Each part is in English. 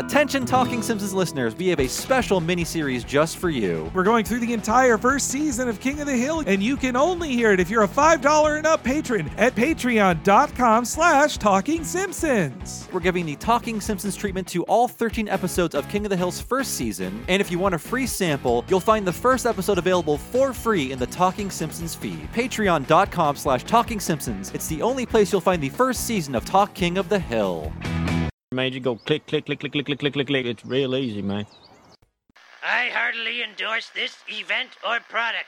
Attention, Talking Simpsons listeners, we have a special mini-series just for you. We're going through the entire first season of King of the Hill, and you can only hear it if you're a $5 and up patron at patreon.com slash talking simpsons. We're giving the Talking Simpsons treatment to all 13 episodes of King of the Hill's first season, and if you want a free sample, you'll find the first episode available for free in the Talking Simpsons feed. Patreon.com slash Talking Simpsons. It's the only place you'll find the first season of Talk King of the Hill. Made you go click, click, click, click, click, click, click, click, click. It's real easy, man. I heartily endorse this event or product.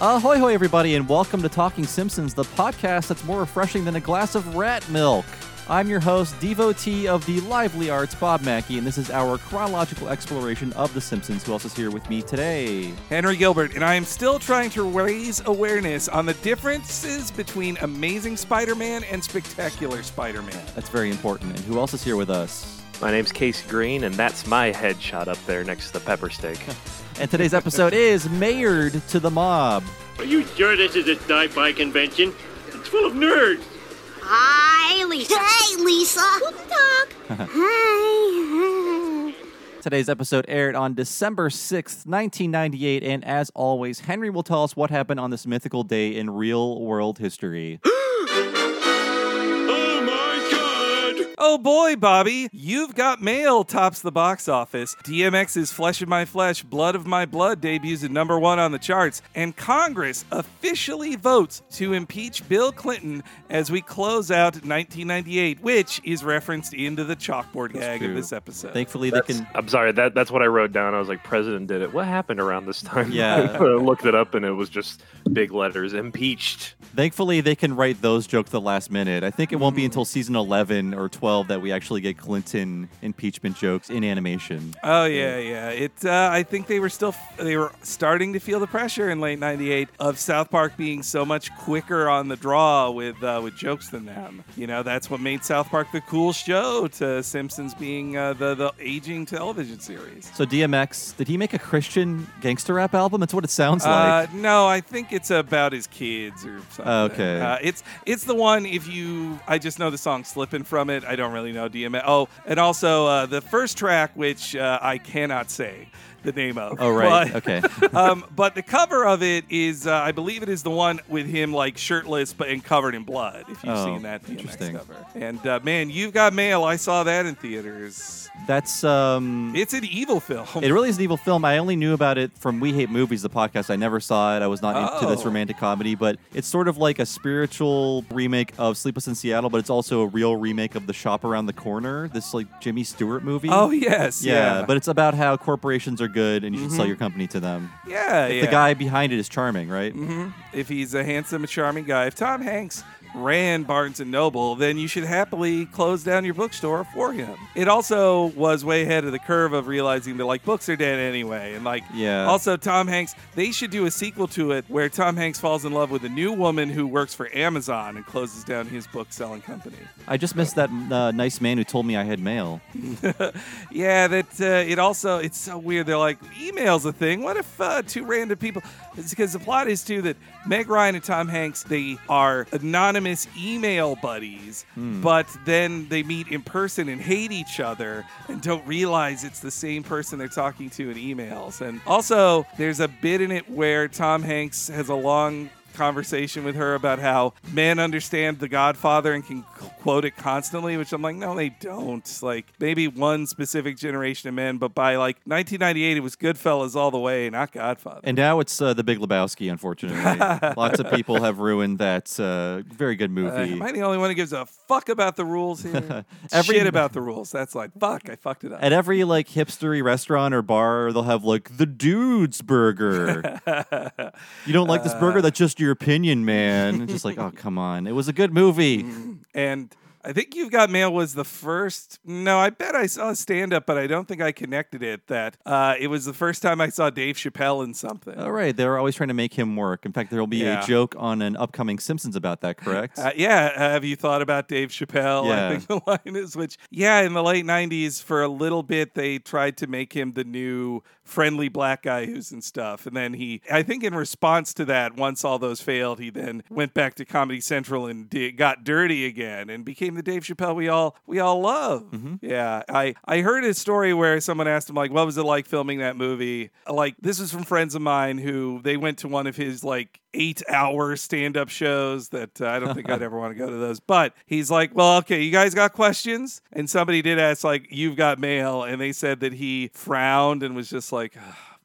Ahoy, hoy, everybody, and welcome to Talking Simpsons, the podcast that's more refreshing than a glass of rat milk. I'm your host, devotee of the lively arts, Bob Mackey, and this is our chronological exploration of The Simpsons. Who else is here with me today? Henry Gilbert, and I am still trying to raise awareness on the differences between Amazing Spider Man and Spectacular Spider Man. That's very important. And who else is here with us? My name's KC Green, and that's my headshot up there next to the pepper steak. And today's episode is Mayored to the Mob. Are you sure this is a sci-fi convention? It's full of nerds. Hi, Lisa. Hey, Lisa. Guten Tag. Hi. Today's episode aired on December 6th, 1998, and as always, Henry will tell us what happened on this mythical day in real world history. Oh my god! Boy, Bobby, You've Got Mail tops the box office. DMX's Flesh of My Flesh, Blood of My Blood debuts at number one on the charts, and Congress officially votes to impeach Bill Clinton as we close out 1998, which is referenced into the chalkboard gag true. of this episode. Thankfully, they That's- can. I'm sorry, that that's what I wrote down. I was like, President did it. What happened around this time? Yeah. I looked it up, and it was just big letters, impeached. Thankfully, they can write those jokes the last minute. I think it won't be hmm. until season 11 or 12 that we actually get Clinton impeachment jokes in animation. Oh yeah, yeah. It. Uh, I think they were still they were starting to feel the pressure in late '98 of South Park being so much quicker on the draw with uh, with jokes than them. You know, that's what made South Park the cool show to Simpsons being uh, the the aging television series. So, DMX, did he make a Christian gangster rap album? That's what it sounds like. Uh, no, I think it's about his kids or something. Okay. Uh, it's it's the one. If you, I just know the song "Slipping" from it. I don't really know DMX. Oh, and also uh, the first track, which uh, I cannot say the name of. Oh, right. But- Okay. um, but the cover of it is, uh, I believe it is the one with him like shirtless but and covered in blood. If you've Oh, seen that interesting. cover. And uh, man, you've got mail. I saw that in theaters. That's um. It's an evil film. It really is an evil film. I only knew about it from We Hate Movies, the podcast. I never saw it. I was not into this Oh. romantic comedy, but it's sort of like a spiritual remake of Sleepless in Seattle, but it's also a real remake of The Shop Around the Corner, this like Jimmy Stewart movie. oh yes, yeah, yeah, but it's about how corporations are good and you should sell your company to them. yeah, If yeah. The guy behind it is charming, right? hmm If he's a handsome, charming guy, if Tom Hanks ran Barnes and Noble, then you should happily close down your bookstore for him. It also was way ahead of the curve of realizing that like books are dead anyway, and like Yeah. Also, Tom Hanks, they should do a sequel to it where Tom Hanks falls in love with a new woman who works for Amazon and closes down his book selling company. I just missed that uh, nice man who told me I had mail. Yeah, that uh, it also it's so weird. They're like email's a thing. What if uh, two random people? It's because the plot is too that Meg Ryan and Tom Hanks they are anonymous email buddies, hmm. but then they meet in person and hate each other and don't realize it's the same person they're talking to in emails. And also, there's a bit in it where Tom Hanks has a long conversation with her about how men understand The Godfather and can quote it constantly, which I'm like, no, they don't. Like maybe one specific generation of men, but by like 1998, it was Goodfellas all the way, not Godfather. And now it's uh, The Big Lebowski, unfortunately. Lots of people have ruined that uh, very good Uh, movie. am I the only one who gives a fuck about the rules here? Every- Shit about the rules. That's like, fuck, I fucked it up. At every like hipstery restaurant or bar, they'll have like the dude's burger. you don't like this burger? That's just your opinion, man. Just like, oh come on, it was a good movie. and I think You've Got Mail was the first. No, I bet I saw a stand up, but I don't think I connected it. That uh, it was the first time I saw Dave Chappelle in something. All right, they're always trying to make him work. In fact, there will be Yeah. a joke on an upcoming Simpsons about that. Correct? Uh, yeah, uh, have you thought about Dave Chappelle? Yeah. I think the line is, which, yeah, in the late 90s, for a little bit, they tried to make him the new friendly black guy who's and stuff. And then he, I think, in response to that, once all those failed, he then went back to Comedy Central and did, got dirty again and became the Dave Chappelle we all we all love. Yeah, I I heard his story where someone asked him like, "What was it like filming that movie?" Like this was from friends of mine who they went to one of his like eight hour stand up shows that uh, I don't think I'd ever want to go to those. But he's like, well, okay, you guys got questions? And somebody did ask, like, you've got mail. And they said that he frowned and was just like,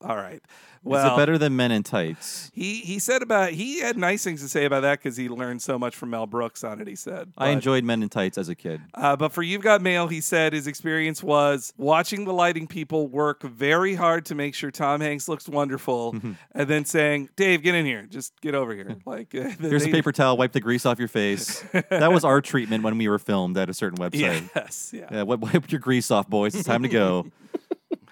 all right. Well, Is it better than Men in Tights? he he said about he had nice things to say about that because he learned so much from Mel Brooks on it. He said I enjoyed Men in Tights as a kid. uh, but for You've Got Mail, he said his experience was watching the lighting people work very hard to make sure Tom Hanks looks wonderful, and then saying, "Dave, get in here, just get over here." Like, uh, Here's they- a paper towel. Wipe the grease off your face. that was our treatment when we were filmed at a certain website. Yes, yeah. Yeah, wipe, wipe your grease off, boys. It's time to go.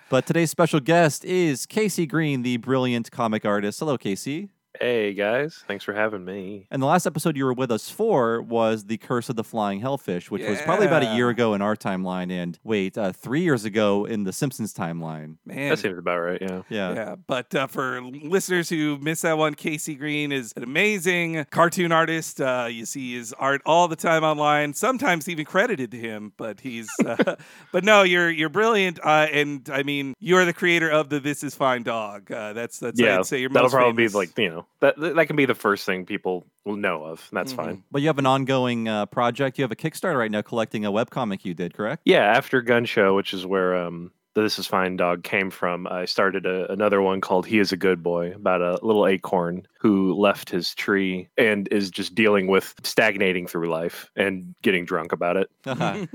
But today's special guest is KC Green, the brilliant comic artist. Hello, Casey. Hey guys, thanks for having me. And the last episode you were with us for was The Curse of the Flying Hellfish, which was probably about a year ago in our timeline. And wait, uh, three years ago in the Simpsons timeline. Man, That seems about right. Yeah. Yeah. Yeah, but uh, for listeners who missed that one, KC Green is an amazing cartoon artist. Uh, you see his art all the time online, sometimes even credited to him. But he's, uh, but no, you're you're brilliant, uh, and I mean, you're the creator of the This Is Fine Dog. Uh, that's that's yeah, I'd say you're that'll most probably famous. be like you know that that can be the first thing people will know of. That's Mm-hmm. fine. But you have an ongoing uh, project. You have a Kickstarter right now collecting a webcomic you did, correct? Yeah, after Gun Show, which is where um the This Is Fine Dog came from, I started a, another one called He Is a Good Boy about a little acorn who left his tree and is just dealing with stagnating through life and getting drunk about it.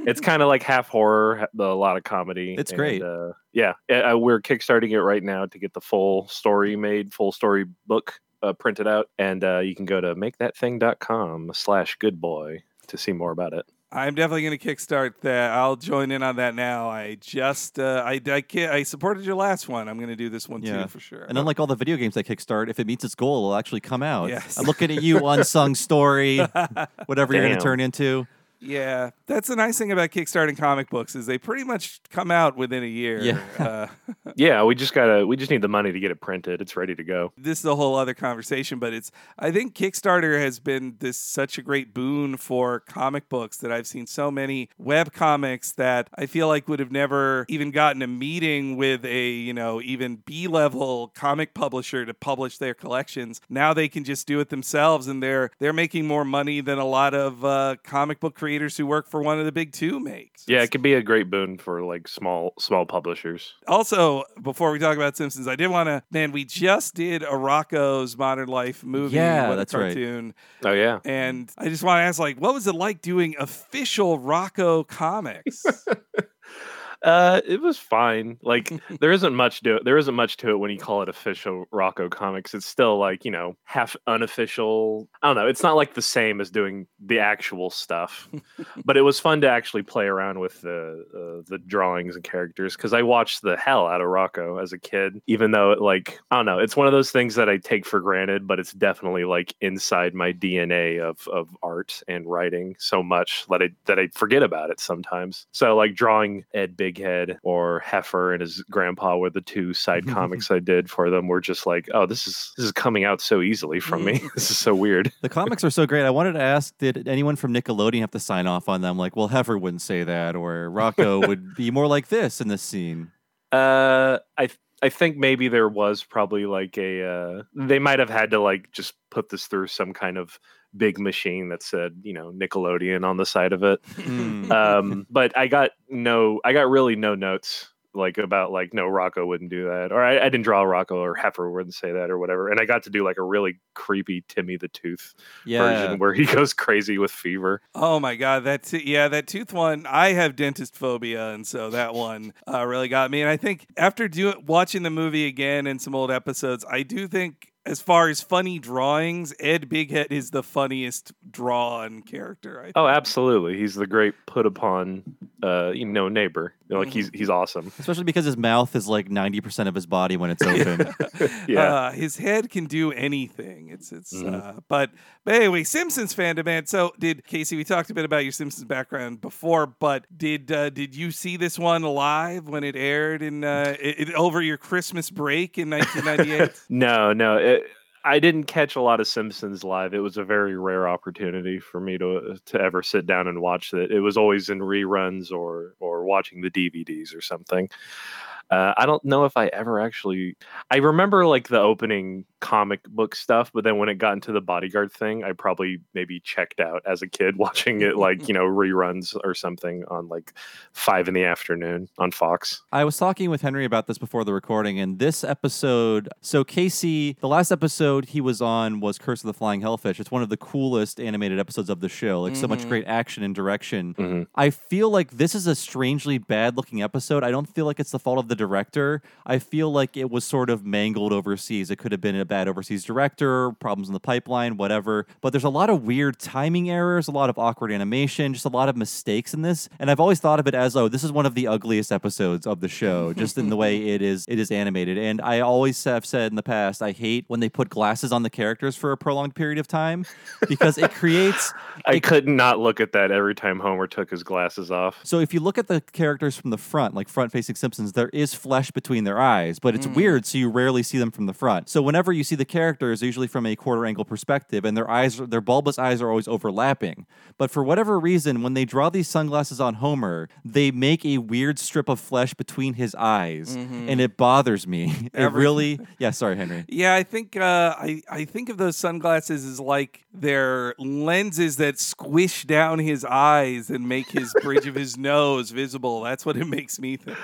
it's kind of like half horror, a lot of comedy. It's and, great. Uh, yeah, we're kickstarting it right now to get the full story made, full story book uh, printed out, and uh, you can go to makethatthing.com slash good boy to see more about it. I'm definitely going to kickstart that. I'll join in on that now. I just uh, I I, can't, I supported your last one. I'm going to do this one Yeah. too for sure. And unlike all the video games that kickstart, if it meets its goal, it'll actually come out. Yes. I'm looking at you, unsung story, whatever you're going to turn into. Yeah, that's the nice thing about kickstarting comic books is they pretty much come out within a year. Yeah. Uh, Yeah, we just gotta we just need the money to get it printed. It's ready to go. this is a whole other conversation, but it's I think Kickstarter has been this such a great boon for comic books that I've seen so many web comics that I feel like would have never even gotten a meeting with a, you know, even B-level comic publisher to publish their collections. Now they can just do it themselves and they're they're making more money than a lot of uh, comic book creators who work for one of the big 2 makes. Yeah, it could be a great boon for like small small publishers. Also, before we talk about Simpsons, I did want to, man, we just did a Rocko's Modern Life movie. Yeah, with a that's right. Oh yeah. And I just want to ask, like, what was it like doing official Rocko comics? Uh, it was fine. Like there isn't much to it. There isn't much to it when you call it official Rocko Comics. It's still like you know half unofficial. I don't know. It's not like the same as doing the actual stuff. but it was fun to actually play around with the uh, the drawings and characters because I watched the hell out of Rocko as a kid. Even though it, like I don't know, it's one of those things that I take for granted, but it's definitely like inside my DNA of of art and writing so much that I that I forget about it sometimes. So like drawing Ed Bighead or Heifer and his grandpa were the two side comics I did for them were just like, oh, this is this is coming out so easily from me. this is so weird. The comics are so great. I wanted to ask, did anyone from Nickelodeon have to sign off on them? Like, well, Heifer wouldn't say that, or Rocko would be more like this in this scene. Uh, I th- I think maybe there was probably like a uh, they might have had to like just put this through some kind of big machine that said you know Nickelodeon on the side of it. Mm. um, but I got no, I got really no notes like about like no Rocko wouldn't do that, or I, I didn't draw Rocko or Heifer wouldn't say that or whatever. And I got to do like a really creepy Timmy the Tooth yeah. version where he goes crazy with fever. oh my God. That's yeah, that tooth one. I have dentist phobia. And so that one uh, really got me. And I think after do, watching the movie again and some old episodes, I do think. As far as funny drawings, Ed Bighead is the funniest drawn character. I Oh, absolutely. He's the great put upon, uh, you know, neighbor. You know, Like he's he's awesome. Especially because his mouth is like 90% of his body when it's open. Yeah. Uh, his head can do anything. It's it's Mhm. uh but but anyway, Simpsons fandom man. So did Casey, we talked a bit about your Simpsons background before, but did uh, did you see this one live when it aired in uh it, it- over your Christmas break in 1998? No, no. It, I didn't catch a lot of Simpsons live. It was a very rare opportunity for me to to ever sit down and watch it. It was always in reruns or or watching the DVDs or something. Uh, I don't know if I ever actually. I remember like the opening comic book stuff, but then when it got into the bodyguard thing, I probably maybe checked out as a kid watching it like you know reruns or something on like five in the afternoon on Fox. I was talking with Henry about this before the recording, and this episode. So Casey, the last episode he was on was Curse of the Flying Hellfish. It's one of the coolest animated episodes of the show. Like so much Mhm. great action and direction. Mhm. I feel like this is a strangely bad looking episode. I don't feel like it's the fault of the director. I feel like it was sort of mangled overseas. It could have been a bad overseas director, problems in the pipeline, whatever. But there's a lot of weird timing errors, a lot of awkward animation, just a lot of mistakes in this. And I've always thought of it as, oh, this is one of the ugliest episodes of the show, just in the way it is it is animated. And I always have said in the past, I hate when they put glasses on the characters for a prolonged period of time because it creates I It- could not look at that every time Homer took his glasses off. So if you look at the characters from the front, like front facing Simpsons, there is flesh between their eyes, but it's mm. weird, so you rarely see them from the front. So whenever you see the characters, they're usually from a quarter angle perspective, and their eyes, their bulbous eyes, are always overlapping. But for whatever reason, when they draw these sunglasses on Homer, they make a weird strip of flesh between his eyes, and it bothers me. It really, yeah. Sorry, Henry. Yeah, I think uh, I I think of those sunglasses as like they're lenses that squish down his eyes and make his bridge of his nose visible. That's what it makes me think.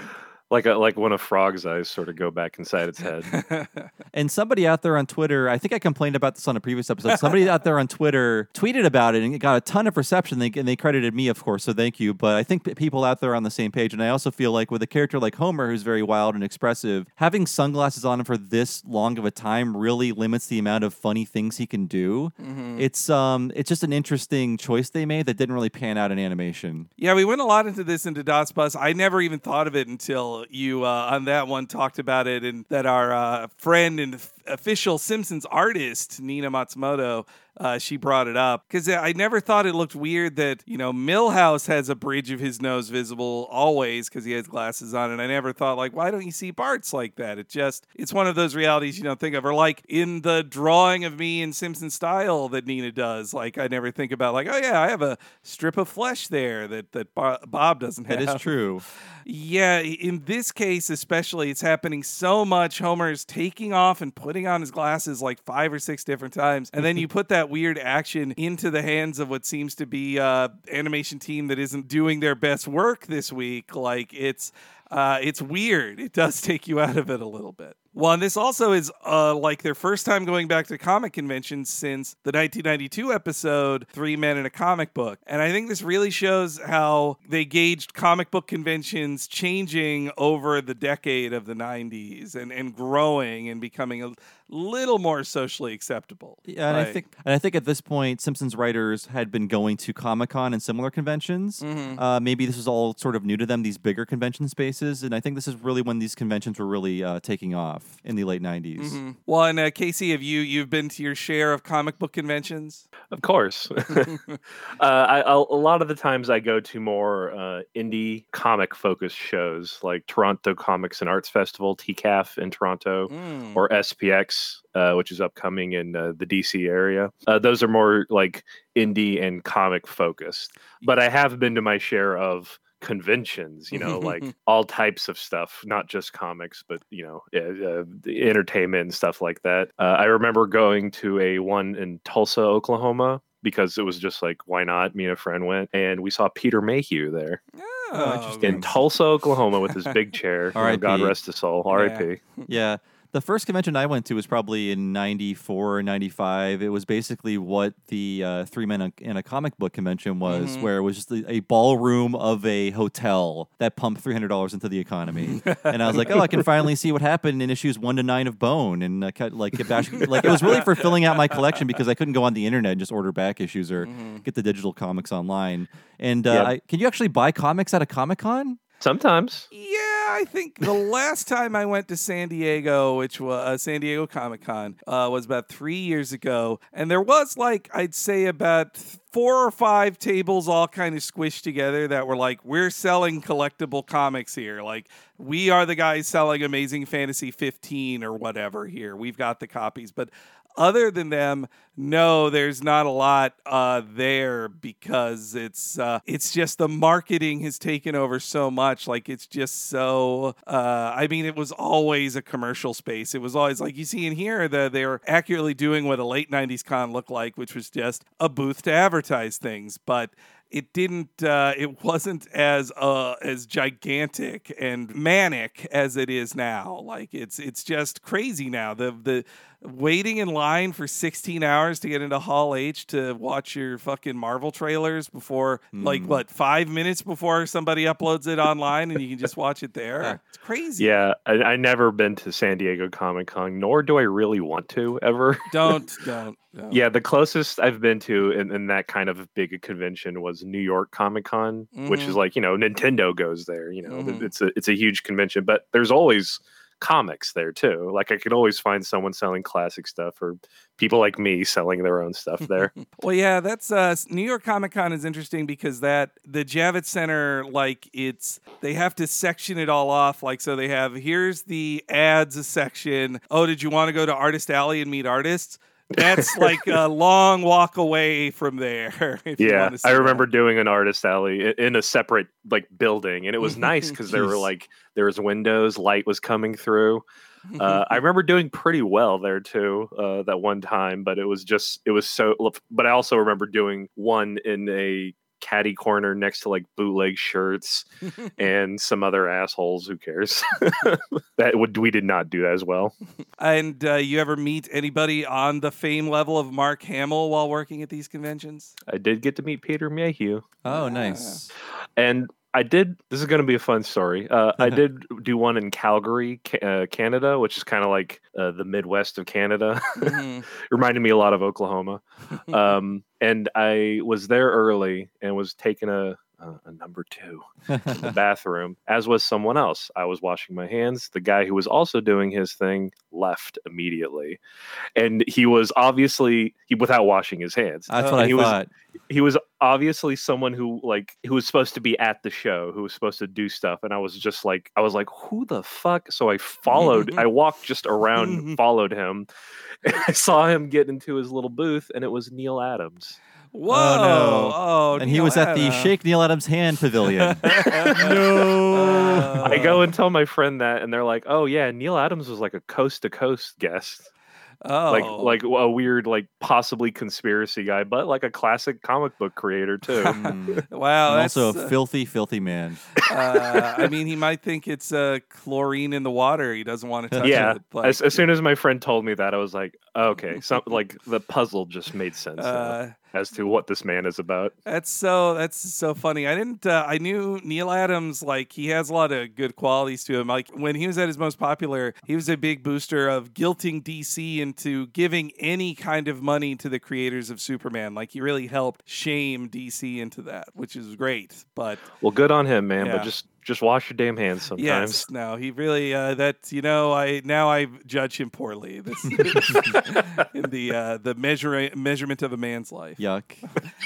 Like a, like when a frog's eyes sort of go back inside its head. And somebody out there on Twitter, I think I complained about this on a previous episode. Somebody out there on Twitter tweeted about it and it got a ton of reception. They, and they credited me, of course, so thank you. But I think people out there are on the same page. And I also feel like with a character like Homer, who's very wild and expressive, having sunglasses on him for this long of a time really limits the amount of funny things he can do. It's um, it's just an interesting choice they made that didn't really pan out in animation. Yeah, we went a lot into this into Dots Bus. I never even thought of it until you uh, on that one talked about it, and that our uh, friend and official Simpsons artist Nina Matsumoto. Uh, she brought it up because I never thought it looked weird that you know Milhouse has a bridge of his nose visible always because he has glasses on, and I never thought like why don't you see Bart's like that? It just it's one of those realities you don't think of, or like in the drawing of me in Simpson style that Nina does. Like I never think about like oh yeah I have a strip of flesh there that that Bob doesn't have. That is true. Yeah, in this case especially, it's happening so much. Homer's taking off and putting on his glasses like five or six different times, and then you put that weird action into the hands of what seems to be uh, animation team that isn't doing their best work this week. Like it's. Uh, it's weird. It does take you out of it a little bit. Well, and this also is uh, like their first time going back to comic conventions since the 1992 episode Three Men in a Comic Book. And I think this really shows how they gauged comic book conventions changing over the decade of the 90s and, and growing and becoming a little more socially acceptable. Yeah, and I think and I think at this point, Simpsons writers had been going to Comic Con and similar conventions. Mm-hmm. Uh, maybe this was all sort of new to them, these bigger convention spaces, and I think this is really when these conventions were really uh, taking off in the late '90s. Mhm. Well, and uh, Casey, have you you've been to your share of comic book conventions? Of course. uh, I, I'll, a lot of the times I go to more uh, indie comic focused shows like Toronto Comics and Arts Festival, TCAF in Toronto, Mm. or SPX, uh, which is upcoming in uh, the DC area. Uh, those are more like indie and comic focused. But I have been to my share of conventions you know like all types of stuff not just comics but you know uh, uh, entertainment and stuff like that. Uh, i remember going to a one in tulsa oklahoma because it was just like why not? Me and a friend went and we saw peter mayhew there Oh, in tulsa oklahoma with his big chair you god rest his soul rip Yeah, The first convention I went to was probably in 94 or 95. It was basically what the uh, Three Men in a Comic Book convention was, Mm-hmm. where it was just a, ballroom of a hotel that pumped $300 into the economy. and I was like, oh, I can finally see what happened in issues one to nine of Bone. And cut- like, back, like it was really for filling out my collection because I couldn't go on the internet and just order back issues or get the digital comics online. And uh, Yeah. I, can you actually buy comics at a Comic Con? Sometimes. Yeah, I think the last time I went to San Diego, which was uh, San Diego Comic Con, uh, was about three years ago, and there was like I'd say about four or five tables all kind of squished together that were like, we're selling collectible comics here. Like we are the guys selling Amazing Fantasy 15 or whatever here. We've got the copies, but other than them, no, there's not a lot uh, there because it's uh, it's just the marketing has taken over so much. Like it's just so. Uh, I mean, it was always a commercial space. It was always like you see in here that they were accurately doing what a late '90s con looked like, which was just a booth to advertise things, but it didn't uh, it wasn't as uh, as gigantic and manic as it is now like it's it's just crazy now the the waiting in line for 16 hours to get into hall h to watch your fucking marvel trailers before like what five minutes before somebody uploads it online and you can just watch it there it's crazy Yeah, I, I never been to San Diego Comic Con, nor do I really want to ever. don't don't, don't. yeah, the closest I've been to in, in that kind of big convention was New York Comic Con, which Mhm. is like you know Nintendo goes there. You know, Mhm. it's a it's a huge convention, but there's always comics there too. Like I could always find someone selling classic stuff or people like me selling their own stuff there. Well, yeah, that's uh, New York Comic Con is interesting because that the Javits Center, like it's they have to section it all off. Like, so they have here's the ads section. Oh, did you want to go to Artist Alley and meet artists? That's like a long walk away from there. if you yeah, I that. remember doing an artist alley in a separate like building, and it was nice because there were like there was windows, light was coming through. Uh, I remember doing pretty well there too uh, that one time, but it was just it was so. But I also remember doing one in a caddy corner next to like bootleg shirts and some other assholes. Who cares? that would we did not do that as well. And uh, you ever meet anybody on the fame level of Mark Hamill while working at these conventions? I did get to meet Peter Mayhew. Oh, nice. And I did. This is going to be a fun story. Uh, I did do one in Calgary, uh, Canada, which is kind of like uh, the Midwest of Canada. Mhm. Reminded me a lot of Oklahoma. Um, and I was there early and was taking a a, a number two in the bathroom, as was someone else. I was washing my hands. The guy who was also doing his thing left immediately, and he was obviously he without washing his hands That's what I he was- thought. he was obviously someone who like who was supposed to be at the show who was supposed to do stuff and i was just like i was like who the fuck so i followed i walked just around followed him and i saw him get into his little booth and it was neal adams Whoa! no. Oh, and he Neal was at the Adams. Shake Neal Adams Hand Pavilion. no. i go and tell my friend that and they're like oh yeah neal adams was like a coast to coast guest Oh, like like a weird like possibly conspiracy guy but like a classic comic book creator too Mm. wow. And That's, also uh, a filthy, filthy man. uh, I mean, he might think it's uh, chlorine in the water. He doesn't want to touch yeah it. Like, as, as soon as my friend told me that i was like okay some like the puzzle just made sense now uh, as to what this man is about that's so that's so funny. I didn't. Uh, I knew Neal Adams. Like he has a lot of good qualities to him. Like when he was at his most popular, he was a big booster of guilting DC into giving any kind of money to the creators of Superman. Like he really helped shame DC into that, which is great. But well good on him man Yeah. but just just wash your damn hands sometimes Yes, no, he really uh, that you know I now I judge him poorly. This in the uh, the measure measurement of a man's life. Yuck.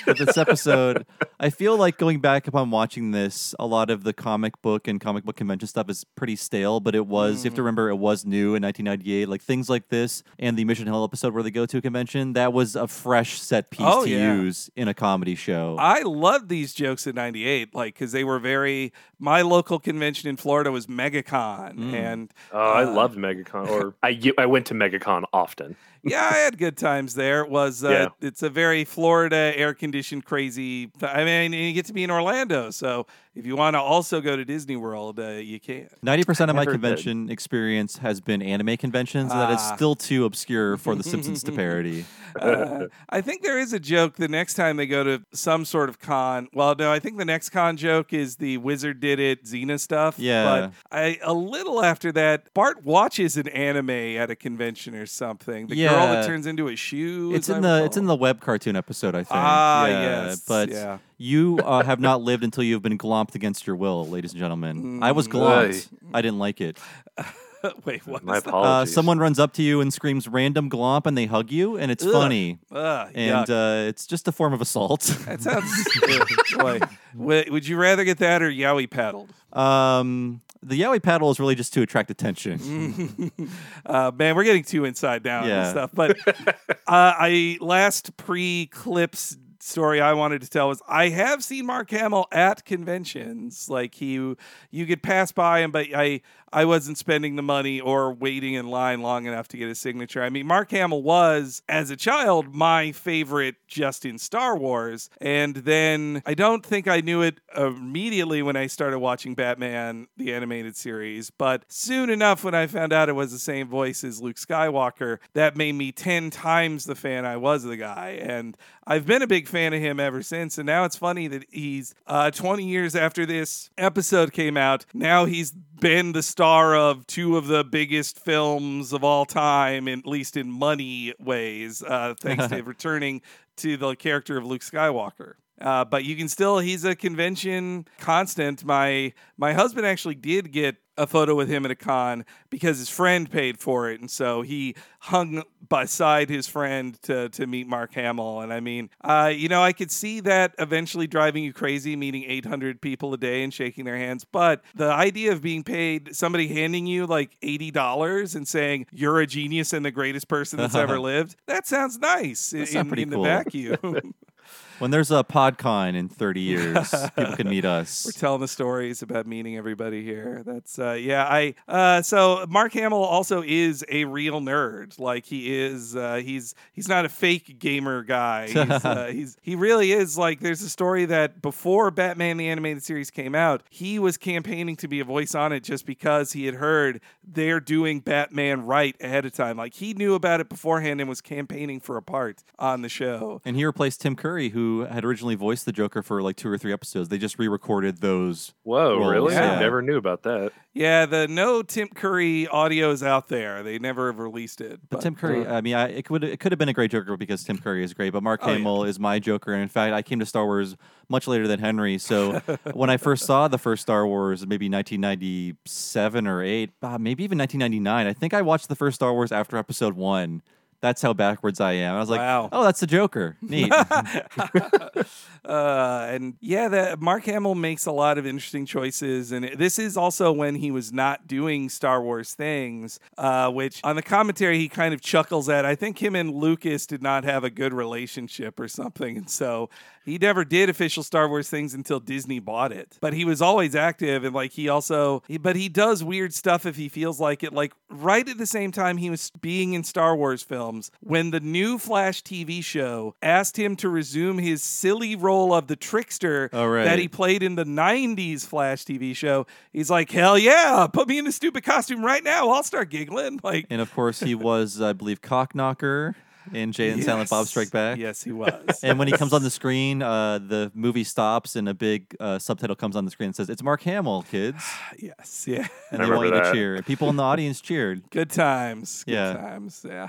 But this episode, I feel like going back upon watching this, a lot of the comic book and comic book convention stuff is pretty stale, but it was, you have to remember, it was new in 1998. Like things like this and the Mission Hill episode where they go to a convention, that was a fresh set piece Oh, to yeah. use in a comedy show. I love these jokes in '98, like because they were very. My local convention in Florida was MegaCon, Mm. and oh i Uh, loved megacon or I I went to megacon often yeah, I had good times there. It was uh, Yeah. it's a very Florida air conditioned crazy. I mean, and you get to be in Orlando, so if you want to also go to Disney World, uh, you can. Ninety percent of my Never did. convention experience has been anime conventions, and that is Ah. still too obscure for The Simpsons to parody. Uh, I think there is a joke the next time they go to some sort of con. Well, no, I think the next con joke is the Wizard did it Xena stuff. Yeah. But I a little after that, Bart watches an anime at a convention or something. The girl that turns into a shoe. It's as I in the it's in the web cartoon episode, I think. Ah, yeah, yes, But yeah. you uh, have not lived until you've been glomped against your will, ladies and gentlemen. I was Mm. glomped. I didn't like it. Wait, what? My is that? Uh, apologies. someone runs up to you and screams random glomp, and they hug you, and it's Ugh. funny. Ugh, And yuck. uh, it's just a form of assault. that sounds. Ugh, boy. Would would you rather get that or yaoi paddled? um, the yaoi paddle is really just to attract attention. Uh, man, we're getting too inside down Yeah. and stuff. But uh, I last pre clips story I wanted to tell was I have seen Mark Hamill at conventions. Like he, you could pass by him, but I I wasn't spending the money or waiting in line long enough to get a signature. I mean, Mark Hamill was as a child my favorite just in Star Wars, and then I don't think I knew it immediately when I started watching Batman the animated series, but soon enough when I found out it was the same voice as Luke Skywalker, that made me 10 times the fan I was of the guy. And I've been a big fan of him ever since. And now it's funny that he's uh, 20 years after this episode came out, now he's been the star of two of the biggest films of all time, at least in money ways, uh, thanks to returning to the character of Luke Skywalker. Uh, but you can still he's a convention constant. My my husband actually did get a photo with him at a con because his friend paid for it, and so he hung beside his friend to to meet Mark Hamill. And I mean, uh, you know, I could see that eventually driving you crazy, meeting 800 people a day and shaking their hands. But the idea of being paid, somebody handing you like eighty dollars and saying you're a genius and the greatest person that's ever lived, that sounds nice in, sound pretty in the vacuum. when there's a PodCon in 30 years, people can meet us. We're telling the stories about meeting everybody here. That's uh, yeah. I uh, so Mark Hamill also is a real nerd. Like he is. Uh, he's he's not a fake gamer guy. He's, uh, he's he really is. Like there's a story that before Batman the animated series came out, he was campaigning to be a voice on it just because he had heard they're doing Batman right ahead of time. Like he knew about it beforehand and was campaigning for a part on the show. And he replaced Tim Curry, who had originally voiced the Joker for like two or three episodes. They just re-recorded those. Whoa, roles, really? yeah. I never knew about that. Yeah, the no Tim Curry audio is out there. They never have released it. But Tim Curry, uh, I mean, I, it could it could have been a great Joker because Tim Curry is great. But Mark Oh, yeah. Hamill is my Joker, and in fact, I came to Star Wars much later than Henry. So when I first saw the first Star Wars, maybe 1997 or eight, uh, maybe even 1999, I think I watched the first Star Wars after Episode One. That's how backwards I am. I was like, Wow. oh, that's the Joker. Neat. uh, and yeah, that Mark Hamill makes a lot of interesting choices, and this is also when he was not doing Star Wars things, uh, which on the commentary he kind of chuckles at. I think him and Lucas did not have a good relationship or something, and so he never did official Star Wars things until Disney bought it. But he was always active, and like he also, but he does weird stuff if he feels like it. Like right at the same time he was being in Star Wars films, when the new Flash TV show asked him to resume his silly role of the trickster Oh, right. that he played in the '90s Flash TV show, he's like, "Hell yeah, put me in the stupid costume right now. I'll start giggling." Like. and of course, he was, I believe, Cocknocker in Jay and Silent Bob. Strike Back. Yes, he was. And when he comes on the screen, uh, the movie stops and a big uh, subtitle comes on the screen and says, "It's Mark Hamill, kids," yes, yeah. and I they want you remember to that. cheer. People in the audience cheered. Good times. Good Yeah. times. Yeah.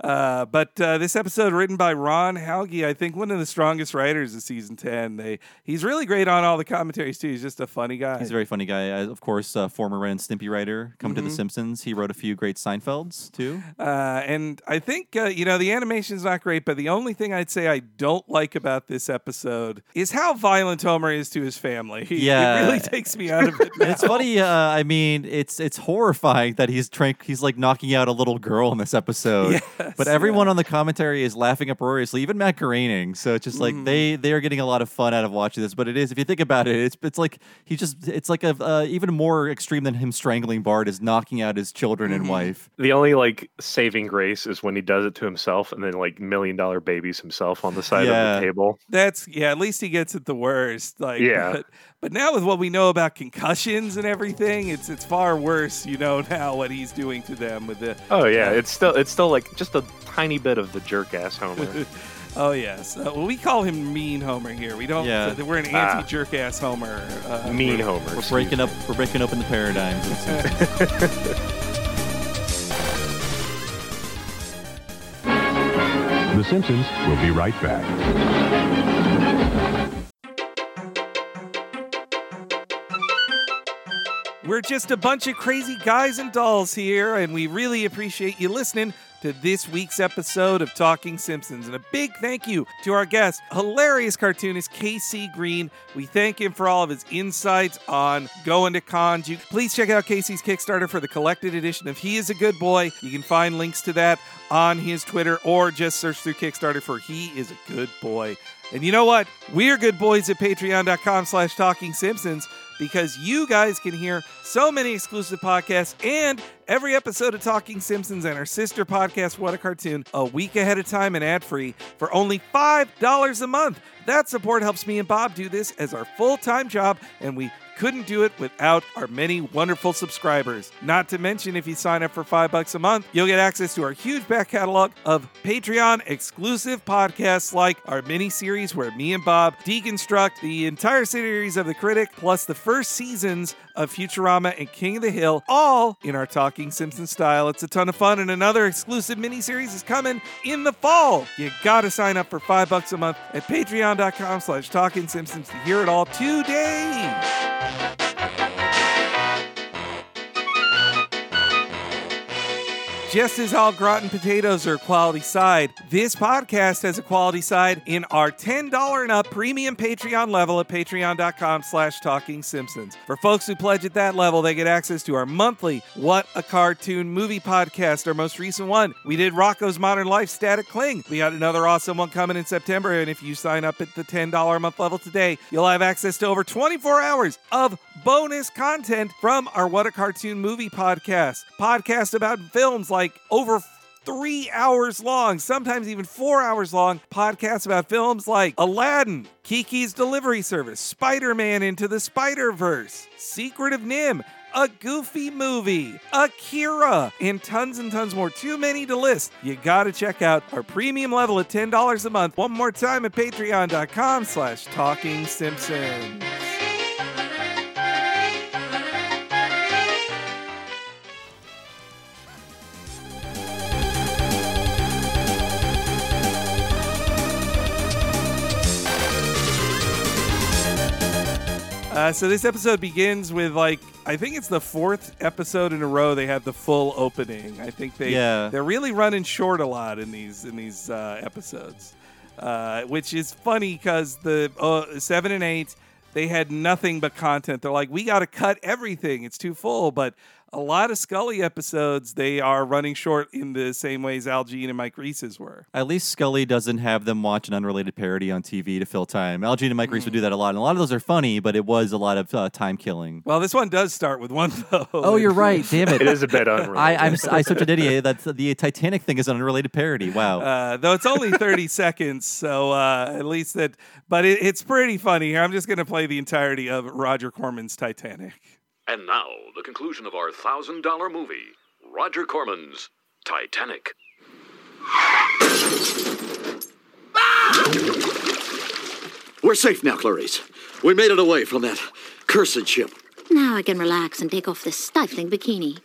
uh, but uh, this episode, written by Ron Hauge, I think one of the strongest writers of season 10. They He's really great on all the commentaries, too. He's just a funny guy. He's a very funny guy. Uh, of course, uh, former Ren and Stimpy writer, coming Mm-hmm. to The Simpsons. He wrote a few great Seinfelds too. Uh, and I think, uh, you know, the animation's not great, but the only thing I'd say I don't like about this episode is how violent Homer is to his family. He, Yeah. It really takes me out of it. And it's funny. Uh, I mean, it's it's horrifying that he's trying. He's like knocking out a little girl in this episode. Yes, but everyone on the commentary is laughing uproariously, even Matt Groening. So it's just like Mm-hmm. they they are getting a lot of fun out of watching this. But it is, if you think about it, it's it's like he just it's like a uh, even more extreme than him strangling Bart is knocking out his children Mm-hmm. and wife. The only like saving grace is when he does it to himself and then like million dollar babies himself on the side Yeah. of the table. That's yeah. At least he gets it the worst. Like Yeah. But, but now with what we know about concussions and everything, it's it's far worse. You know now what he's doing to them with the. Oh yeah, it's still it's still like just a tiny bit of the jerk ass Homer. oh yes. Uh, well, we call him Mean Homer here. We don't. Yeah. we're an Ah. anti jerk ass Homer. Uh, mean Homer. We're breaking me. up. We're breaking open the paradigms. The Simpsons will be right back. We're just a bunch of crazy guys and dolls here, and we really appreciate you listening to this week's episode of Talking Simpsons. And a big thank you to our guest, hilarious cartoonist KC Green. We thank him for all of his insights on going to cons. You, please check out Casey's Kickstarter for the collected edition of He is a Good Boy. You can find links to that on his Twitter or just search through Kickstarter for He is a Good Boy. And you know what? We're good boys at patreon.com slash talking simpsons because you guys can hear so many exclusive podcasts and every episode of Talking Simpsons and our sister podcast, What a Cartoon, a week ahead of time and ad free for only $5 a month. That support helps me and Bob do this as our full time job, and we couldn't do it without our many wonderful subscribers. Not to mention, if you sign up for five bucks a month, you'll get access to our huge back catalog of Patreon exclusive podcasts like our mini series where me and Bob deconstruct the entire series of The Critic, plus the first seasons of Futurama and King of the Hill, all in our Talking Simpsons style. It's a ton of fun, and another exclusive mini series is coming in the fall. You gotta sign up for five bucks a month at patreon.com slash talking simpsons to hear it all today. Thank you. Just as all gratin potatoes are quality side, this podcast has a quality side in our $10 and up premium Patreon level at patreon.com slash talking simpsons. For folks who pledge at that level, they get access to our monthly What a Cartoon movie podcast, our most recent one. We did Rocko's Modern Life Static Cling. We got another awesome one coming in September, and if you sign up at the $10 a month level today, you'll have access to over 24 hours of bonus content from our What a Cartoon movie podcast. Podcast about films like over three hours long, sometimes even four hours long podcasts about films like Aladdin, Kiki's Delivery Service, Spider Man Into the Spider Verse, Secret of NIMH. A goofy movie, Akira, and tons and tons more. Too many to list. You gotta check out our premium level at $10 a month. One more time at patreon.com slash talking. Uh, so this episode begins with like I think it's the fourth episode in a row they have the full opening. I think they Yeah. they're really running short a lot in these in these uh, episodes, uh, which is funny because the uh, seven and eight they had nothing but content. They're like we got to cut everything; it's too full. But a lot of Scully episodes they are running short in the same ways Al Jean and Mike Reiss's were. At least Scully doesn't have them watch an unrelated parody on TV to fill time. Al Jean and Mike Reese would do that a lot, and a lot of those are funny, but it was a lot of uh, time killing. Well, this one does start with one though. Oh, you're right. Damn it. It is a bit unreal. I, I'm s- I such an idiot. That's the Titanic thing is an unrelated parody. Wow. Uh, though it's only 30 seconds, so uh, at least that, but it, it's pretty funny here. I'm just going to play the entirety of Roger Corman's Titanic. And now, the conclusion of our thousand dollar movie Roger Corman's Titanic. We're safe now, Clarice. We made it away from that cursed ship. Now I can relax and take off this stifling bikini.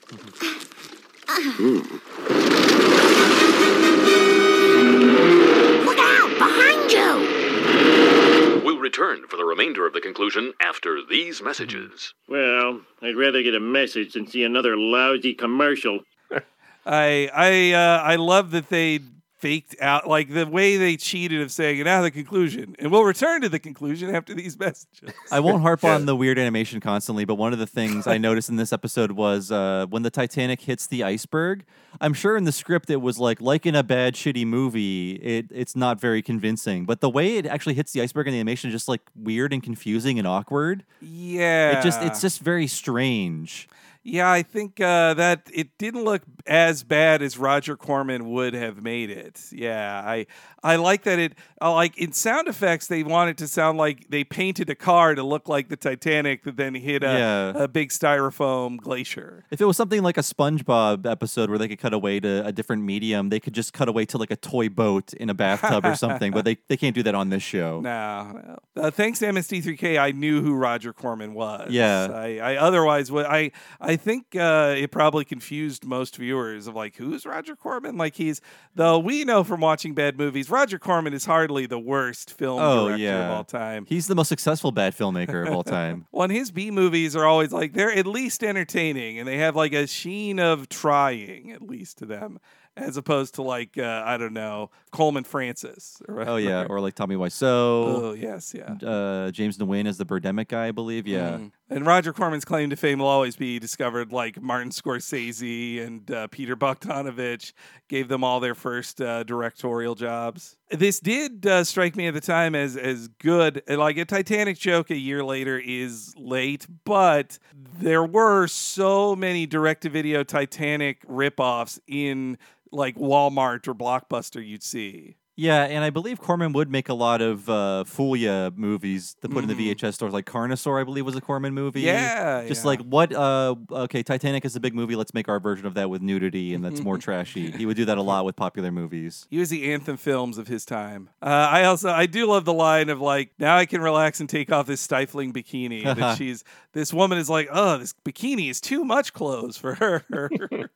Look out! Behind you! We'll return for the remainder of the conclusion after these messages. Well, I'd rather get a message than see another lousy commercial. I I uh, I love that they faked out like the way they cheated of saying now the conclusion, and we'll return to the conclusion after these messages. I won't harp on the weird animation constantly, but one of the things I noticed in this episode was uh, when the Titanic hits the iceberg. I'm sure in the script it was like, like in a bad, shitty movie, it it's not very convincing. But the way it actually hits the iceberg in the animation is just like weird and confusing and awkward. Yeah, It just it's just very strange. Yeah, I think uh, that it didn't look as bad as Roger Corman would have made it. Yeah, I I like that it I like in sound effects they want it to sound like they painted a car to look like the Titanic that then hit a, Yeah. a big styrofoam glacier. If it was something like a SpongeBob episode where they could cut away to a different medium, they could just cut away to like a toy boat in a bathtub or something. But they, they can't do that on this show. No, no. Uh, thanks to MST3K, I knew who Roger Corman was. Yeah. I, I otherwise would I I think uh, it probably confused most viewers of like who's Roger Corman? Like he's though we know from watching bad movies, Roger Corman is hardly the worst film Oh director yeah, of all time. He's the most successful bad filmmaker of all time. Well, and his B movies are always like they're at least entertaining, and they have like a sheen of trying at least to them, as opposed to like uh, I don't know Coleman Francis. Or Oh yeah, or like Tommy Wiseau. oh Wiseau. yes, yeah. Uh, James Nguyen is the Birdemic guy, I believe. Yeah. Mhm. And Roger Corman's claim to fame will always be discovered like Martin Scorsese and uh, Peter Bogdanovich gave them all their first uh, directorial jobs. This did uh, strike me at the time as as good. Like a Titanic joke a year later is late, but there were so many direct-to-video Titanic ripoffs in like Walmart or Blockbuster you'd see. Yeah, and I believe Corman would make a lot of uh, Fulia movies to put in the Mhm. VHS stores. Like Carnosaur, I believe, was a Corman movie. Yeah, Just yeah. like what? Uh, okay, Titanic is a big movie. Let's make our version of that with nudity, and that's more trashy. He would do that a lot with popular movies. He was the anthem films of his time. Uh, I also I do love the line of like now I can relax and take off this stifling bikini. that she's this woman is like oh this bikini is too much clothes for her.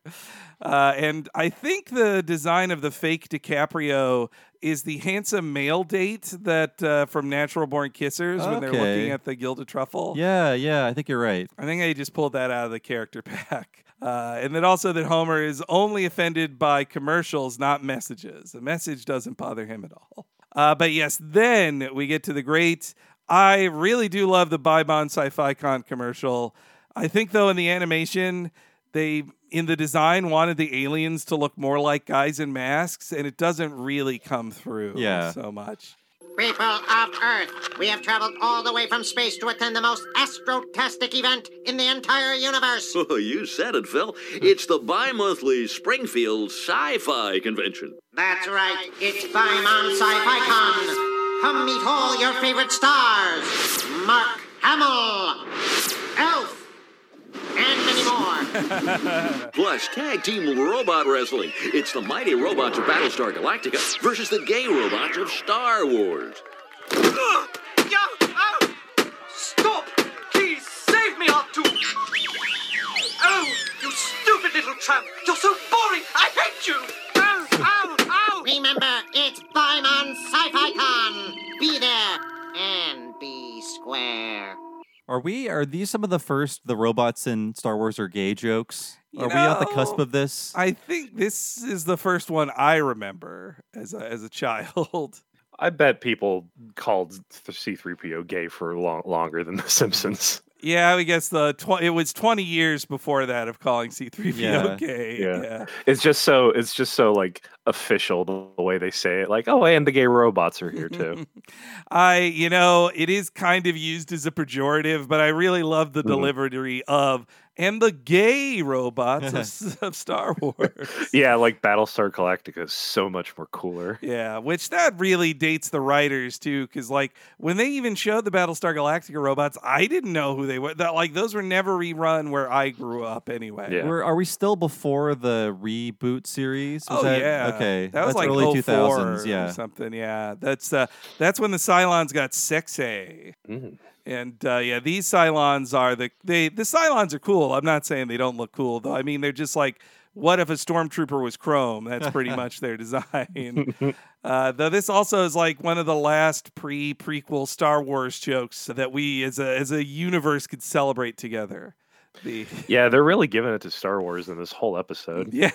uh, and I think the design of the fake DiCaprio is the handsome male date that uh, from Natural Born Kissers when they're looking at the gilded truffle. Yeah, yeah, I think you're right. I think I just pulled that out of the character pack. Uh, and then also that Homer is only offended by commercials, not messages. A message doesn't bother him at all. Uh, but yes, then we get to the great. I really do love the Bimon Sci-Fi Con commercial. I think though in the animation, they in the design wanted the aliens to look more like guys in masks, and it doesn't really come through Yeah. so much. People of Earth, we have traveled all the way from space to attend the most astrotastic event in the entire universe. Oh, you said it, Phil. It's the bi monthly Springfield Sci Fi Convention. That's right, it's Bimon Sci-Fi Con. Come meet all your favorite stars. Mark Hamill, Alf, and many more. Plus, tag team robot wrestling. It's the mighty robots of Battlestar Galactica versus the gay robots of Star Wars. Oh! Stop! Please save me, R2! Oh, you stupid little tramp! You're so boring! I hate you! Are we? Are these some of the first the robots in Star Wars are gay jokes? You Are we at the cusp of this? I think this is the first one I remember as a, as a child. I bet people called the C3PO gay for long, longer than The Simpsons. Yeah, I guess the tw- it was 20 years before that of calling C3PO Yeah. gay. Yeah. Yeah. It's just so it's just so like official the, way they say it. Like, oh, and the gay robots are here too. I, you know, it is kind of used as a pejorative, but I really love the Mhm. delivery of and the gay robots of, of Star Wars. yeah, like Battlestar Galactica is so much more cooler. Yeah, which that really dates the writers too, because like when they even showed the Battlestar Galactica robots, I didn't know who they were. That like those were never rerun where I grew up anyway. We're, are we still before the reboot series? Was oh that- yeah, Okay, that was that's like early 04 2000s. or Yeah. something. Yeah, that's uh, that's when the Cylons got sexy. Mm. And uh, yeah, these Cylons are the they the Cylons are cool. I'm not saying they don't look cool though. I mean they're just like what if a stormtrooper was chrome? That's pretty much their design. Uh, though this also is like one of the last pre prequel Star Wars jokes that we as a as a universe could celebrate together. The Yeah, they're really giving it to Star Wars in this whole episode. yeah,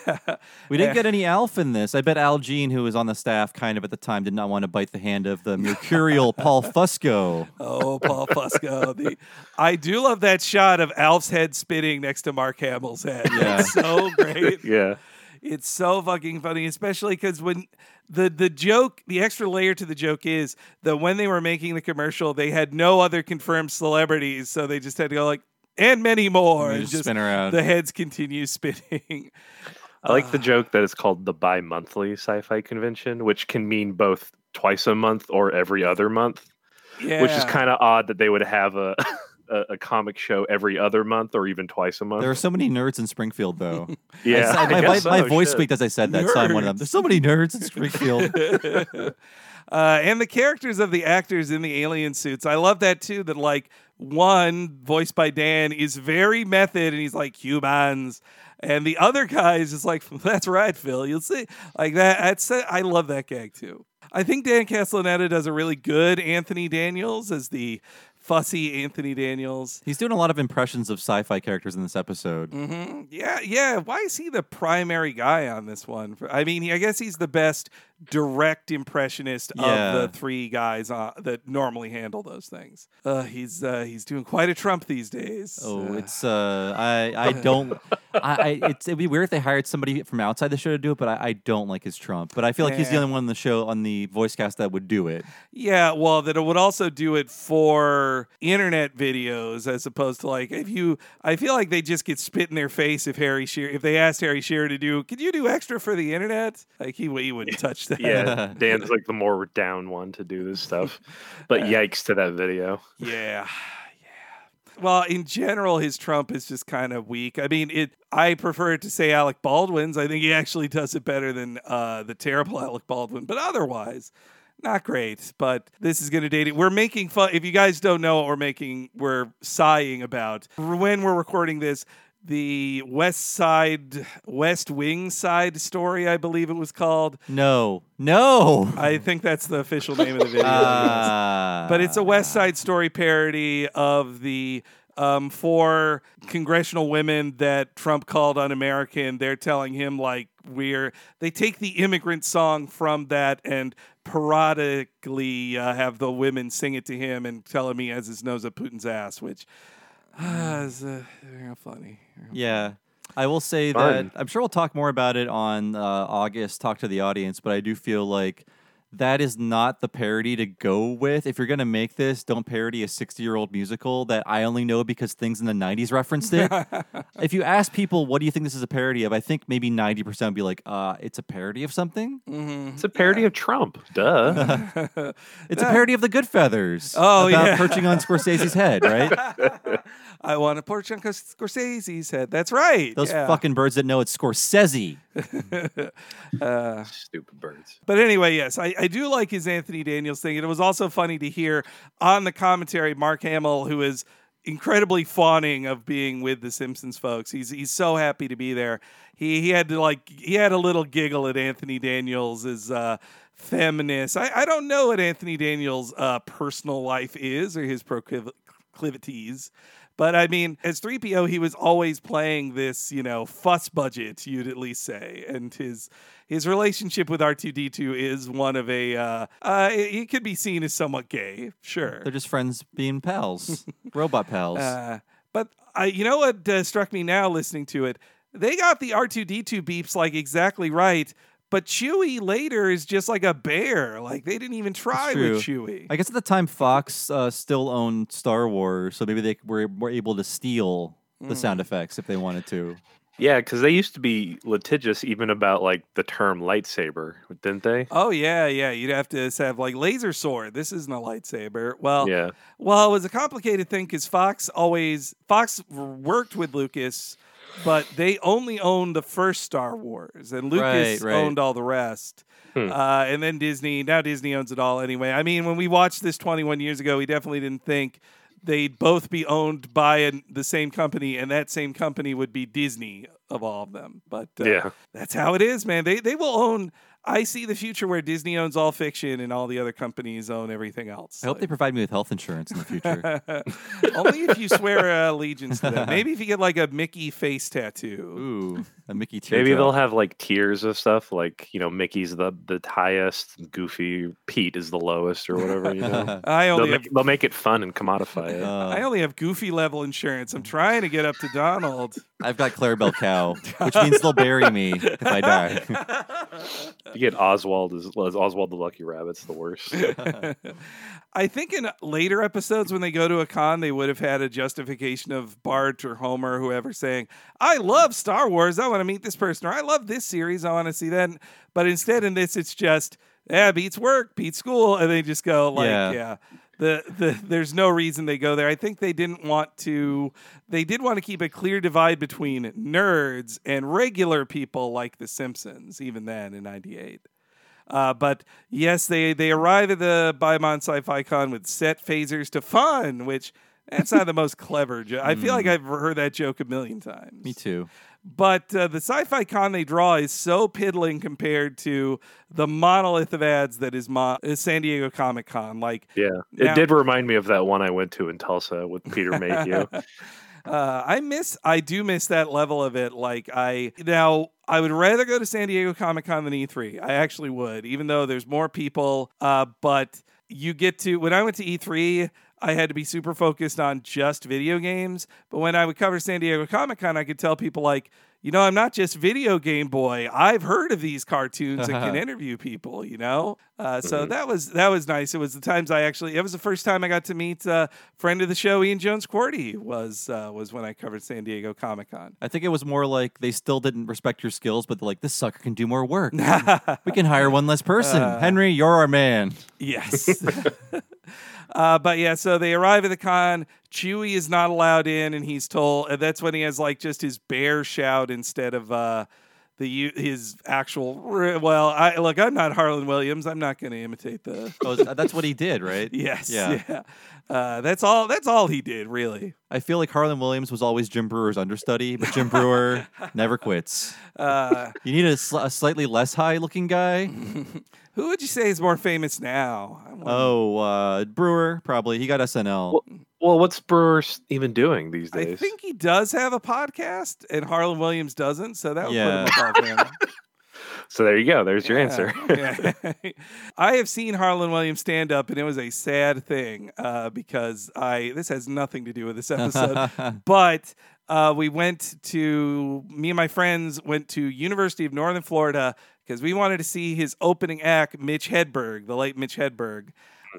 We didn't get any Alf in this. I bet Al Jean, who was on the staff kind of at the time, did not want to bite the hand of the mercurial Paul Fusco. Oh, Paul Fusco. The, I do love that shot of Alf's head spinning next to Mark Hamill's head. Yeah. It's so great. Yeah. It's so fucking funny, especially because when the the joke, the extra layer to the joke is that when they were making the commercial, they had no other confirmed celebrities, so they just had to go like, and many more. And they And just spin around. The heads continue spinning. I like the joke that it's called the bi-monthly sci-fi convention, which can mean both twice a month or every other month. yeah. Which is kind of odd that they would have a, a a comic show every other month or even twice a month. There are so many nerds in Springfield, though. Yeah, I, I my, guess my so, voice shit. squeaked as I said that. So I'm one of them. There's so many nerds in Springfield. uh, and the characters of the actors in the alien suits, I love that too. That like one voiced by Dan is very method, and he's like humans, and the other guy is just like, "That's right, Phil. You'll see." Like that. That's I love that gag too. I think Dan Castellaneta does a really good Anthony Daniels as the fussy Anthony Daniels. He's doing a lot of impressions of sci-fi characters in this episode. hmm Yeah, yeah. Why is he the primary guy on this one? I mean, I guess he's the best direct impressionist Yeah. of the three guys uh, that normally handle those things. Uh, he's uh, he's doing quite a Trump these days. Oh, Uh, it's uh, I I don't, I, I it's it'd be weird if they hired somebody from outside the show to do it, but I, I don't like his Trump. But I feel like he's the only one on the show on the voice cast that would do it. yeah. Well, that it would also do it for internet videos as opposed to like if you. I feel like they just get spit in their face if Harry Shearer if they asked Harry Shearer to do. Could you do extra for the internet? Like he he wouldn't touch that. Yeah, Dan's like the more down one to do this stuff. But yikes to that video. Yeah. Yeah. Well, in general, his Trump is just kind of weak. I mean, it. I prefer to say Alec Baldwin's. I think he actually does it better than uh, the terrible Alec Baldwin. But otherwise, not great. But this is going to date it. We're making fun. If you guys don't know what we're making, we're sighing about when we're recording this. The West Side, West Wing Side story, I believe it was called. No, no. I think that's the official name of the video. Ah. but it's a West Side Story parody of the um, four congressional women that Trump called un-American. They're telling him like we're. They take the immigrant song from that and parodically uh, have the women sing it to him and tell him he has his nose up Putin's ass, which uh, is uh, real funny. Yeah. I will say Fun. that I'm sure we'll talk more about it on uh, August, talk to the audience, but I do feel like that is not the parody to go with. If you're going to make this, don't parody a 60 year old musical that I only know because things in the 90s referenced it. if you ask people, what do you think this is a parody of? I think maybe 90% would be like, uh, it's a parody of something. It's a parody of Trump. Duh. It's a parody of the Goodfeathers. Oh, about yeah. perching on Scorsese's head, right? I want to porch on Scorsese's head. That's right. Those yeah. fucking birds that know it's Scorsese. uh, Stupid birds. But anyway, yes, I, I do like his Anthony Daniels thing. And it was also funny to hear on the commentary Mark Hamill, who is incredibly fawning of being with the Simpsons folks. He's he's so happy to be there. He he had to like he had a little giggle at Anthony Daniels as uh feminist. I, I don't know what Anthony Daniels' uh, personal life is or his proclivities. But I mean, as 3PO, he was always playing this, you know, fuss budget, you'd at least say. And his his relationship with R2D2 is one of a, uh, uh, he could be seen as somewhat gay, sure. They're just friends being pals, robot pals. Uh, but I, you know what uh, struck me now listening to it? They got the R2D2 beeps like exactly right. But Chewie later is just like a bear. Like they didn't even try with Chewie. I guess at the time Fox uh, still owned Star Wars, so maybe they were, were able to steal the sound Mm. effects if they wanted to. Yeah, because they used to be litigious even about like the term lightsaber, didn't they? Oh yeah, yeah. You'd have to have like laser sword. This isn't a lightsaber. Well, Yeah. Well, it was a complicated thing because Fox always Fox worked with Lucas, but they only owned the first Star Wars, and Lucas Right, right. owned all the rest. Hmm. Uh, and then Disney. Now Disney owns it all anyway. I mean, when we watched this 21 years ago, we definitely didn't think they'd both be owned by an, the same company, and that same company would be Disney of all of them. But uh, Yeah. that's how it is, man. They they will own. I see the future where Disney owns all fiction and all the other companies own everything else. I hope they provide me with health insurance in the future. Only if you swear uh, allegiance to them. Maybe if you get like a Mickey face tattoo. Ooh, a Mickey Maybe they'll have like tiers of stuff, like you know, Mickey's the the highest, Goofy, Pete is the lowest, or whatever. You know, I they'll only make, have, they'll make it fun and commodify it. Uh, I only have goofy level insurance. I'm trying to get up to Donald. I've got Clarabelle Cow, which means they'll bury me if I die. You get Oswald as, as Oswald the Lucky Rabbit's the worst. I think in later episodes when they go to a con, they would have had a justification of Bart or Homer or whoever saying, I love Star Wars. I want to meet this person. Or I love this series. I want to see that. But instead, in this, it's just, yeah, beats work, beats school. And they just go, like, Yeah. yeah. The, the there's no reason they go there. I think they didn't want to. They did want to keep a clear divide between nerds and regular people like The Simpsons. Even then, in '98. Uh, but yes, they they arrive at the Bimon Sci-Fi Con with set phasers to fun, which that's not the most clever joke. I feel like I've heard that joke a million times. Me too. But uh, the Sci-Fi Con they draw is so piddling compared to the monolith of ads that is, Mo- is San Diego Comic Con. Like, Yeah, Now- it did remind me of that one I went to in Tulsa with Peter Mayhew. uh, I miss, I do miss that level of it. Like, I now I would rather go to San Diego Comic Con than E3. I actually would, even though there's more people. Uh, but you get to when I went to E3. I had to be super focused on just video games. But when I would cover San Diego Comic Con, I could tell people like, you know, I'm not just video game boy. I've heard of these cartoons and can interview people. You know, uh, so that was that was nice. It was the times I actually. It was the first time I got to meet uh, friend of the show Ian Jones-Quartey. Was uh, was when I covered San Diego Comic Con. I think it was more like they still didn't respect your skills, but they're like, this sucker can do more work. we can hire one less person. Uh, Henry, you're our man. Yes. uh, but yeah, so they arrive at the con. Chewie is not allowed in, and he's told. And that's when he has like just his bear shout instead of uh, the his actual. Well, I look. I'm not Harland Williams. I'm not going to imitate the. Oh, that's what he did, right? Yes. Yeah. Yeah. Uh, that's all. That's all he did, really. I feel like Harland Williams was always Jim Breuer's understudy, but Jim Brewer never quits. Uh, You need a, sl- a slightly less high looking guy. who would you say is more famous now? Oh, uh, Breuer, probably. He got SNL. well, well, what's Breuer even doing these days? I think he does have a podcast, and Harland Williams doesn't. So that would Yeah. put him above him. so there you go. There's your answer. Yeah. I have seen Harland Williams stand up, and it was a sad thing uh, because I. This has nothing to do with this episode, but uh, we went to me and my friends went to University of Northern Florida because we wanted to see his opening act, Mitch Hedberg, the late Mitch Hedberg.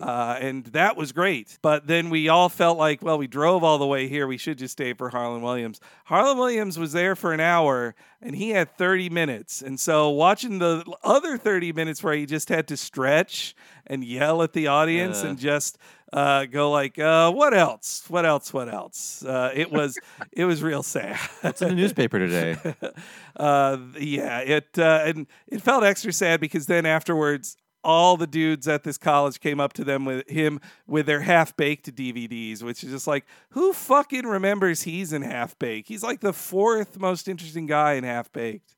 Uh, and that was great. But then we all felt like, well, we drove all the way here. We should just stay for Harland Williams. Harland Williams was there for an hour and he had 30 minutes. And so watching the other 30 minutes where he just had to stretch and yell at the audience Uh. and just uh, go like, uh, what else? What else? What else? Uh, it was it was real sad. What's in the newspaper today? uh, yeah, it uh, and it felt extra sad because then afterwards, all the dudes at this college came up to them with him with their half baked DVDs, which is just like, who fucking remembers he's in half baked? He's like the fourth most interesting guy in half baked.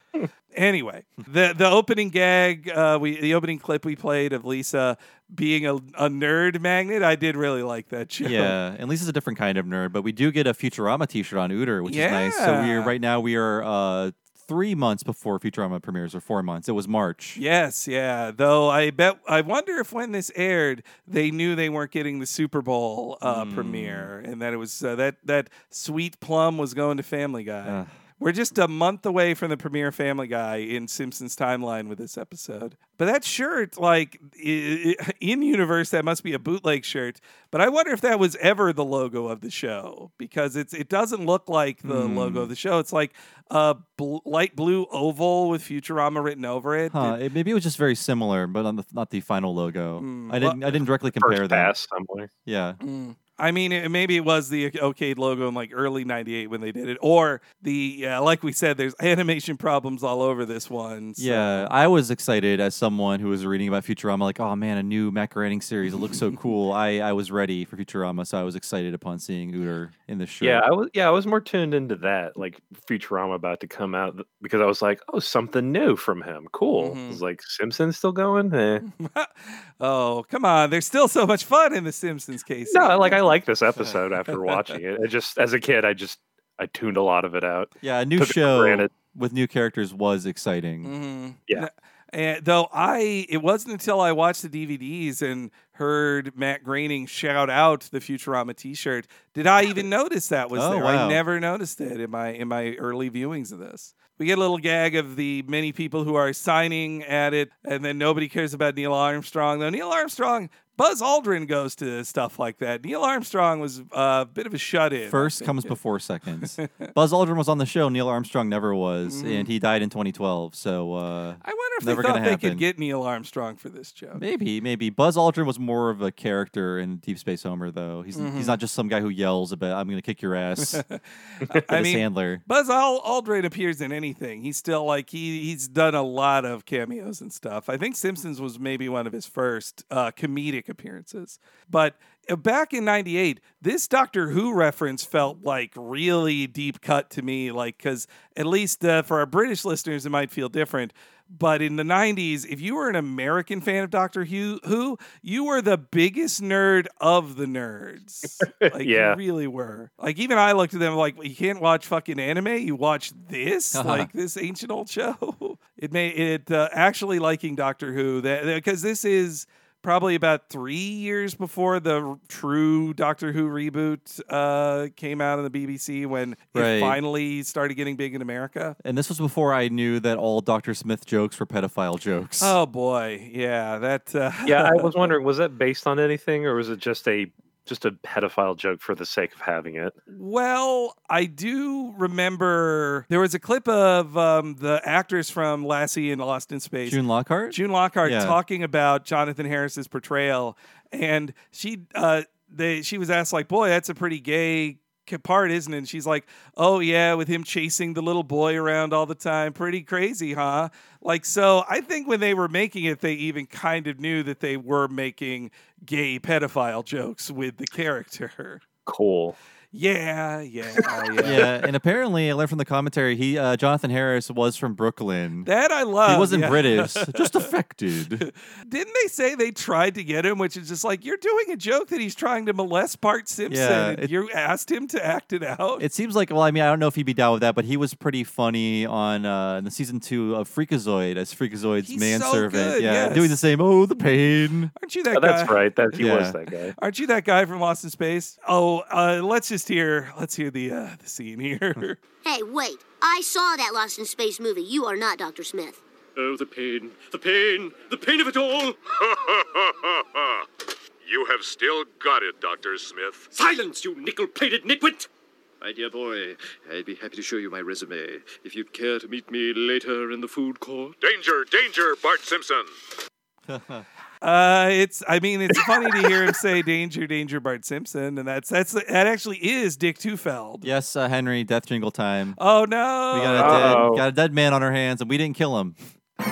Anyway, the the opening gag, uh, we the opening clip we played of Lisa being a, a nerd magnet, I did really like that show. Yeah, and Lisa's a different kind of nerd, but we do get a Futurama T-shirt on Ooter, which is nice. So we're right now we are uh, three months before Futurama premieres, or four months. It was March. Yes, yeah. Though I bet I wonder if when this aired, they knew they weren't getting the Super Bowl uh, premiere, and that it was uh, that that sweet plum was going to Family Guy. Ugh. We're just a month away from the premiere Family Guy in Simpsons timeline with this episode. But that shirt, like i- i- in universe, that must be a bootleg shirt. But I wonder if that was ever the logo of the show because it's it doesn't look like the logo of the show. It's like a bl- light blue oval with Futurama written over it. Huh? It, maybe it was just very similar, but on the, not the final logo. Hmm, I didn't. I didn't directly First compare them. pass somewhere. Yeah. Mm. I mean, it, maybe it was the Okade logo in like early '98 when they did it, or the yeah, like we said, there's animation problems all over this one. so- Yeah, I was excited as someone who was reading about Futurama, like, oh man, a new Matt Groening series. It looks so cool. I, I was ready for Futurama, so I was excited upon seeing Ooter in the show. Yeah, I was. Yeah, I was more tuned into that, like Futurama about to come out, because I was like, oh, something new from him. Cool. Mhm. I was like, Simpsons still going? Eh. oh, come on! There's still so much fun in the Simpsons case. No, like I like this episode after watching it. It just as a kid, I just I tuned a lot of it out. Yeah, a new Took show with new characters was exciting. hmm Yeah. And though I, it wasn't until I watched the DVDs and heard Matt Groening shout out the Futurama T-shirt did I even notice that was Oh, there. wow. I never noticed it in my in my early viewings of this. We get a little gag of the many people who are signing at it, and then nobody cares about Neil Armstrong. Though Neil Armstrong, Buzz Aldrin goes to stuff like that. Neil Armstrong was a bit of a shut in. First comes before seconds. Buzz Aldrin was on the show. Neil Armstrong never was, and he died in 2012. So uh, I wonder if they thought they happen. could get Neil Armstrong for this joke. Maybe, maybe Buzz Aldrin was more of a character in Deep Space Homer, though. He's Mhm. he's not just some guy who yells about "I'm going to kick your ass." I mean, handler. Buzz Al- Aldrin appears in anything. He's still like he he's done a lot of cameos and stuff. I think Simpsons was maybe one of his first uh, comedic appearances. But uh, back in '98, this Doctor Who reference felt like really deep cut to me. Like because at least uh, for our British listeners, it might feel different. But in the 90s, if you were an American fan of Doctor Who, who you were the biggest nerd of the nerds. Like Yeah. you really were. Like even I looked at them like you can't watch fucking anime. You watch this, Uh-huh. like this ancient old show. It made it uh, actually liking Doctor Who that because this is probably about three years before the true Doctor Who reboot uh, came out on the BBC when it finally started getting big in America. And this was before I knew that all Doctor Smith jokes were pedophile jokes. Oh boy, yeah, that. Uh, yeah, I was wondering, was that based on anything, or was it just a just a pedophile joke for the sake of having it? Well, I do remember there was a clip of um, the actors from Lassie and Lost in Space. June Lockhart. June Lockhart Yeah. talking about Jonathan Harris's portrayal, and she uh, they she was asked like, "Boy, that's a pretty gay." Part isn't it? And she's like, "Oh yeah, with him chasing the little boy around all the time, pretty crazy, huh?" Like, so I think when they were making it, they even kind of knew that they were making gay pedophile jokes with the character. Cool. Yeah, yeah, yeah. yeah, and apparently I learned from the commentary he uh, Jonathan Harris was from Brooklyn. That I love. he wasn't yeah. British, just affected. Didn't they say they tried to get him, which is just like you're doing a joke that he's trying to molest Bart Simpson, Yeah, it- you asked him to act it out. It seems like well, I mean, I don't know if he'd be down with that, but he was pretty funny on uh, in the season two of Freakazoid as Freakazoid's He's manservant. so good, yeah, doing the same. Oh, the pain. Aren't you that Oh, guy? that's right. That he Yeah. was that guy. Aren't you that guy from Lost in Space? Oh, uh, let's just hear. Let's hear the uh, the scene here. Hey, wait. I saw that Lost in Space movie. You are not Dr. Smith. Oh, the pain, the pain, the pain of it all. you have still got it, Dr. Smith. Silence, you nickel-plated nitwit! My dear boy, I'd be happy to show you my resume if you'd care to meet me later in the food court. Danger, danger, Bart Simpson. uh, it's. I mean, it's funny to hear him say "Danger, Danger, Bart Simpson," and that's that's that actually is Dick Tufeld. Yes, uh, Henry, death jingle time. Oh no! We got a Uh-oh. dead, got a dead man on our hands, and we didn't kill him.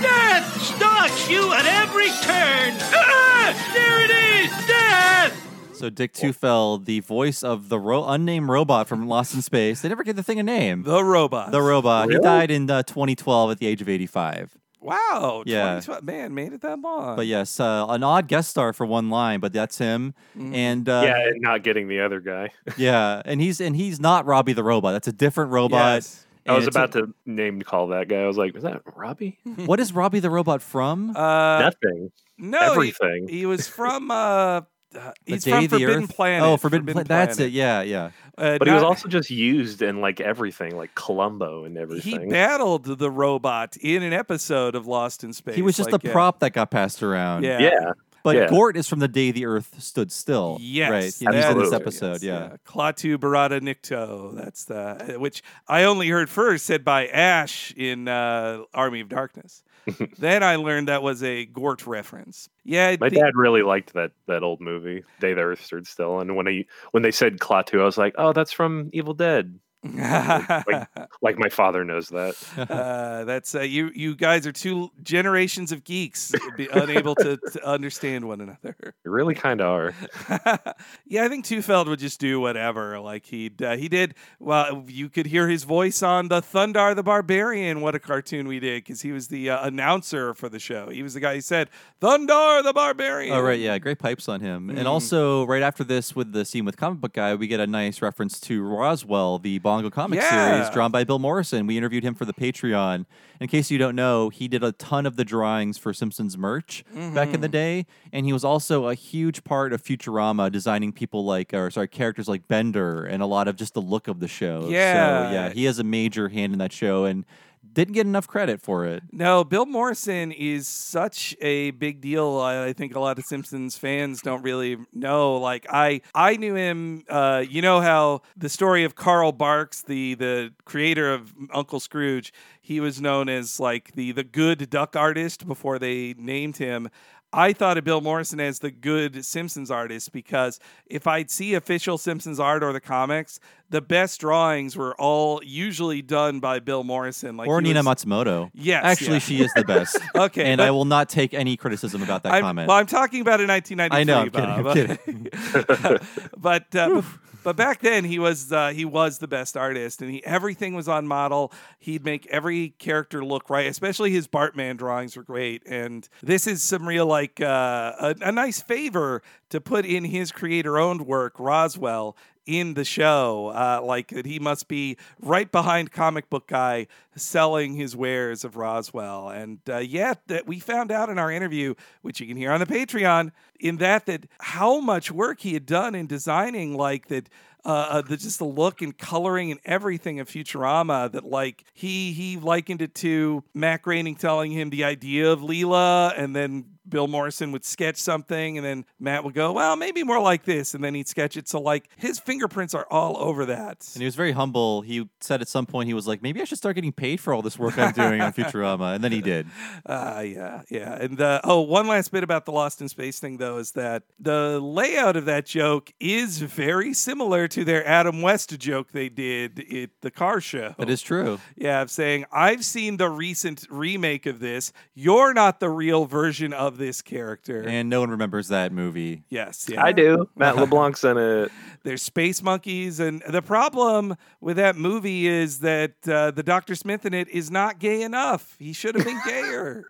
Death stalks you at every turn. Ah, there it is, death. So Dick Tufeld, the voice of the ro- unnamed robot from Lost in Space, they never gave the thing a name. The robot. The robot. He died in uh, 2012 at the age of 85. Wow. Yeah. 2012 Man, made it that long. But yes, uh, an odd guest star for one line, but that's him. Mm-hmm. And uh, yeah, and not getting the other guy. yeah, and he's and he's not Robbie the robot. That's a different robot. Yes. I was And it's a- about to name call that guy. I was like, "Is that Robbie?" What is Robbie the robot from? Uh, Nothing. no, he- everything. He, was from. Uh, uh, he's from the Forbidden Earth? Planet. Oh, Forbidden, Planet. That's it. Yeah, yeah. Uh, But he was also just used in like everything, like Columbo and everything. He battled the robot in an episode of Lost in Space. He was just like, a yeah. prop that got passed around. Yeah. yeah. But Yeah. Gort is from the day the Earth stood still. Yes, Right. He's that in this episode. yes, yeah. Klaatu Barada Nikto. That's the which I only heard first said by Ash in uh, Army of Darkness. then I learned that was a Gort reference. Yeah, My the- dad really liked that that old movie, Day the Earth Stood Still, and when he when they said Klaatu, I was like, "Oh, that's from Evil Dead." Like, like my father knows that. uh, that's uh, you. You guys are two generations of geeks, be unable to, to understand one another. You really kind of are. yeah, I think Tufeld would just do whatever. Like he uh, he did. Well, you could hear his voice on the Thundarr the Barbarian. What a cartoon we did because he was the uh, announcer for the show. He was the guy who said Thundarr the Barbarian. Oh right, yeah, great pipes on him. Mm. And also, right after this, with the scene with comic book guy, we get a nice reference to Roswell, the Bongo comic Yeah. series drawn by Bill Morrison. We interviewed him for the Patreon. In case you don't know, he did a ton of the drawings for Simpsons merch back in the Mm-hmm. day, and he was also a huge part of Futurama, designing people like, or sorry, characters like Bender, and a lot of just the look of the show. Yeah. so yeah, he has a major hand in that show, and didn't get enough credit for it. No, Bill Morrison is such a big deal. I, think a lot of Simpsons fans don't really know. Like I, I knew him. Uh, you know how the story of Carl Barks, the the creator of Uncle Scrooge, he was known as like the the good duck artist before they named him. I thought of Bill Morrison as the good Simpsons artist because if I'd see official Simpsons art or the comics, the best drawings were all usually done by Bill Morrison. Like or Nina was- Matsumoto. Yes, Actually, yeah. she is the best. Okay, And I will not take any criticism about that I'm, comment. Well, I'm talking about in 1993. I know, I'm kidding, I'm Bob. but uh, but back then he was uh, he was the best artist, and he everything was on model. He'd make every character look right, especially his Bartman drawings were great. And this is some real like uh, a, a nice favor to put in his creator-owned work, Roswell. In the show, uh, like that, he must be right behind comic book guy selling his wares of Roswell. And uh, yeah, that we found out in our interview, which you can hear on the Patreon, in that that how much work he had done in designing like that. Uh, uh, the just the look and coloring and everything of Futurama that like he he likened it to Matt Groening telling him the idea of Leela and then Bill Morrison would sketch something and then Matt would go well maybe more like this and then he'd sketch it so like his fingerprints are all over that and he was very humble. He said at some point he was like, maybe I should start getting paid for all this work I'm doing on Futurama, and then he did. Uh, yeah, yeah. And uh, oh, one last bit about the Lost in Space thing, though, is that the layout of that joke is very similar to their Adam West joke they did at the car show. That is true. Yeah, of saying, I've seen the recent remake of this. You're not the real version of this character. And no one remembers that movie. Yes, yeah. I do. Matt LeBlanc's in it. There's space monkeys, and the problem with that movie is that uh, the Dr. Smith in it is not gay enough. He should have been gayer.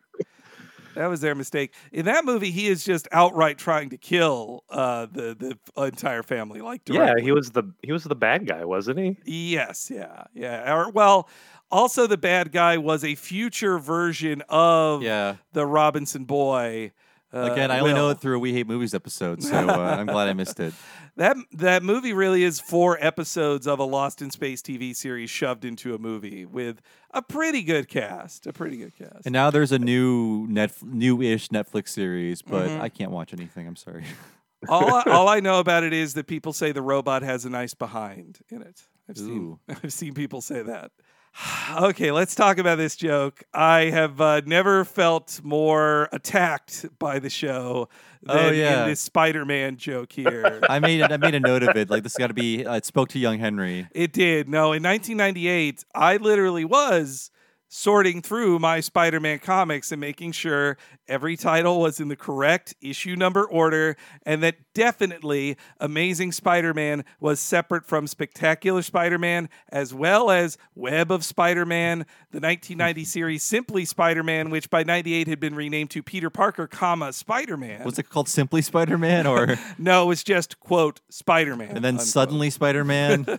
that was their mistake. In that movie, he is just outright trying to kill uh, the the entire family. Like, Yeah, he was the he was the bad guy, wasn't he? Yes, yeah, yeah. Or, well, also the bad guy was a future version of Yeah. the Robinson boy. Uh, Again, I only know it through a We Hate Movies episode, so uh, I'm glad I missed it. That that movie really is four episodes of a Lost in Space TV series shoved into a movie with a pretty good cast. A pretty good cast. And now there's a new net, new-ish Netflix series, but Mhm. I can't watch anything. I'm sorry. all, I, all I know about it is that people say the robot has a nice behind in it. I've seen I've seen people say that. Okay, let's talk about this joke. I have uh, never felt more attacked by the show than Oh, yeah. in this Spider-Man joke here. I made I made a note of it. Like this got to be. Uh, it spoke to young Henry. It did. No, in 1998, I literally was sorting through my Spider Man comics and making sure every title was in the correct issue number order, and that definitely Amazing Spider Man was separate from Spectacular Spider Man, as well as Web of Spider Man, the 1990 series Simply Spider Man, which by 98 had been renamed to Peter Parker, comma, Spider Man. Was it called Simply Spider-Man or No, it was just, quote, Spider Man. and then suddenly Spider-Man?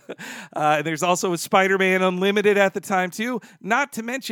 Uh, there's also a Spider Man Unlimited at the time, too. Not to mention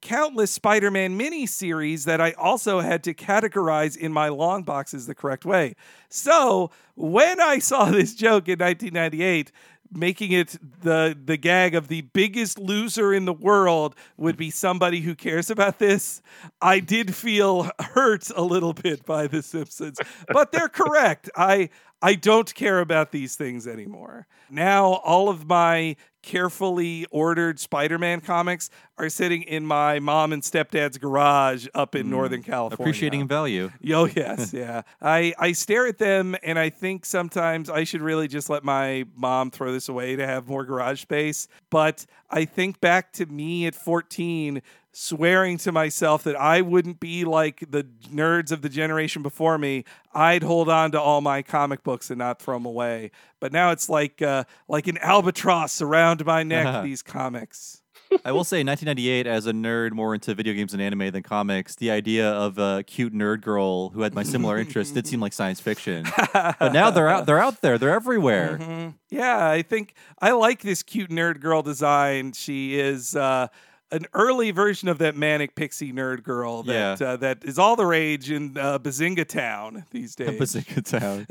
countless Spider Man mini series that I also had to categorize in my long boxes the correct way. So when I saw this joke in 1998, making it the the gag of the biggest loser in the world would be somebody who cares about this. I did feel hurt a little bit by the Simpsons, but they're correct. I I don't care about these things anymore. Now all of my carefully ordered Spider-Man comics are sitting in my mom and stepdad's garage up in hmm. Northern California. Appreciating value. Oh yes, yeah. I I stare at them and I think sometimes I should really just let my mom throw this away to have more garage space. But I think back to me at 14 swearing to myself that I wouldn't be like the nerds of the generation before me. I'd hold on to all my comic books and not throw them away. But now it's like uh, like an albatross around my neck these comics. I will say, 1998, as a nerd more into video games and anime than comics, the idea of a cute nerd girl who had my similar interests did seem like science fiction. But now they're out. They're out there. They're everywhere. Mhm. Yeah, I think I like this cute nerd girl design. She is uh, an early version of that manic pixie nerd girl that Yeah. uh, that is all the rage in uh, Bazinga Town these days. Bazinga Town.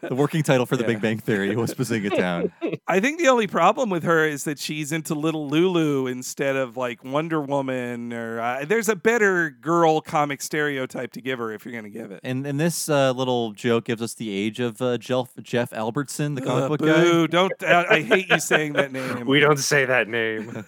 the working title for The Big Bang Theory was Bazinga Town. I think the only problem with her is that she's into Little Lulu instead of like Wonder Woman. Or uh, there's a better girl comic stereotype to give her if you're going to give it. And and this uh, little joke gives us the age of uh, Jeff Jeff Albertson, the comic Uh, book boo! guy. Don't I, I hate you saying that name. We don't say that name.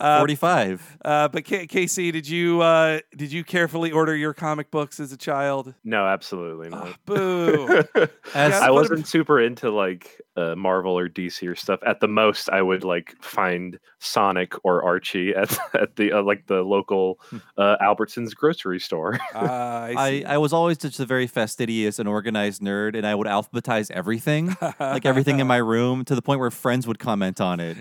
Uh, Forty-five. Uh, but K- Casey, did you uh, did you carefully order your comic books as a child? No, absolutely not. Boo! As- I wasn't super into like uh, Marvel or DC or stuff. At the most, I would like find Sonic or Archie at at the uh, like the local uh, Albertsons grocery store. Uh, I, I, see. I was always just a very fastidious and organized nerd, and I would alphabetize everything, like everything in my room, to the point where friends would comment on it.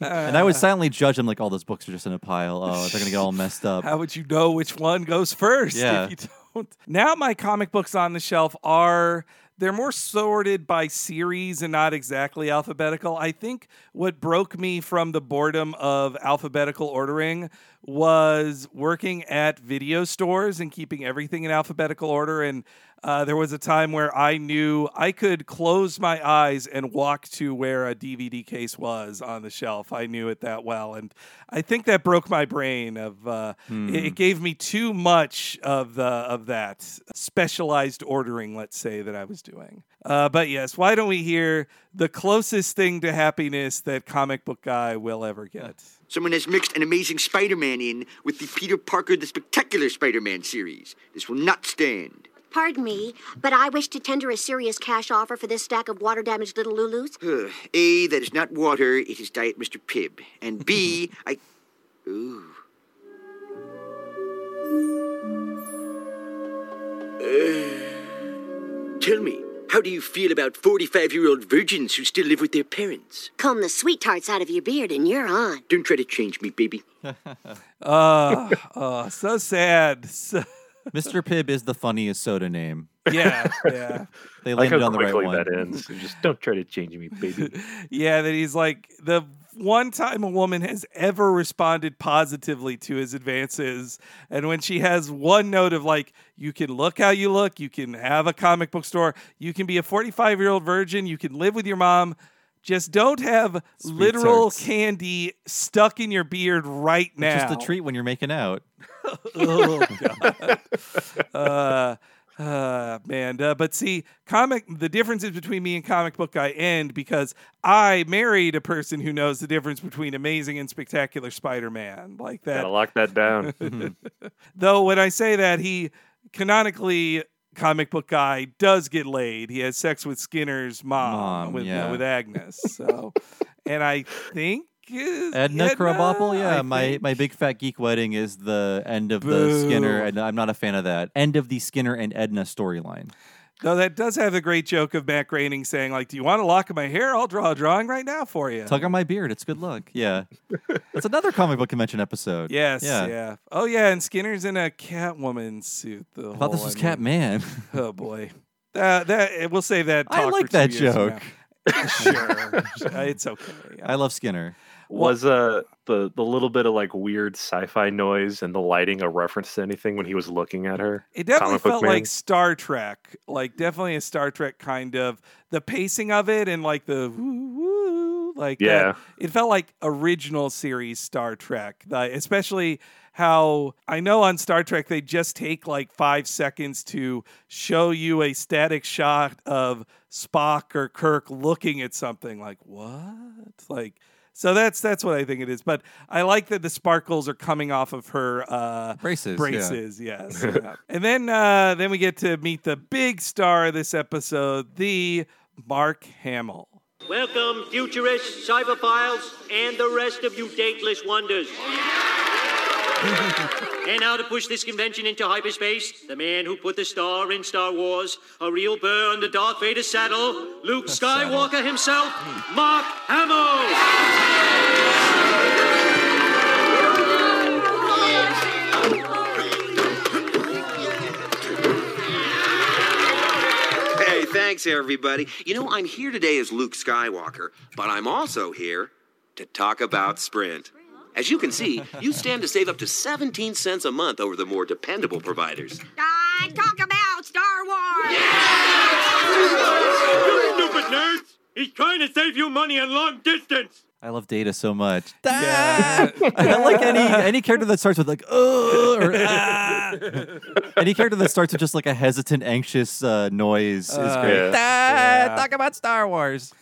and I would silently judge them, like, all those books are just in a pile. Oh, they're gonna get all messed up." How would you know which one goes first Yeah. if you don't? Now my comic books on the shelf are they're more sorted by series and not exactly alphabetical. I think what broke me from the boredom of alphabetical ordering was working at video stores and keeping everything in alphabetical order and uh, there was a time where I knew I could close my eyes and walk to where a DVD case was on the shelf. I knew it that well, and I think that broke my brain. Of uh, it, it gave me too much of the of that specialized ordering, let's say that I was doing. Uh, but yes, why don't we hear the closest thing to happiness that comic book guy will ever get? Someone has mixed an amazing Spider Man in with the Peter Parker the Spectacular Spider Man series. This will not stand. Pardon me, but I wish to tender a serious cash offer for this stack of water damaged little Lulus. Uh, A, that is not water, it is Diet Mr. Pibb. And B, I. Ooh. Uh, tell me, how do you feel about 45 year old virgins who still live with their parents? Comb the sweet tarts out of your beard and you're on. Don't try to change me, baby. Uh, oh, so sad. So, Mr. Pibb is the funniest soda name. yeah, yeah. They I like landed on the right quickly one. that ends. Just don't try to change me, baby. yeah, that he's like the one time a woman has ever responded positively to his advances. And when she has one note of like, you can look how you look, you can have a comic book store, you can be a 45 year old virgin, you can live with your mom. Just don't have literal tarts. candy stuck in your beard right It's now. just a treat when you're making out. oh god. uh, uh, man, uh, but see, comic the differences between me and comic book guy end because I married a person who knows the difference between amazing and spectacular Spider-Man, like that. Gotta lock that down. Though when I say that, he canonically comic book guy does get laid. He has sex with Skinner's mom, Mom, with yeah. with Agnes. So, and I think uh, Edna Krabappel, yeah, I my, think- my big fat geek wedding is the end of the Skinner, and I'm not a fan of that. End of the Skinner and Edna storyline. Though that does have the great joke of Matt Groening saying, like, do you want a lock of my hair? I'll draw a drawing right now for you. Tug on my beard, it's good luck. Yeah, that's another comic book convention episode. Yes, yeah. yeah. Oh, yeah, and Skinner's in a Catwoman suit. The I thought this was mean- Catman. Oh boy, that that we'll save that. I like that joke. sure, it's okay. I love Skinner. Was uh the the little bit of like weird sci-fi noise and the lighting a reference to anything when he was looking at her? It definitely Comic book felt man? like Star Trek, like definitely a Star Trek kind of the pacing of it and like the woo woo, like that. Yeah. it felt like original series Star Trek, the- especially how I know on Star Trek they just take like five seconds to show you a static shot of Spock or Kirk looking at something like what like. So that's that's what I think it is, but I like that the sparkles are coming off of her uh, Braces, yeah. Braces, yes. yeah. And then uh, then we get to meet the big star of this episode, the Mark Hamill. Welcome, futurists, cyberphiles, and the rest of you dateless wonders. And now to push this convention into hyperspace, the man who put the star in Star Wars, a real burr on the Darth Vader saddle, Luke Skywalker himself, Mark Hamill. Hey, thanks, everybody. You know, I'm here today as Luke Skywalker, but I'm also here to talk about Sprint. As you can see, you stand to save up to 17 cents a month over the more dependable providers. I talk about Star Wars. You stupid nerds! He's trying to save you money on long distance. I love Data so much. Yeah. I don't like any any character that starts with like "Ugh," or "Ah." any character that starts with just like a hesitant, anxious uh, noise is Uh, great. yeah. Ah, Talk about Star Wars.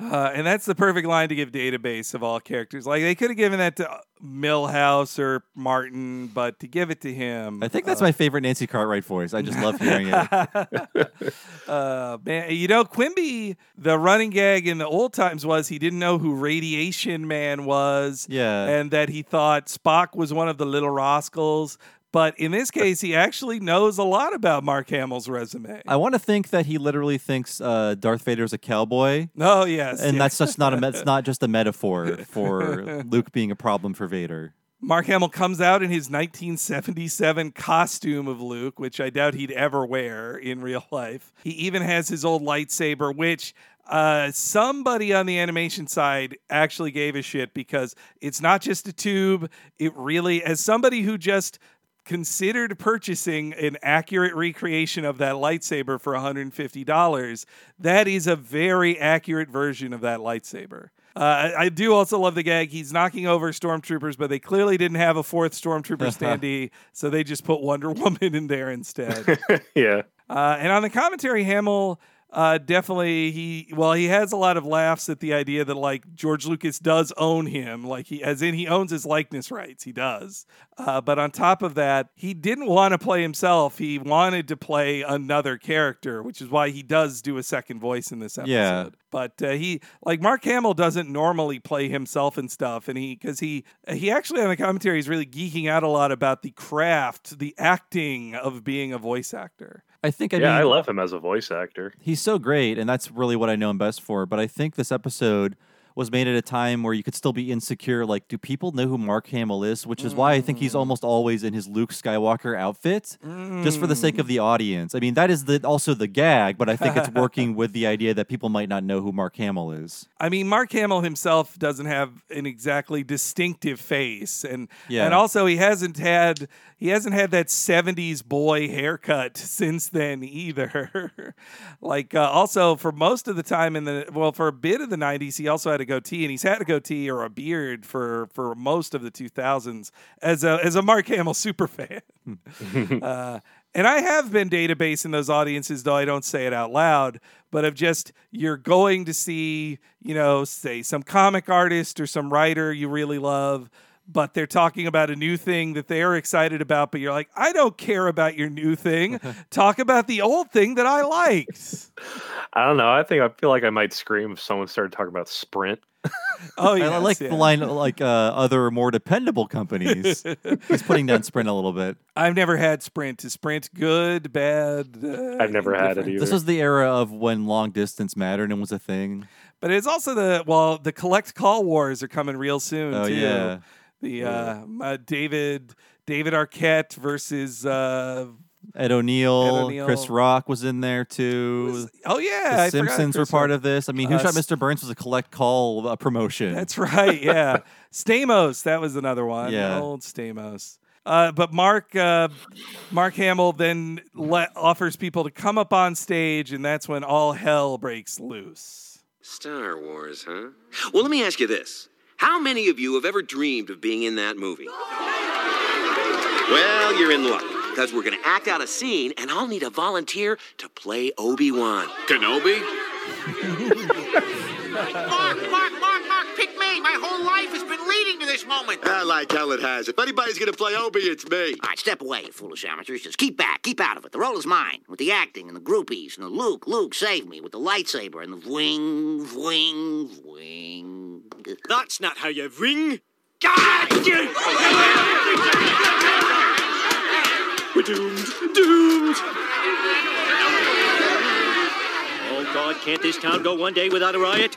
Uh, and that's the perfect line to give database of all characters. Like they could have given that to Milhouse or Martin, but to give it to him, I think that's my favorite Nancy Cartwright voice. I just love hearing it. uh, man, you know, Quimby, the running gag in the old times was he didn't know who Radiation Man was. Yeah. And that he thought Spock was one of the little rascals. But in this case, he actually knows a lot about Mark Hamill's resume. I want to think that he literally thinks uh, Darth Vader's a cowboy. Oh, yes. and yeah. that's just not a. It's not just a metaphor for Luke being a problem for Vader. Mark Hamill comes out in his 1977 costume of Luke, which I doubt he'd ever wear in real life. He even has his old lightsaber, which uh, somebody on the animation side actually gave a shit because it's not just a tube. It really, as somebody who just considered purchasing an accurate recreation of that lightsaber for $150, that is a very accurate version of that lightsaber. Uh, I, do also love the gag. He's knocking over stormtroopers, but they clearly didn't have a fourth stormtrooper standee, so they just put Wonder Woman in there instead. yeah. Uh, and on the commentary, Hamill uh, definitely he well he has a lot of laughs at the idea that like George Lucas does own him, like he as in he owns his likeness rights. He does, uh, but on top of that, he didn't want to play himself. He wanted to play another character, which is why he does do a second voice in this episode. Yeah. But uh, he like Mark Hamill doesn't normally play himself and stuff, and he because he he actually on the commentary is really geeking out a lot about the craft, the acting of being a voice actor. I think. I yeah, mean, I love him as a voice actor. He's so great, and that's really what I know him best for. But I think this episode was made at a time where you could still be insecure. Like, do people know who Mark Hamill is? Which is why I think Mm. he's almost always in his Luke Skywalker outfit, just for the sake Mm. of the audience. I mean, that is the also the gag, but I think it's working with the idea that people might not know who Mark Hamill is. I mean, Mark Hamill himself doesn't have an exactly distinctive face, and Yeah. and also he hasn't had he hasn't had that '70s boy haircut since then either. like, uh, also for most of the time in the well, for a bit of the '90s, he also had a goatee, and he's had a goatee or a beard for for most of the 2000s as a as a Mark Hamill super fan. uh, and I have been databasing those audiences, though I don't say it out loud, but of just you're going to see, you know, say some comic artist or some writer you really love, but they're talking about a new thing that they're excited about, but you're like, I don't care about your new thing. Talk about the old thing that I liked. I don't know. I think I feel like I might scream if someone started talking about Sprint. Oh, I like yeah. the line like uh, other more dependable companies. he's putting down Sprint a little bit. I've never had Sprint. Is Sprint good, bad? Uh, I've never had it indifferent? either. This was the era of when long distance mattered and was a thing. But it's also the well, the collect call wars are coming real soon Oh, too. yeah. The uh, uh, David David Arquette versus uh, Ed O'Neill, O'Neill. Chris Rock was in there too. oh yeah, the I Simpsons were part Rock. of this. I mean, Who Uh, Shot Mr. Burns was a collect call uh, promotion. That's right. Yeah, Stamos. That was another one. Yeah. old Stamos. Uh, but Mark uh, Mark Hamill then le- offers people to come up on stage, and that's when all hell breaks loose. Star Wars, huh? Well, let me ask you this. How many of you have ever dreamed of being in that movie? Well, you're in luck, because we're going to act out a scene, and I'll need a volunteer to play Obi-Wan. Kenobi? Mark, Mark, leading to this moment. I like hell it has. If anybody's gonna play Obi, it's me. All right, step away, you foolish amateurs. Just keep back, keep out of it. The role is mine, with the acting and the groupies and the Luke, Luke, save me, with the lightsaber and the vwing, vwing, vwing. That's not how you ring. We're doomed. Doomed. Oh, God, can't this town go one day without a riot?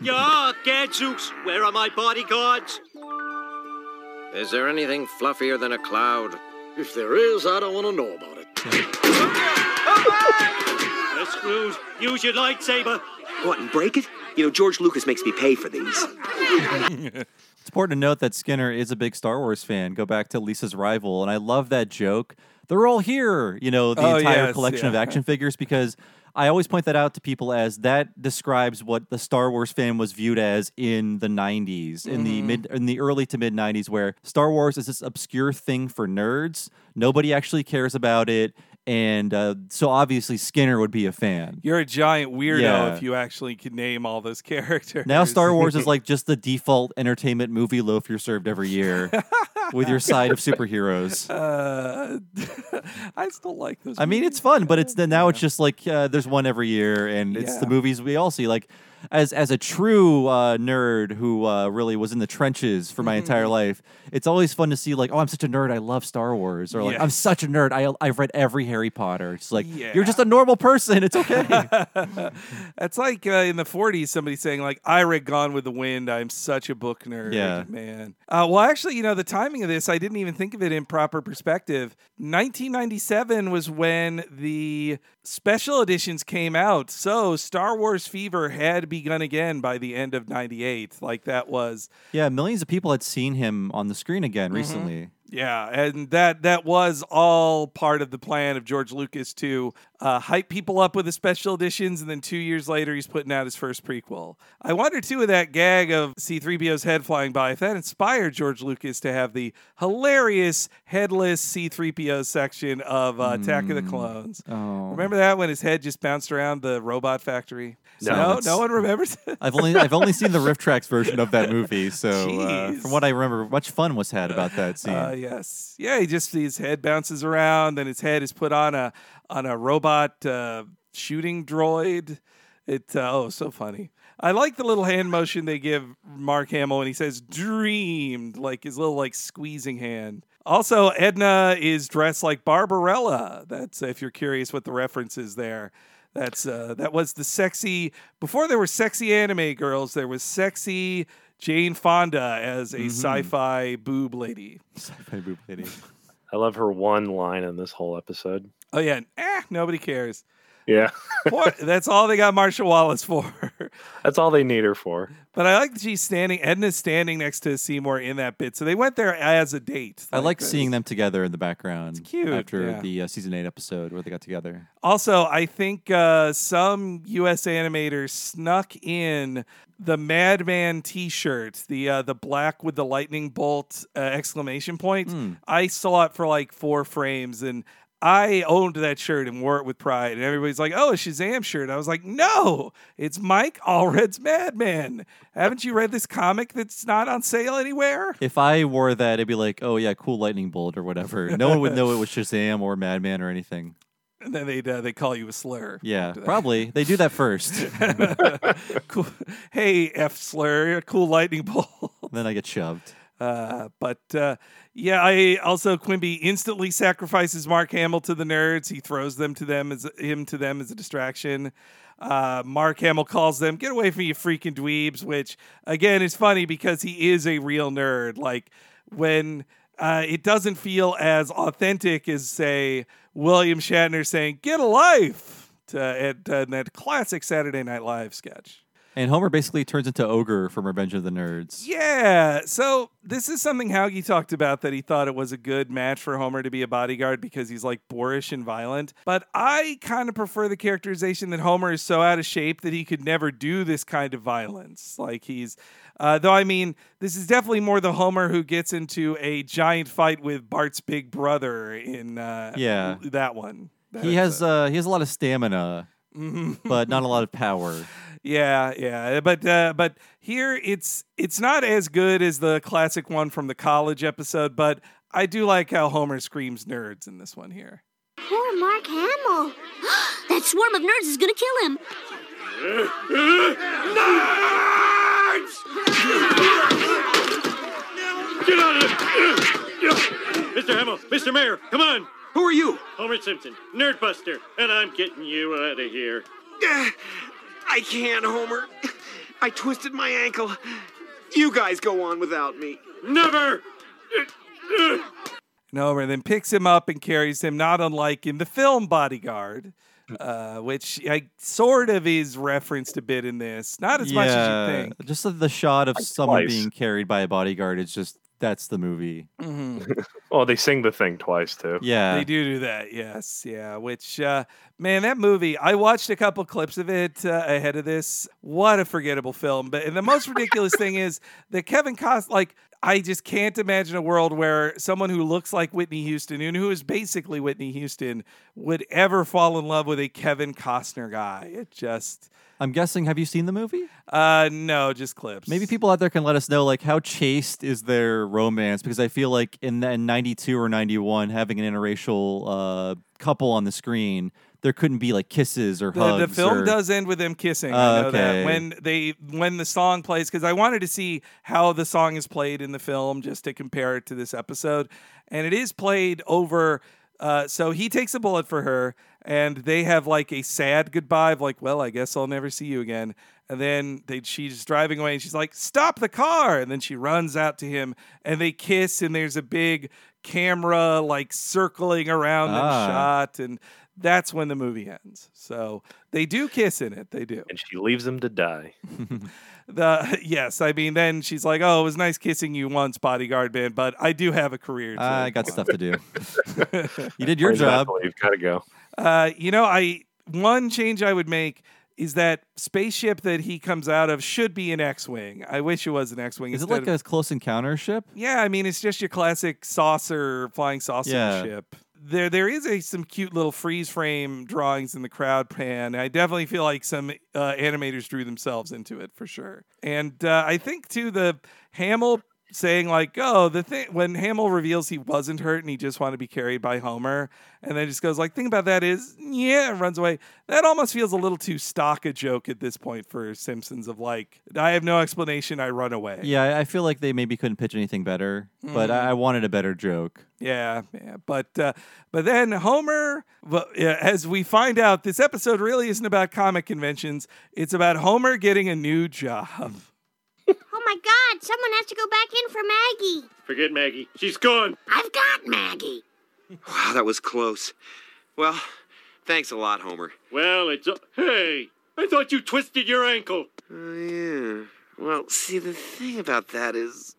Yeah, gadzooks, where are my bodyguards? Is there anything fluffier than a cloud? If there is, I don't want to know about it. You're screwed. Use your lightsaber. What, and break it? You know, George Lucas makes me pay for these. It's important to note that Skinner is a big Star Wars fan. Go back to Lisa's Rival, and I love that joke. They're all here, you know, the Oh, entire yes, collection of action figures, because I always point that out to people as that describes what the Star Wars fan was viewed as in the '90s, in the Mhm. mid, in the early to mid '90s, where Star Wars is this obscure thing for nerds. Nobody actually cares about it, and uh, so obviously Skinner would be a fan. You're a giant weirdo Yeah. if you actually could name all those characters. Now Star Wars is like just the default entertainment movie loaf you're served every year with your side of superheroes. Uh, I still like those. I mean, it's fun, but it's now it's just like uh, there's one every year, and it's the movies we all see. Like as as a true uh, nerd who uh, really was in the trenches for my entire Mm-hmm. life, it's always fun to see like, oh, I'm such a nerd, I love Star Wars, or like I'm such a nerd, I I've read every Harry Potter. It's like Yeah. you're just a normal person. It's okay. It's like uh, in the 40s, somebody saying like, "I read Gone with the Wind. I'm such a book nerd." Yeah. man. Uh, well, actually, you know, the timing of this, I didn't even think of it in proper perspective. 1997 was when the special editions came out, so Star Wars fever had begun again by the end of '98. Like that was yeah, millions of people had seen him on the screen again Mhm. recently. Yeah, and that that was all part of the plan of George Lucas to uh, hype people up with the special editions, and then two years later, he's putting out his first prequel. I wonder too with that gag of C-3PO's head flying by if that inspired George Lucas to have the hilarious headless C-3PO section of uh, Attack of the Clones. Oh. Remember that when his head just bounced around the robot factory? No, no, no one remembers. It. I've only I've only seen the Riff Tracks version of that movie, so uh, from what I remember, much fun was had about that scene. Uh, yes, yeah. He just his head bounces around, then his head is put on a on a robot uh, shooting droid. It uh, oh, so funny. I like the little hand motion they give Mark Hamill when he says "dreamed," like his little like squeezing hand. Also, Edna is dressed like Barbarella. That's if you're curious what the reference is there. That's uh, that was the sexy before there were sexy anime girls. There was sexy Jane Fonda as a Mhm. sci-fi boob lady. Sci-fi boob lady. I love her one line in this whole episode. Oh yeah, eh, nobody cares. Yeah, Poor- that's all they got Marcia Wallace for. that's all they need her for. But I like that she's standing. Edna's standing next to Seymour in that bit, so they went there as a date. I like this. seeing them together in the background It's cute, after yeah. the uh, season eight episode where they got together. Also, I think uh, some U.S. animators snuck in the Madman T-shirt, the uh, the black with the lightning bolt uh, exclamation point. Hmm. I saw it for like four frames, and I owned that shirt and wore it with pride. And everybody's like, "Oh, a Shazam shirt." I was like, "No, it's Mike Allred's Madman." Haven't you read this comic that's not on sale anywhere? If I wore that, it'd be like, oh yeah, cool lightning bolt or whatever. No one would know it was Shazam or Madman or anything. And then they uh, they call you a slur. Yeah, probably they do that first. cool. Hey, F slur, a cool lightning bolt. then I get shoved. Uh, but uh, yeah, I also Quimby instantly sacrifices Mark Hamill to the nerds. He throws them to them as him to them as a distraction. Uh, Mark Hamill calls them, "Get away from you, freaking dweebs!" Which again is funny because he is a real nerd. Like when uh, it doesn't feel as authentic as say William Shatner saying "Get a life" to, at, uh, that classic Saturday Night Live sketch. And Homer basically turns into ogre from Revenge of the Nerds. Yeah. So this is something Hauge talked about that he thought it was a good match for Homer to be a bodyguard because he's like boorish and violent. But I kind of prefer the characterization that Homer is so out of shape that he could never do this kind of violence. Like he's, uh, though I mean, this is definitely more the Homer who gets into a giant fight with Bart's big brother in uh, Yeah. that one. He has uh, he has a lot of stamina, but not a lot of power. Yeah, yeah, but uh, but here it's it's not as good as the classic one from the college episode, but I do like how Homer screams nerds in this one here. Poor Mark Hamill. that swarm of nerds is gonna kill him. Nerds! Get out of there! Mr. Hamill, Mr. Mayor, come on! Who are you? Homer Simpson, Nerdbuster, and I'm getting you out of here. I can't, Homer. I twisted my ankle. You guys go on without me. Never! And Homer then picks him up and carries him, not unlike in the film Bodyguard. uh, which I sort of is referenced a bit in this. Not as much as you think. Just the- the shot of someone twice. being carried by a bodyguard is just that's the movie. oh, they sing the thing twice too. Yeah. They do do that, yes, yeah. Which, uh, man, that movie. I watched a couple clips of it uh, ahead of this. What a forgettable film! But and the most ridiculous thing is that Kevin Costner. Like, I just can't imagine a world where someone who looks like Whitney Houston and who is basically Whitney Houston would ever fall in love with a Kevin Costner guy. It just. I'm guessing. Have you seen the movie? Uh, no, just clips. Maybe people out there can let us know, like, how chaste is their romance? Because I feel like in, in '92 or '91, having an interracial uh, couple on the screen, there couldn't be like kisses or The, hugs. the film or- does end with them kissing. I know okay. that when they when the song plays because I wanted to see how the song is played in the film just to compare it to this episode, and it is played over. Uh, so he takes a bullet for her, and they have like a sad goodbye of like, well, I guess I'll never see you again. And then they, she's driving away, and she's like, "Stop the car!" And then she runs out to him, and they kiss, and there's a big camera like circling around them Ah. shot, and that's when the movie ends. So they do kiss in it. They do. And she leaves him to die. The yes, I mean, then she's like, "Oh, it was nice kissing you once, bodyguard man, but I do have a career." To I got stuff to do. you did your Where's job. You've got to go. Uh, you know, I one change I would make is that spaceship that he comes out of should be an X-wing. I wish it was an X-wing. Is it like of- a close encounter ship? Yeah, I mean, it's just your classic saucer, flying saucer Yeah. ship. There, there is a some cute little freeze frame drawings in the crowd pan. I definitely feel like some uh, animators drew themselves into it for sure. And uh, I think too the Hamill saying like, "Oh, the thing," when Hamill reveals he wasn't hurt and he just wanted to be carried by Homer, and then just goes like, "Thing about that is, yeah," and runs away. That almost feels a little too stock a joke at this point for Simpsons. Of like, I have no explanation, I run away. Yeah, I- feel like they maybe couldn't pitch anything better, but Mhm. I I wanted a better joke. Yeah, yeah, but uh, but then Homer, well, yeah, as we find out, this episode really isn't about comic conventions. It's about Homer getting a new job. Oh my god, someone has to go back in for Maggie. Forget Maggie. She's gone. I've got Maggie. Wow, that was close. Well, thanks a lot, Homer. Well, it's. A- hey, I thought you twisted your ankle. Oh, yeah. Well, see, the thing about that is.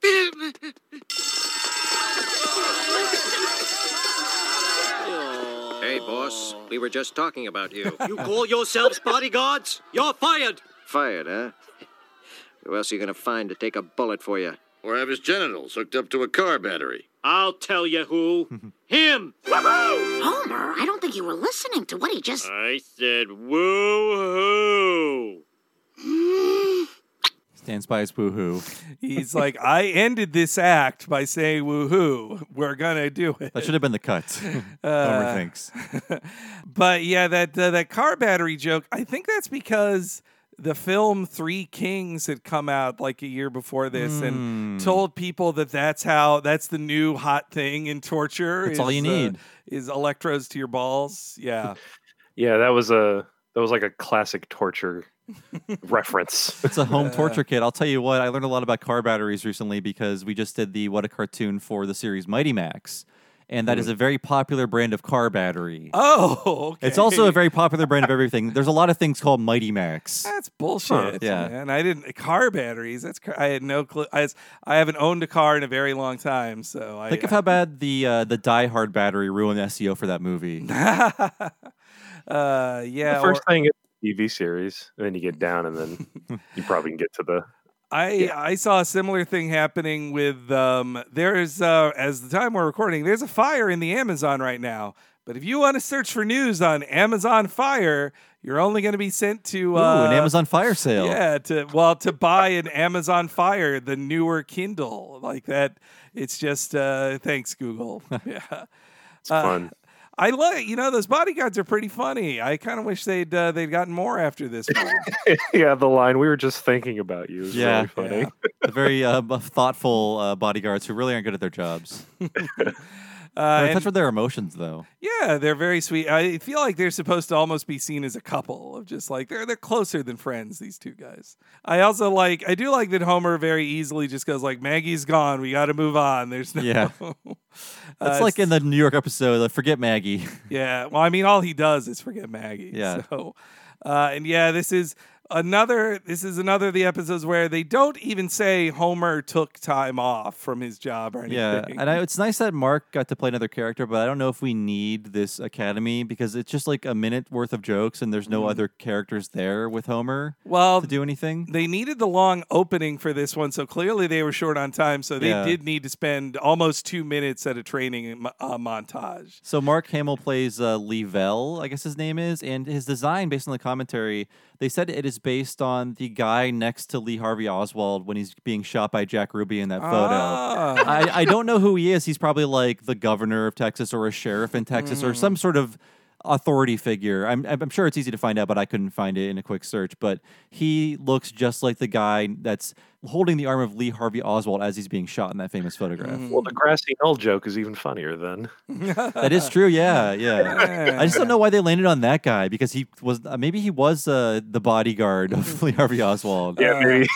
Hey, boss. We were just talking about you. You call yourselves bodyguards? You're fired. Fired, huh? Who else are you gonna find to take a bullet for you? Or have his genitals hooked up to a car battery. I'll tell you who. Him. Woohoo! Homer, I don't think you were listening to what he just. I said woo hoo. Stands by his woohoo. He's like, I ended this act by saying woohoo. We're gonna do it. That should have been the cut. Homer Uh, thinks. but yeah, that uh, that car battery joke. I think that's because the film Three Kings had come out like a year before this Hmm. and told people that that's how that's the new hot thing in torture. That's all is, you uh, need. is electrodes to your balls. Yeah. Yeah, that was a that was like a classic torture reference. It's a home torture kit. I'll tell you what, I learned a lot about car batteries recently because we just did the What a Cartoon for the series Mighty Max. And that is a very popular brand of car battery. Oh, okay. It's also a very popular brand of everything. There's a lot of things called Mighty Max. That's bullshit. Yeah. man. I didn't car batteries. That's cr- I had no clue. I, was- I haven't owned a car in a very long time, so I Think of how bad the uh, the Die Hard battery ruined SEO for that movie. uh, yeah. the first or- thing is the TV series, and then you get down, and then you probably can get to the. I I saw a similar thing happening with um there's uh as the time we're recording there's a fire in the Amazon right now. But if you want to search for news on Amazon Fire, you're only going to be sent to Ooh, uh, an Amazon Fire sale. Yeah, to well to buy an Amazon Fire, the newer Kindle like that. It's just uh thanks Google. yeah, it's fun. I like you know those bodyguards are pretty funny. I kind of wish they'd uh, they'd gotten more after this yeah, the line we were just thinking about you is Yeah. really funny. The very uh, thoughtful uh, bodyguards who really aren't good at their jobs. Uh, touch with their emotions, though. yeah, they're very sweet. I feel like they're supposed to almost be seen as a couple of just like they're they're closer than friends. These two guys. I also like. I do like that Homer very easily just goes like, "Maggie's gone. We got to move on." There's no. Yeah. Uh, It's like in the New York episode, like, "Forget Maggie." Yeah. Well, I mean, all he does is forget Maggie. Yeah. So, uh, and yeah, this is another. This is another of the episodes where they don't even say Homer took time off from his job or anything. Yeah, and I, it's nice that Mark got to play another character, but I don't know if we need this Academy because it's just like a minute worth of jokes, and there's no Mhm. other characters there with Homer. well, to do anything. They needed the long opening for this one, so clearly they were short on time. So they Yeah. did need to spend almost two minutes at a training uh, montage. So Mark Hamill plays uh, Leavelle, I guess his name is, and his design, based on the commentary, they said it is based on the guy next to Lee Harvey Oswald when he's being shot by Jack Ruby in that photo. Ah. I, I don't know who he is. He's probably like the governor of Texas or a sheriff in Texas or Mm. some sort of authority figure. I'm, I'm sure it's easy to find out, but I couldn't find it in a quick search. But he looks just like the guy that's holding the arm of Lee Harvey Oswald as he's being shot in that famous photograph. Mm. Well, the grassy knoll joke is even funnier then. That is true. Yeah, yeah. I just don't know why they landed on that guy because he was uh, maybe he was uh, the bodyguard of Lee Harvey Oswald. Yeah, maybe.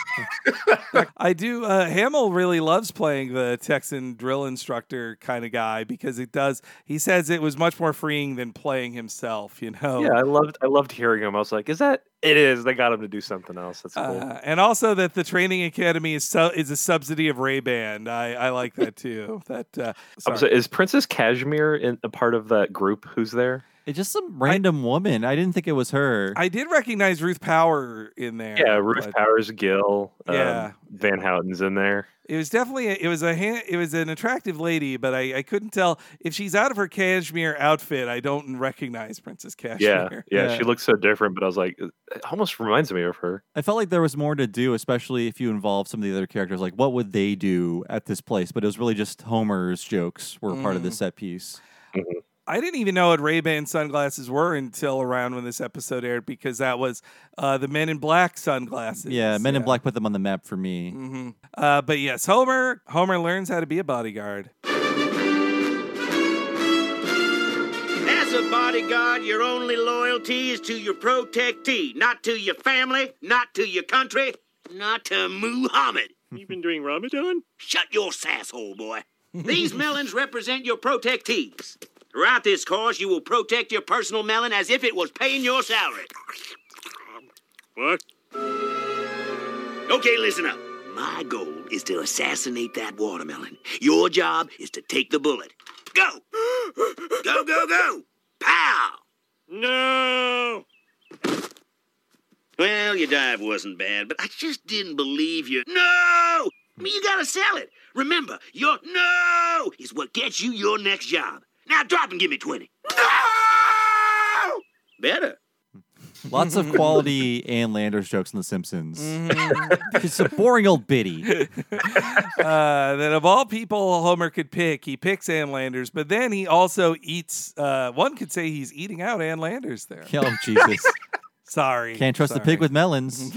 I do. Uh, Hamill really loves playing the Texan drill instructor kind of guy because it does. He says it was much more freeing than playing himself. You know. Yeah, I loved I loved hearing him. I was like, is that it is. They got him to do something else. That's cool. Uh, and also that the training academy is su- is a subsidy of Ray Ban. I, I like that too. That uh, I'm sorry. sorry, is Princess Kashmir in a part of that group who's there? It's just some random woman. I didn't think it was her. I did recognize Ruth Power in there. Yeah, Ruth but Powers, Gill, um, Yeah. Van Houten's in there. It was definitely a, it was a hand, it was an attractive lady, but I, I couldn't tell if she's out of her cashmere outfit. I don't recognize Princess Yeah, Kashmir. yeah, she looks so different, but I was like, it almost reminds me of her. I felt like there was more to do, especially if you involve some of the other characters. Like, what would they do at this place? But it was really just Homer's jokes were part of the Mhm. set piece. I didn't even know what Ray Ban sunglasses were until around when this episode aired because that was uh, the Men in Black sunglasses. Yeah, Men in Black put them on the map for me. hmm Uh, but yes, Homer Homer learns how to be a bodyguard. As a bodyguard, your only loyalty is to your protectee, not to your family, not to your country, not to Muhammad. You've been doing Ramadan? Shut your sasshole, boy. These melons represent your protectees. Throughout this course, you will protect your personal melon as if it was paying your salary. What? Okay, listen up. My goal is to assassinate that watermelon. Your job is to take the bullet. Go! go, go, go! Pow! No! Well, your dive wasn't bad, but I just didn't believe you. No! You gotta sell it. Remember, your no is what gets you your next job. Now drop and give me 20. No! Better. Lots of quality Ann Landers jokes in The Simpsons. Mm-hmm. A boring old biddy. uh, that of all people Homer could pick, he picks Ann Landers, but then he also eats. Uh, one could say he's eating out Ann Landers there. Oh, Jesus. Sorry. Can't trust the pig with melons.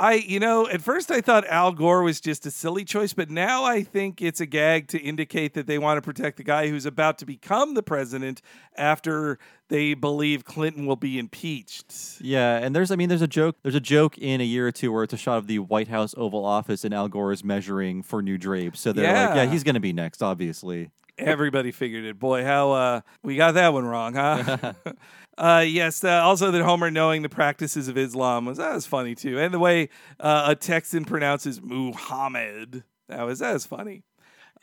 I, you know, at first I thought Al Gore was just a silly choice, but now I think it's a gag to indicate that they want to protect the guy who's about to become the president after they believe Clinton will be impeached. Yeah, and there's I mean there's a joke there's a joke in a year or two where it's a shot of the White House Oval Office and Al Gore is measuring for new drapes. So they're like, Yeah. yeah, he's gonna be next, obviously. Everybody figured it. Boy, how uh, we got that one wrong, huh? uh, yes. Uh, also, that Homer knowing the practices of Islam was that was funny too, and the way uh, a Texan pronounces Muhammad that was that was funny.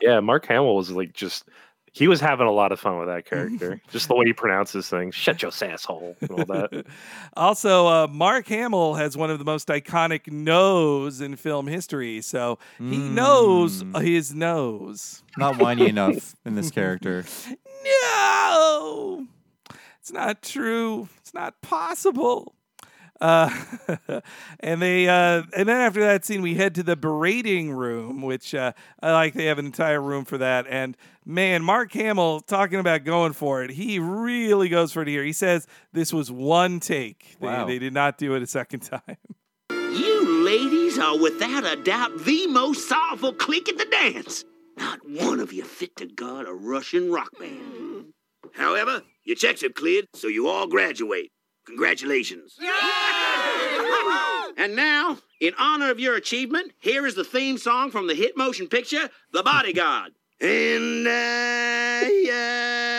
Yeah, Mark Hamill was like just he was having a lot of fun with that character. just the way he pronounces things. Shut your asshole and all that. Also, uh, Mark Hamill has one of the most iconic nose in film history, so he knows his nose. Not whiny enough in this character. No, it's not true. It's not possible. Uh, and they, uh, and then after that scene, we head to the berating room, which uh, I like. They have an entire room for that. And man, Mark Hamill talking about going for it. He really goes for it here. He says this was one take. They, Wow. they did not do it a second time. You ladies are without a doubt the most sorrowful clique in the dance. Not one of you fit to guard a Russian rock band. However, your checks have cleared, so you all graduate. Congratulations. And now, in honor of your achievement, here is the theme song from the hit motion picture, The Bodyguard. And uh, I, I,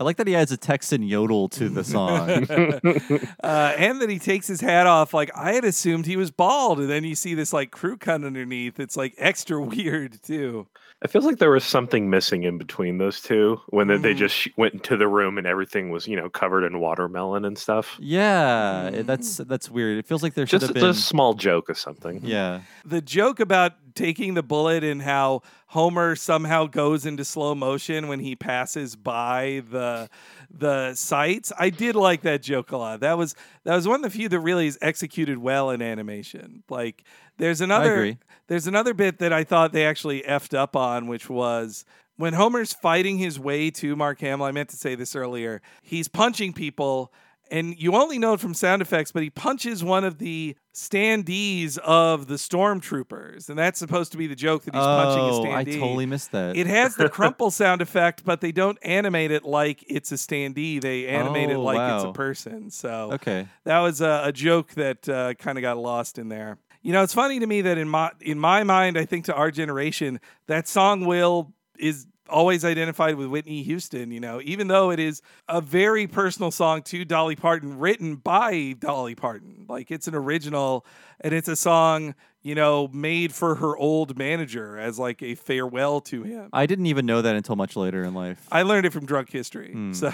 I like that he adds a Texan yodel to the song. uh, and that he takes his hat off. Like I had assumed he was bald, and then you see this like crew cut underneath. It's like extra weird too. It feels like there was something missing in between those two when they- they Mhm. just went into the room and everything was, you know, covered in watermelon and stuff. yeah, it- that's that's weird. It feels like there should Just have a small joke or something. Yeah. The joke about taking the bullet and how Homer somehow goes into slow motion when he passes by the the sites. I did like that joke a lot. That was that was one of the few that really is executed well in animation. Like there's another there's another bit that I thought they actually effed up on, which was when Homer's fighting his way to Mark Hamill. I meant to say this earlier. He's punching people. And you only know it from sound effects, but he punches one of the standees of the stormtroopers, and that's supposed to be the joke that he's punching a Oh, standee. I totally missed that. It has the crumple sound effect, but they don't animate it like it's a standee. They animate it Oh, like it's a person. So Okay. that was a, a joke that uh, kind of got lost in there. You know, it's funny to me that in my in my mind, I think to our generation, that song will is always identified with Whitney Houston, you know, even though it is a very personal song to Dolly Parton written by Dolly Parton. Like it's an original and it's a song, you know, made for her old manager as like a farewell to him. I didn't even know that until much later in life. I learned it from drunk history. Hmm. So,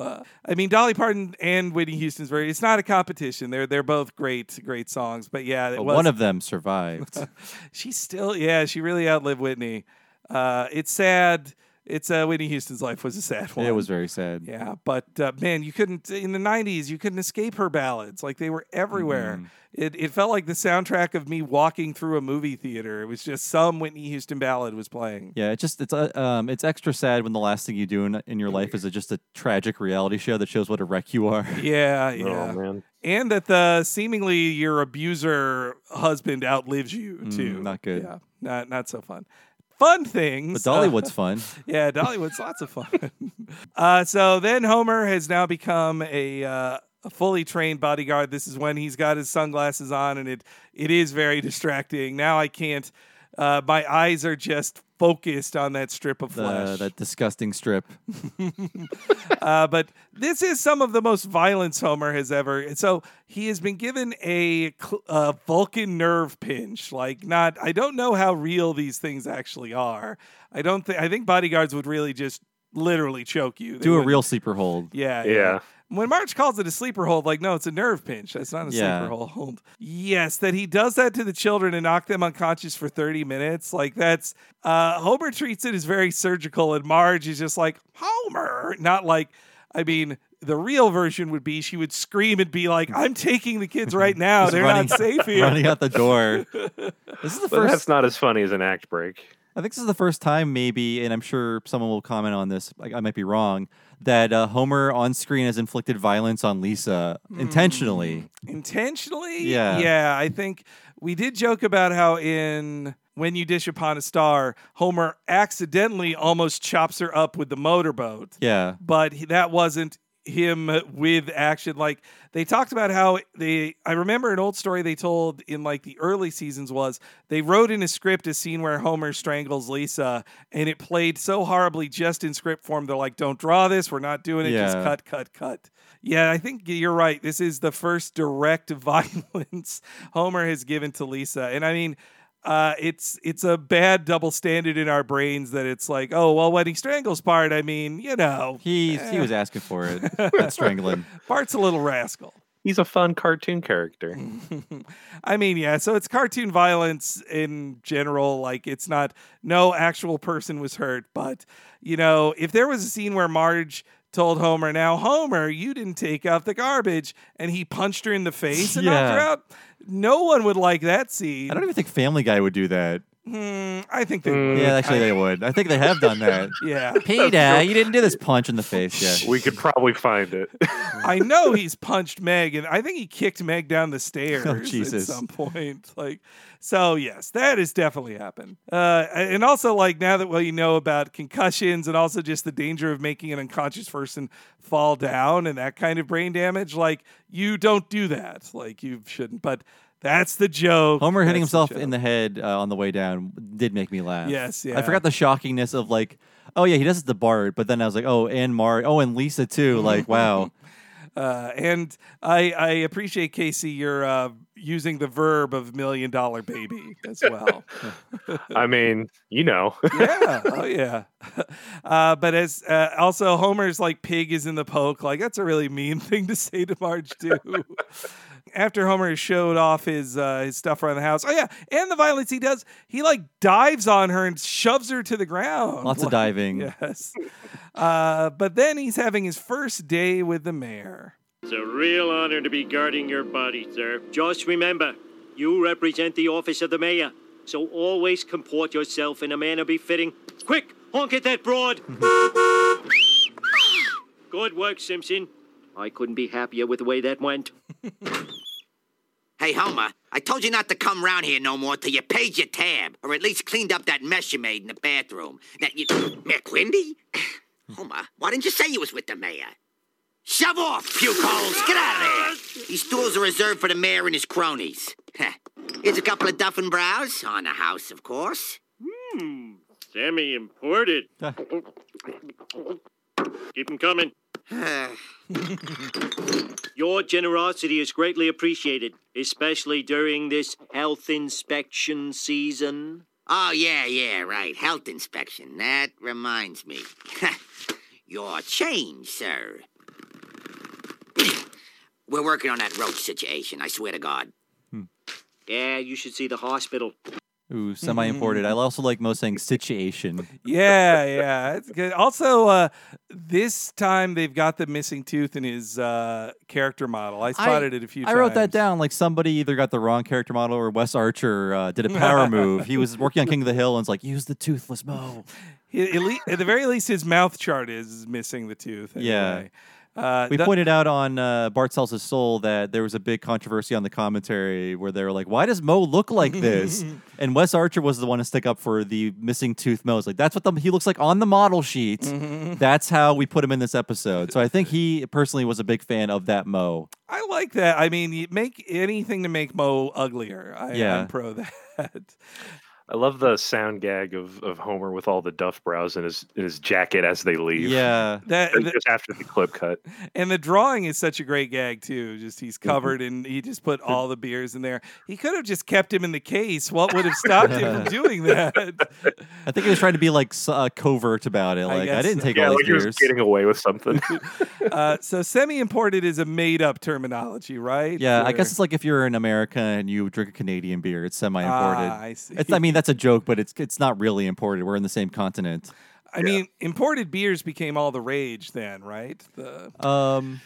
uh, I mean, Dolly Parton and Whitney Houston's very. It's not a competition. They're they're both great, great songs. But yeah, But was, one of them survived. she still, yeah, she really outlived Whitney. Uh, it's sad. It's uh, Whitney Houston's life was a sad one. it was very sad. Yeah, but uh, man, you couldn't in the '90s. You couldn't escape her ballads. Like they were everywhere. Mm-hmm. It it felt like the soundtrack of me walking through a movie theater. It was just some Whitney Houston ballad was playing. Yeah, it's just it's uh, um it's extra sad when the last thing you do in, in your life is a, just a tragic reality show that shows what a wreck you are. Yeah, yeah. man. And that the seemingly your abuser husband outlives you Mm, too. not good. Yeah, not not so fun. Fun things. But Dollywood's fun. Yeah, Dollywood's lots of fun. uh, so then Homer has now become a, uh, a fully trained bodyguard. This is when he's got his sunglasses on, and it it is very distracting. Now I can't. Uh, my eyes are just focused on that strip of The, flesh. that disgusting strip. uh, but this is some of the most violence Homer has ever. So he has been given a cl- uh, Vulcan nerve pinch. Like, not. I don't know how real these things actually are. I don't think. I think bodyguards would really just literally choke you. They Do a wouldn't- real sleeper hold. Yeah, Yeah. When Marge calls it a sleeper hold, like, no, it's a nerve pinch. That's not a Yeah. sleeper hold. Yes, that he does that to the children and knock them unconscious for 30 minutes. Like, that's, uh, Homer treats it as very surgical, and Marge is just like, Homer. Not like, I mean, the real version would be she would scream and be like, I'm taking the kids right now. They're running- not safe here. Running out the door. This is the But first. that's not as funny as an act break. I think this is the first time, maybe, and I'm sure someone will comment on this. I, I might be wrong. That uh, Homer on screen has inflicted violence on Lisa intentionally. Intentionally? Yeah. Yeah, I think we did joke about how in When You Dish Upon a Star, Homer accidentally almost chops her up with the motorboat. Yeah. But he- that wasn't him with action. Like they talked about how they I remember an old story they told in like the early seasons was they wrote in a script a scene where Homer strangles Lisa and it played so horribly just in script form. They're like don't draw this. We're not doing it. Just cut cut cut. Yeah I think you're right. This is the first direct violence Homer has given to Lisa. And I mean uh, it's it's a bad double standard in our brains that it's like, oh well, when he strangles Bart, I mean, you know, He he eh. was asking for it. that strangling. Bart's a little rascal. He's a fun cartoon character. I mean, yeah. So it's cartoon violence in general. Like it's not no actual person was hurt, but you know, if there was a scene where Marge told Homer, "Now Homer, you didn't take out the garbage," and he punched her in the face and knocked her Yeah. out, no one would like that scene. I don't even think Family Guy would do that. Hmm, I think they Mm. would. Yeah, actually, I- they would. I think they have done that. Yeah. Peter, you didn't do this punch in the face. Yeah. We could probably find it. I know he's punched Meg, and I think he kicked Meg down the stairs Oh, Jesus. at some point. Like, so yes, that has definitely happened. Uh, and also, like now that well, you know about concussions, and also just the danger of making an unconscious person fall down and that kind of brain damage. Like, you don't do that. Like, you shouldn't. But that's the joke. Homer hitting That's the himself joke. in the head uh, on the way down did make me laugh. Yes, yeah. I forgot the shockingness of like, oh yeah, he does it to Bart, but then I was like, oh, and Mar, oh, and Lisa too. Like, wow. Uh, and I, I appreciate KC. You're uh, using the verb of million dollar baby as well. I mean, you know. yeah. Oh yeah. Uh, but as uh, also Homer's like pig is in the poke. Like that's a really mean thing to say to Marge too. After Homer showed off his uh, his stuff around the house. Oh yeah, and the violence he does. He like dives on her and shoves her to the ground. Lots of diving. Yes. Uh, but then he's having his first day with the mayor. It's a real honor to be guarding your body, sir. Just remember, you represent the office of the mayor, so always comport yourself in a manner befitting. Quick, honk at that broad. Good work, Simpson. I couldn't be happier with the way that went. Hey, Homer, I told you not to come round here no more till you paid your tab, or at least cleaned up that mess you made in the bathroom. Now, you, McWindy? Homer, why didn't you say you was with the mayor? Shove off, puke holes! Get out of there! These stools are reserved for the mayor and his cronies. Here's a couple of Duffin brows, on the house, of course. Hmm, semi imported. Keep 'em coming. Your generosity is greatly appreciated, especially during this health inspection season. Oh, yeah, yeah, right. Health inspection. That reminds me. Your change, sir. We're working on that roach situation, I swear to God. Hmm. Yeah, you should see the hospital. Ooh, semi-imported. I also like most saying situation. Yeah, yeah, it's good. Also, uh, this time they've got the missing tooth in his uh, character model. I spotted it a few I times. wrote that down. Like somebody either got the wrong character model or Wes Archer uh, did a power move. He was working on King of the Hill and it's like, use the toothless Moe. He- at, le- at the very least, his mouth chart is missing the tooth. Yeah. Uh, We the- pointed out on uh, Bart Sells His Soul that there was a big controversy on the commentary where they were like, "Why does Moe look like this?" and Wes Archer was the one to stick up for the missing tooth Moe. It's like that's what the, he looks like on the model sheet. That's how we put him in this episode. So I think he personally was a big fan of that Moe. I like that. I mean, you make anything to make Moe uglier. I, Yeah. I'm pro that. I love the sound gag of, of Homer with all the Duff brows in his in his jacket as they leave. Yeah. That- And just after the clip cut. And the drawing is such a great gag too. Just he's Mm-hmm. covered and he just put all the beers in there. He could have just kept him in the case. What would have stopped him from doing that? I think he was trying to be like uh, covert about it. Like I, guess didn't take Yeah, all like these beers. getting away with something. uh, so semi-imported is a made-up terminology, right? Yeah, I guess it's like if you're in America and you drink a Canadian beer, it's semi-imported. Ah, I see. It's, I mean, that's a joke, but it's it's not really imported. We're in the same continent. I mean, imported beers became all the rage then, right? The Um,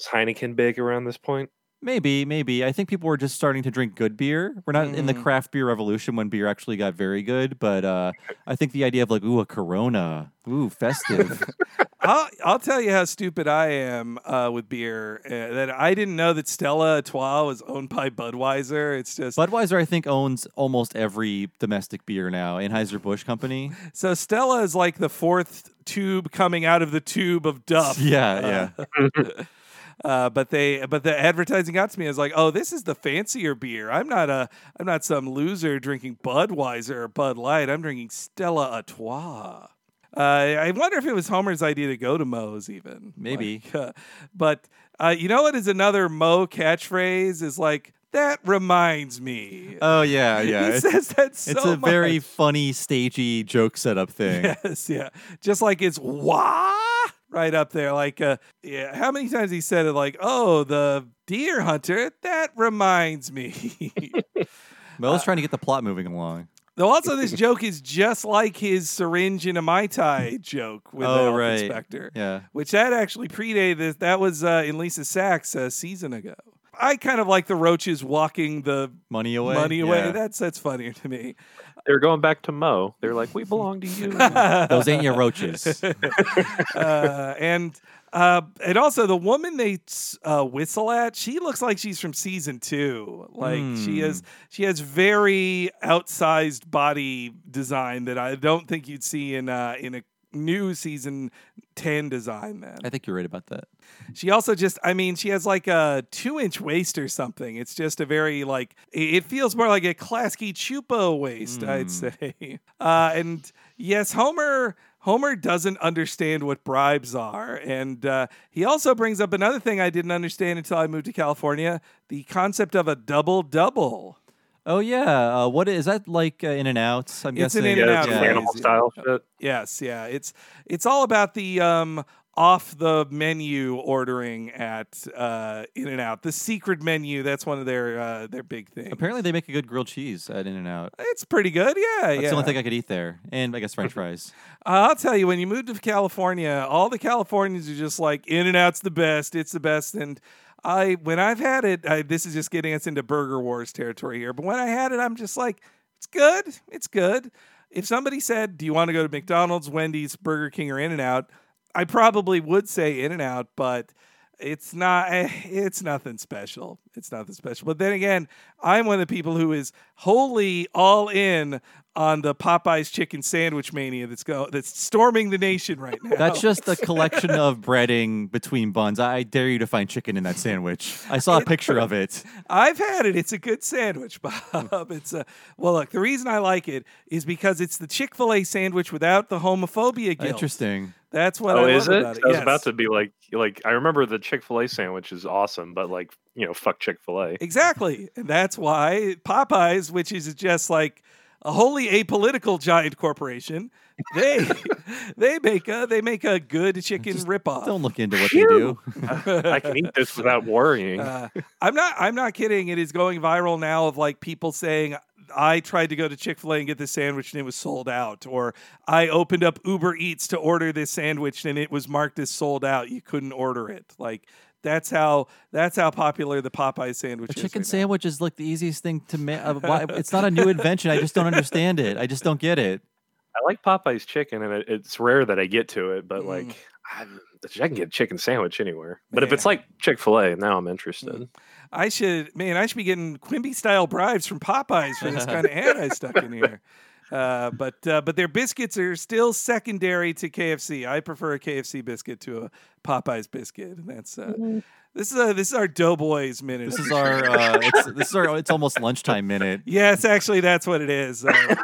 Is Heineken big around this point? Maybe, maybe. I think people were just starting to drink good beer. We're not in the Mhm. craft beer revolution when beer actually got very good, but uh, I think the idea of like, ooh, a Corona, ooh, festive. I'll I'll tell you how stupid I am uh, with beer. Uh, that I didn't know that Stella Artois was owned by Budweiser. It's just Budweiser, I think, owns almost every domestic beer now. Anheuser Busch Company. so Stella is like the fourth tube coming out of the tube of Duff. Yeah, Uh, Uh, but they, but the advertising got to me. I was like, "Oh, this is the fancier beer. I'm not a, I'm not some loser drinking Budweiser or Bud Light. I'm drinking Stella Artois." Uh, I wonder if it was Homer's idea to go to Moe's, even Maybe. Like, uh, but uh, you know what is another Moe catchphrase? Is like that reminds me. Oh yeah, yeah. He It's- says that so It's a very funny, stagey joke setup thing. Yes, yeah. Just like it's wah right up there. Like, uh, yeah. How many times he said it? Like, oh, the deer hunter. That reminds me. Mel's trying to get the plot moving along. Though also, this joke is just like his syringe in a mai tai joke with the Oh, health right. inspector. Yeah. Which that actually predated this. That was uh, in Lisa's Sax a season ago. I kind of like the roaches walking the Money away. money away. Yeah. That's that's funnier to me. They're going back to Moe. They're like, we belong to you. Those ain't your roaches. uh, and uh, and also the woman they uh, whistle at, she looks like she's from season two. Like she has she has very outsized body design that I don't think you'd see in uh, in a new season 10 design then I think you're right about that. she also just i mean she has like a two inch waist or something. It's just a very like it feels more like a Klasky Csupo waist i'd say. Uh, and yes homer homer doesn't understand what bribes are. And uh, he also brings up another thing i didn't understand until i moved to california the concept of a double double Oh yeah, uh, what is that like? Uh, in and outs? I'm It's an. In-N-Out Yeah. phrase, Animal style shit. Yes, yeah. It's it's all about the um off the menu ordering at uh In and Out. The secret menu, that's one of their uh their big things. Apparently, they make a good grilled cheese at In and Out. It's pretty good, yeah. That's yeah. the only thing I could eat there, and I guess French fries. I'll tell you, when you move to California, all the Californians are just like In and Out's the best. It's the best. And I, when I've had it, I, this is just getting us into Burger Wars territory here. But when I had it, I'm just like, it's good. It's good. If somebody said, "Do you want to go to McDonald's, Wendy's, Burger King, or In and Out?" I probably would say In and Out, but it's not. eh, It's nothing special. It's nothing special. But then again, I'm one of the people who is wholly all in on the Popeyes chicken sandwich mania that's go that's storming the nation right now. That's just a collection of breading between buns. I dare you to find chicken in that sandwich. I saw a picture of it. I've had it. It's a good sandwich, Bob. Hmm. It's a well. Look, the reason I like it is because it's the Chick Fil A sandwich without the homophobia guilt. Interesting. That's what oh, I love is it? about it. I was Yes. about to be like, like I remember the Chick Fil A sandwich is awesome, but like, you know, fuck Chick Fil A. Exactly, and that's why Popeyes, which is just like a wholly apolitical giant corporation, they they make a they make a good chicken ripoff. Don't look into what they do. I can eat this without worrying. Uh, I'm not. I'm not kidding. It is going viral now of like people saying, "I tried to go to Chick Fil A and get this sandwich and it was sold out," or "I opened up Uber Eats to order this sandwich and it was marked as sold out. You couldn't order it." Like that's how that's how popular the Popeye sandwich A is. chicken right now. sandwich is like the easiest thing to make. Uh, it's not a new invention. I just don't understand it. I just don't get it. I like Popeye's chicken, and it, it's rare that I get to it, but Mm. like, I, I can get a chicken sandwich anywhere. But if it's like Chick Fil A, now I'm interested. I should, man, I should be getting Quimby style bribes from Popeyes for this kind of ad I stuck in here. Uh, but uh, but their biscuits are still secondary to KFC. I prefer a KFC biscuit to a Popeyes biscuit, that's uh, this is a, this is our Doughboys minute. This is our. Uh, it's, this is our. It's almost lunchtime minute. Yes, actually, that's what it is. Uh,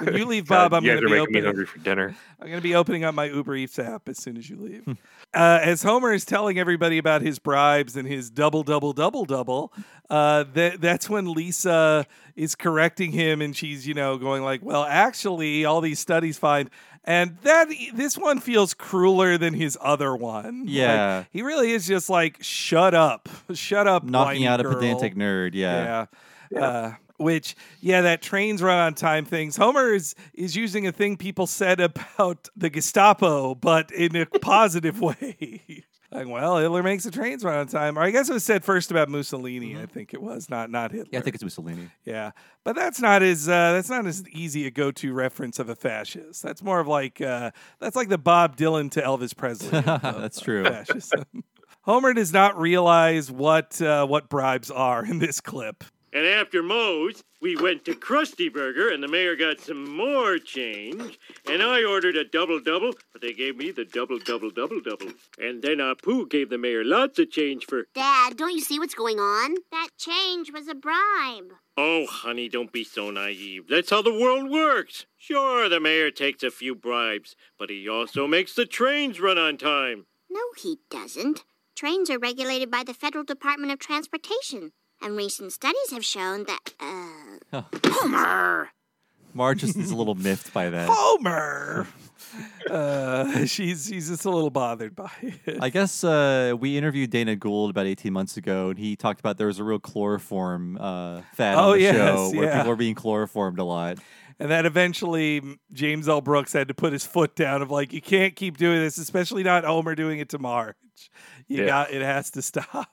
when you leave, Bob, I'm you going guys to are be making me opening. hungry for dinner. I'm going to be opening up my Uber Eats app as soon as you leave. uh, as Homer is telling everybody about his bribes and his double, double, double, double, uh, that that's when Lisa is correcting him, and she's you know going like, "Well, actually, all these studies find." And that this one feels crueler than his other one. Like, Yeah. he really is just like, "Shut up, shut up," Knocking whiny out a pedantic nerd. Yeah. Yeah. Uh, which, yeah, that trains run on time things. Homer is is using a thing people said about the Gestapo, but in a positive way. Like, well, Hitler makes the trains run on time. Or I guess it was said first about Mussolini. I think it was not not Hitler. Mm-hmm. Yeah, I think it's Mussolini. Yeah, but that's not as uh, that's not as easy a go to reference of a fascist. That's more of like uh, that's like the Bob Dylan to Elvis Presley. of- That's true. fascism. Homer does not realize what uh, what bribes are in this clip. And after Moe's, we went to Krusty Burger, and the mayor got some more change. And I ordered a double double, but they gave me the double double double double. And then Apu gave the mayor lots of change for. Dad, don't you see what's going on? That change was a bribe. Oh, honey, don't be so naive. That's how the world works. Sure, the mayor takes a few bribes, but he also makes the trains run on time. No, he doesn't. Trains are regulated by the Federal Department of Transportation, and recent studies have shown that. Uh, Homer! Marge just is a little miffed by that. Homer. Uh, she's she's just a little bothered by it. I guess uh, we interviewed Dana Gould about 18 months ago, and he talked about there was a real chloroform uh, fad Oh, on the yes, show where yeah. people are being chloroformed a lot. And that eventually James L. Brooks had to put his foot down of like, you can't keep doing this, especially not Homer doing it to Marge. You Yeah. got it has to stop.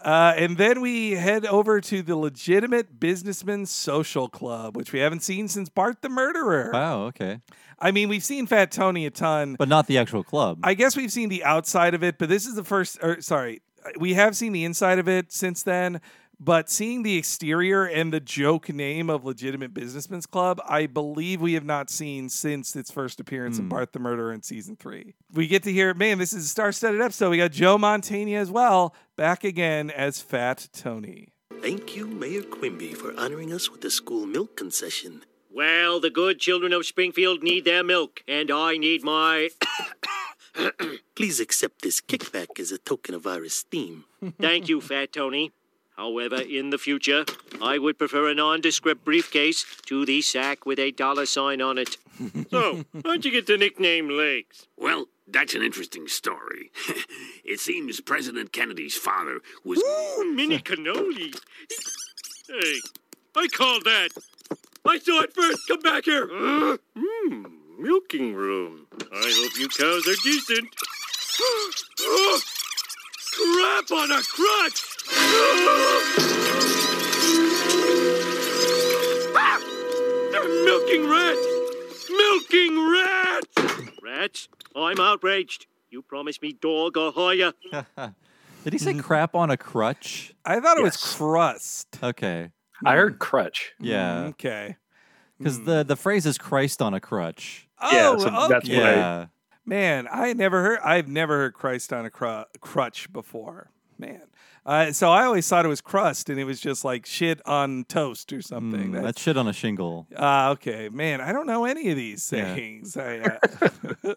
Uh, and then we head over to the Legitimate Businessman Social Club, which we haven't seen since Bart the Murderer. Wow, okay. I mean, we've seen Fat Tony a ton. But not the actual club. I guess we've seen the outside of it, but this is the first. Or sorry, we have seen the inside of it since then. But seeing the exterior and the joke name of Legitimate Businessmen's Club, I believe we have not seen since its first appearance in Hmm. Bart the Murderer in season three. We get to hear, man, this is a star-studded episode. We got Joe Mantegna as well, back again as Fat Tony. Thank you, Mayor Quimby, for honoring us with the school milk concession. Well, the good children of Springfield need their milk, and I need my. Please accept this kickback as a token of our esteem. Thank you, Fat Tony. However, in the future, I would prefer a nondescript briefcase to the sack with a dollar sign on it. so, how'd you get the nickname Legs? Well, that's an interesting story. it seems President Kennedy's father was. Ooh, mini cannoli. Hey, I called that. I saw it first. Come back here. Mmm, milking room. I hope you cows are decent. oh, crap on a crutch. Ah! They're milking rats. Milking rats. Rats, I'm outraged. You promised me dog or higher. Did he say crap on a crutch? I thought it was crust. Okay. I heard crutch. Yeah. Mm, Okay. Because the, the phrase is Christ on a crutch. Yeah, Oh, so okay. that's what I- Yeah. Man, I never heard. I've never heard Christ on a cru- crutch before. Man, uh, so I always thought it was crust, and it was just like shit on toast or something. Mm, that's shit on a shingle. Ah, okay, man. I don't know any of these Yeah. things. I, uh, uh,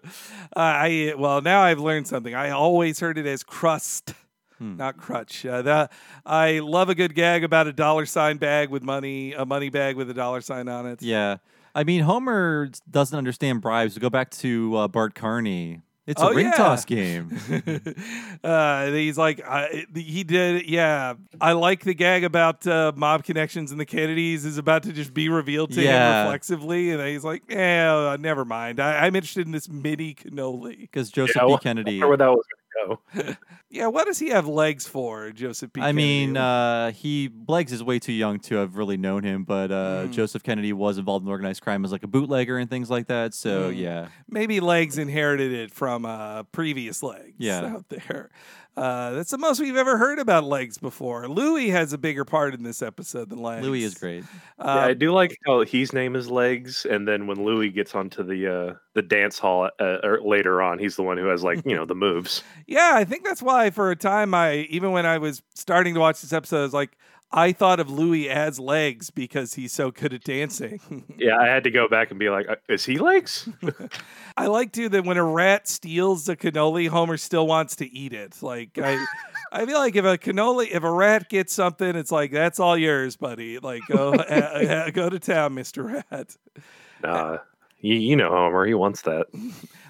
I well now I've learned something. I always heard it as crust, Hmm. not crutch. Uh, that I love a good gag about a dollar sign bag with money, a money bag with a dollar sign on it. Yeah. I mean, Homer doesn't understand bribes. Go back to uh, Bart Carney. It's a Oh, ring yeah. toss game. uh, he's like, I, he did, yeah. I like the gag about uh, mob connections and the Kennedys is about to just be revealed to Yeah. him reflexively, and he's like, yeah, never mind. I, I'm interested in this mini cannoli. Because Joseph Yeah, I B. wonder Kennedy. where that was going to go. Yeah, what does he have legs for, Joseph B. I mean, uh, he Legs is way too young to have really known him, but uh, Mm. Joseph Kennedy was involved in organized crime as like a bootlegger and things like that. So Mm. yeah, maybe legs inherited it from uh, previous legs Yeah. out there. Uh, that's the most we've ever heard about legs before. Louis has a bigger part in this episode than legs. Louis is great. yeah, I Um, do like how his name is Legs, and then when Louis gets onto the uh, the dance hall uh, or later on, he's the one who has like you know the moves. Yeah, I think that's why for a time I even when I was starting to watch this episode, I was like, I thought of Louis as legs because he's so good at dancing. Yeah, I had to go back and be like, uh, is he Legs? I like too that when a rat steals the cannoli, Homer still wants to eat it. Like I, I feel like if a cannoli, if a rat gets something, it's like that's all yours, buddy. Like go, uh, uh, go to town, Mister Rat. Nah, you, you know Homer, he wants that.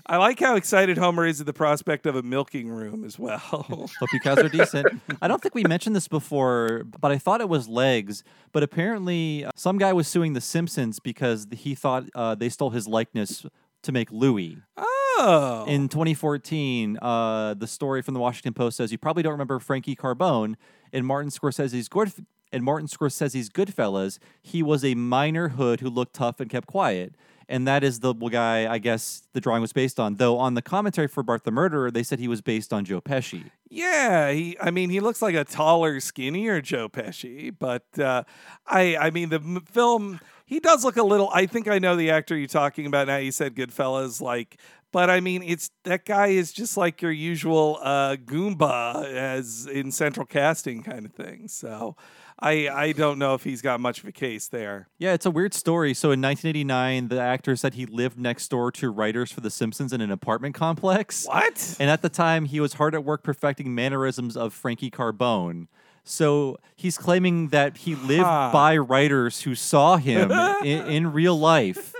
I like how excited Homer is at the prospect of a milking room as well. Hope you guys are decent. I don't think we mentioned this before, but I thought it was Legs. But apparently, uh, some guy was suing The Simpsons because he thought uh, they stole his likeness to make Louis. Oh. In 2014, uh, the story from the Washington Post says you probably don't remember Frankie Carbone in Martin Scorsese's good in Martin Scorsese's Goodfellas. He was a minor hood who looked tough and kept quiet. And that is the guy I guess the drawing was based on. Though on the commentary for Bart the Murderer, they said he was based on Joe Pesci. Yeah, he. I mean, he looks like a taller, skinnier Joe Pesci, but uh, I. I mean, the m- film. He does look a little. I think I know the actor you're talking about now. You said Goodfellas, like, but I mean, it's that guy is just like your usual uh, Goomba, as in central casting kind of thing. So, I. I don't know if he's got much of a case there. Yeah, it's a weird story. So in 1989, the actor said he lived next door to writers for The Simpsons in an apartment complex. What? And at the time, he was hard at work perfecting mannerisms of Frankie Carbone. So he's claiming that he lived Huh. by writers who saw him in, in real life.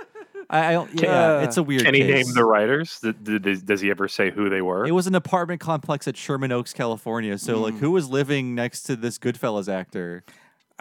I, I don't, yeah, it's a weird. Can he case. name the writers? Th- th- Does, does he ever say who they were? It was an apartment complex at Sherman Oaks, California. So, like, Mm. who was living next to this Goodfellas actor?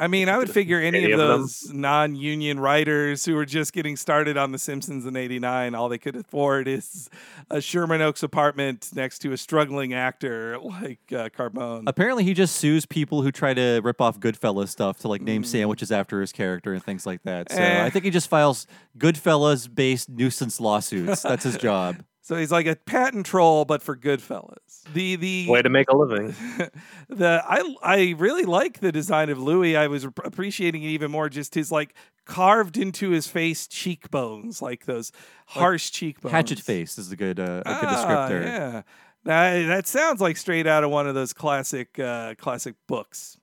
I mean, I would figure any, Any of of them? those non-union writers who were just getting started on The Simpsons in '89, all they could afford is a Sherman Oaks apartment next to a struggling actor like uh, Carbone. Apparently, he just sues people who try to rip off Goodfellas stuff to like name Mm. sandwiches after his character and things like that. So Eh. I think he just files Goodfellas-based nuisance lawsuits. That's his job. So he's like a patent troll, but for Goodfellas. The the Way to make a living. the I I really like the design of Louis. I was appreciating it even more just his like carved into his face cheekbones, like those harsh cheekbones. Hatchet face is a good uh, a good Ah, descriptor. Yeah, that, that sounds like straight out of one of those classic uh, classic books,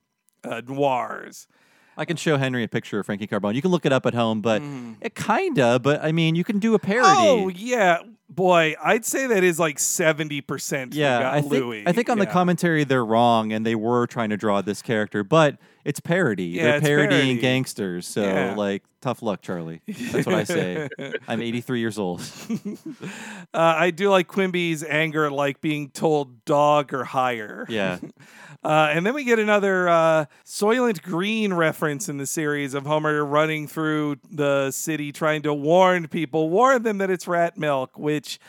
uh, noirs. I can show Henry a picture of Frankie Carbone. You can look it up at home, but Mm. it kinda. But I mean, you can do a parody. Oh yeah, boy, I'd say that is like seventy percent. Yeah, I think Louis. I think on the commentary they're wrong, and they were trying to draw this character, but it's parody. Yeah, they're it's parodying parody. gangsters. So Yeah. like, tough luck, Charlie. That's what I say. I'm 83 years old. Uh, I do like Quimby's anger like being told dog or higher. Yeah. Uh, and then we get another uh, Soylent Green reference in the series of Homer running through the city trying to warn people, warn them that it's rat milk, which.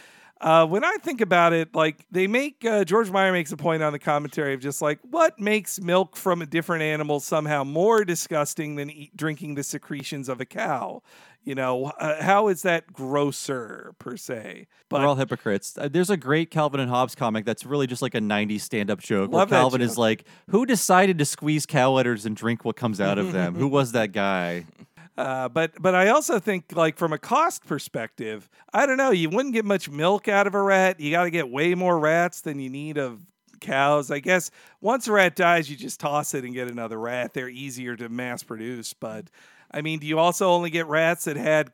Uh, when I think about it, like they make uh, George Meyer makes a point on the commentary of just like what makes milk from a different animal somehow more disgusting than eat, drinking the secretions of a cow. You know, uh, how is that grosser per se? But We're all hypocrites. Uh, there's a great Calvin and Hobbes comic that's really just like a 90s stand-up joke Love that where Calvin is like, "Who decided to squeeze cow udders and drink what comes out of them? Who was that guy?" Uh, but but I also think like from a cost perspective, I don't know. You wouldn't get much milk out of a rat. You got to get way more rats than you need of cows. I guess once a rat dies, you just toss it and get another rat. They're easier to mass produce. But I mean, do you also only get rats that had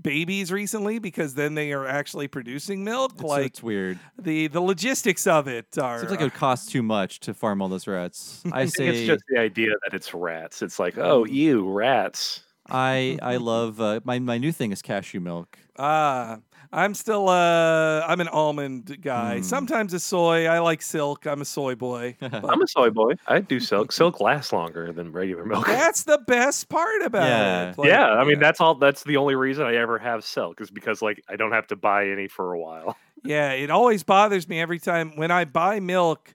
babies recently because then they are actually producing milk? It's, like it's weird. the the logistics of it are. Seems like it would cost too much to farm all those rats. I I think say it's just the idea that it's rats. It's like, oh, ew, rats. I I love uh, my my new thing is cashew milk. Ah, I'm still uh I'm an almond guy. Hmm. Sometimes a soy. I like silk. I'm a soy boy. But I'm a soy boy. I do silk. Silk lasts longer than regular milk. that's the best part about Yeah. it. Like, yeah, I mean that's all. That's the only reason I ever have silk is because like I don't have to buy any for a while. yeah, it always bothers me every time when I buy milk,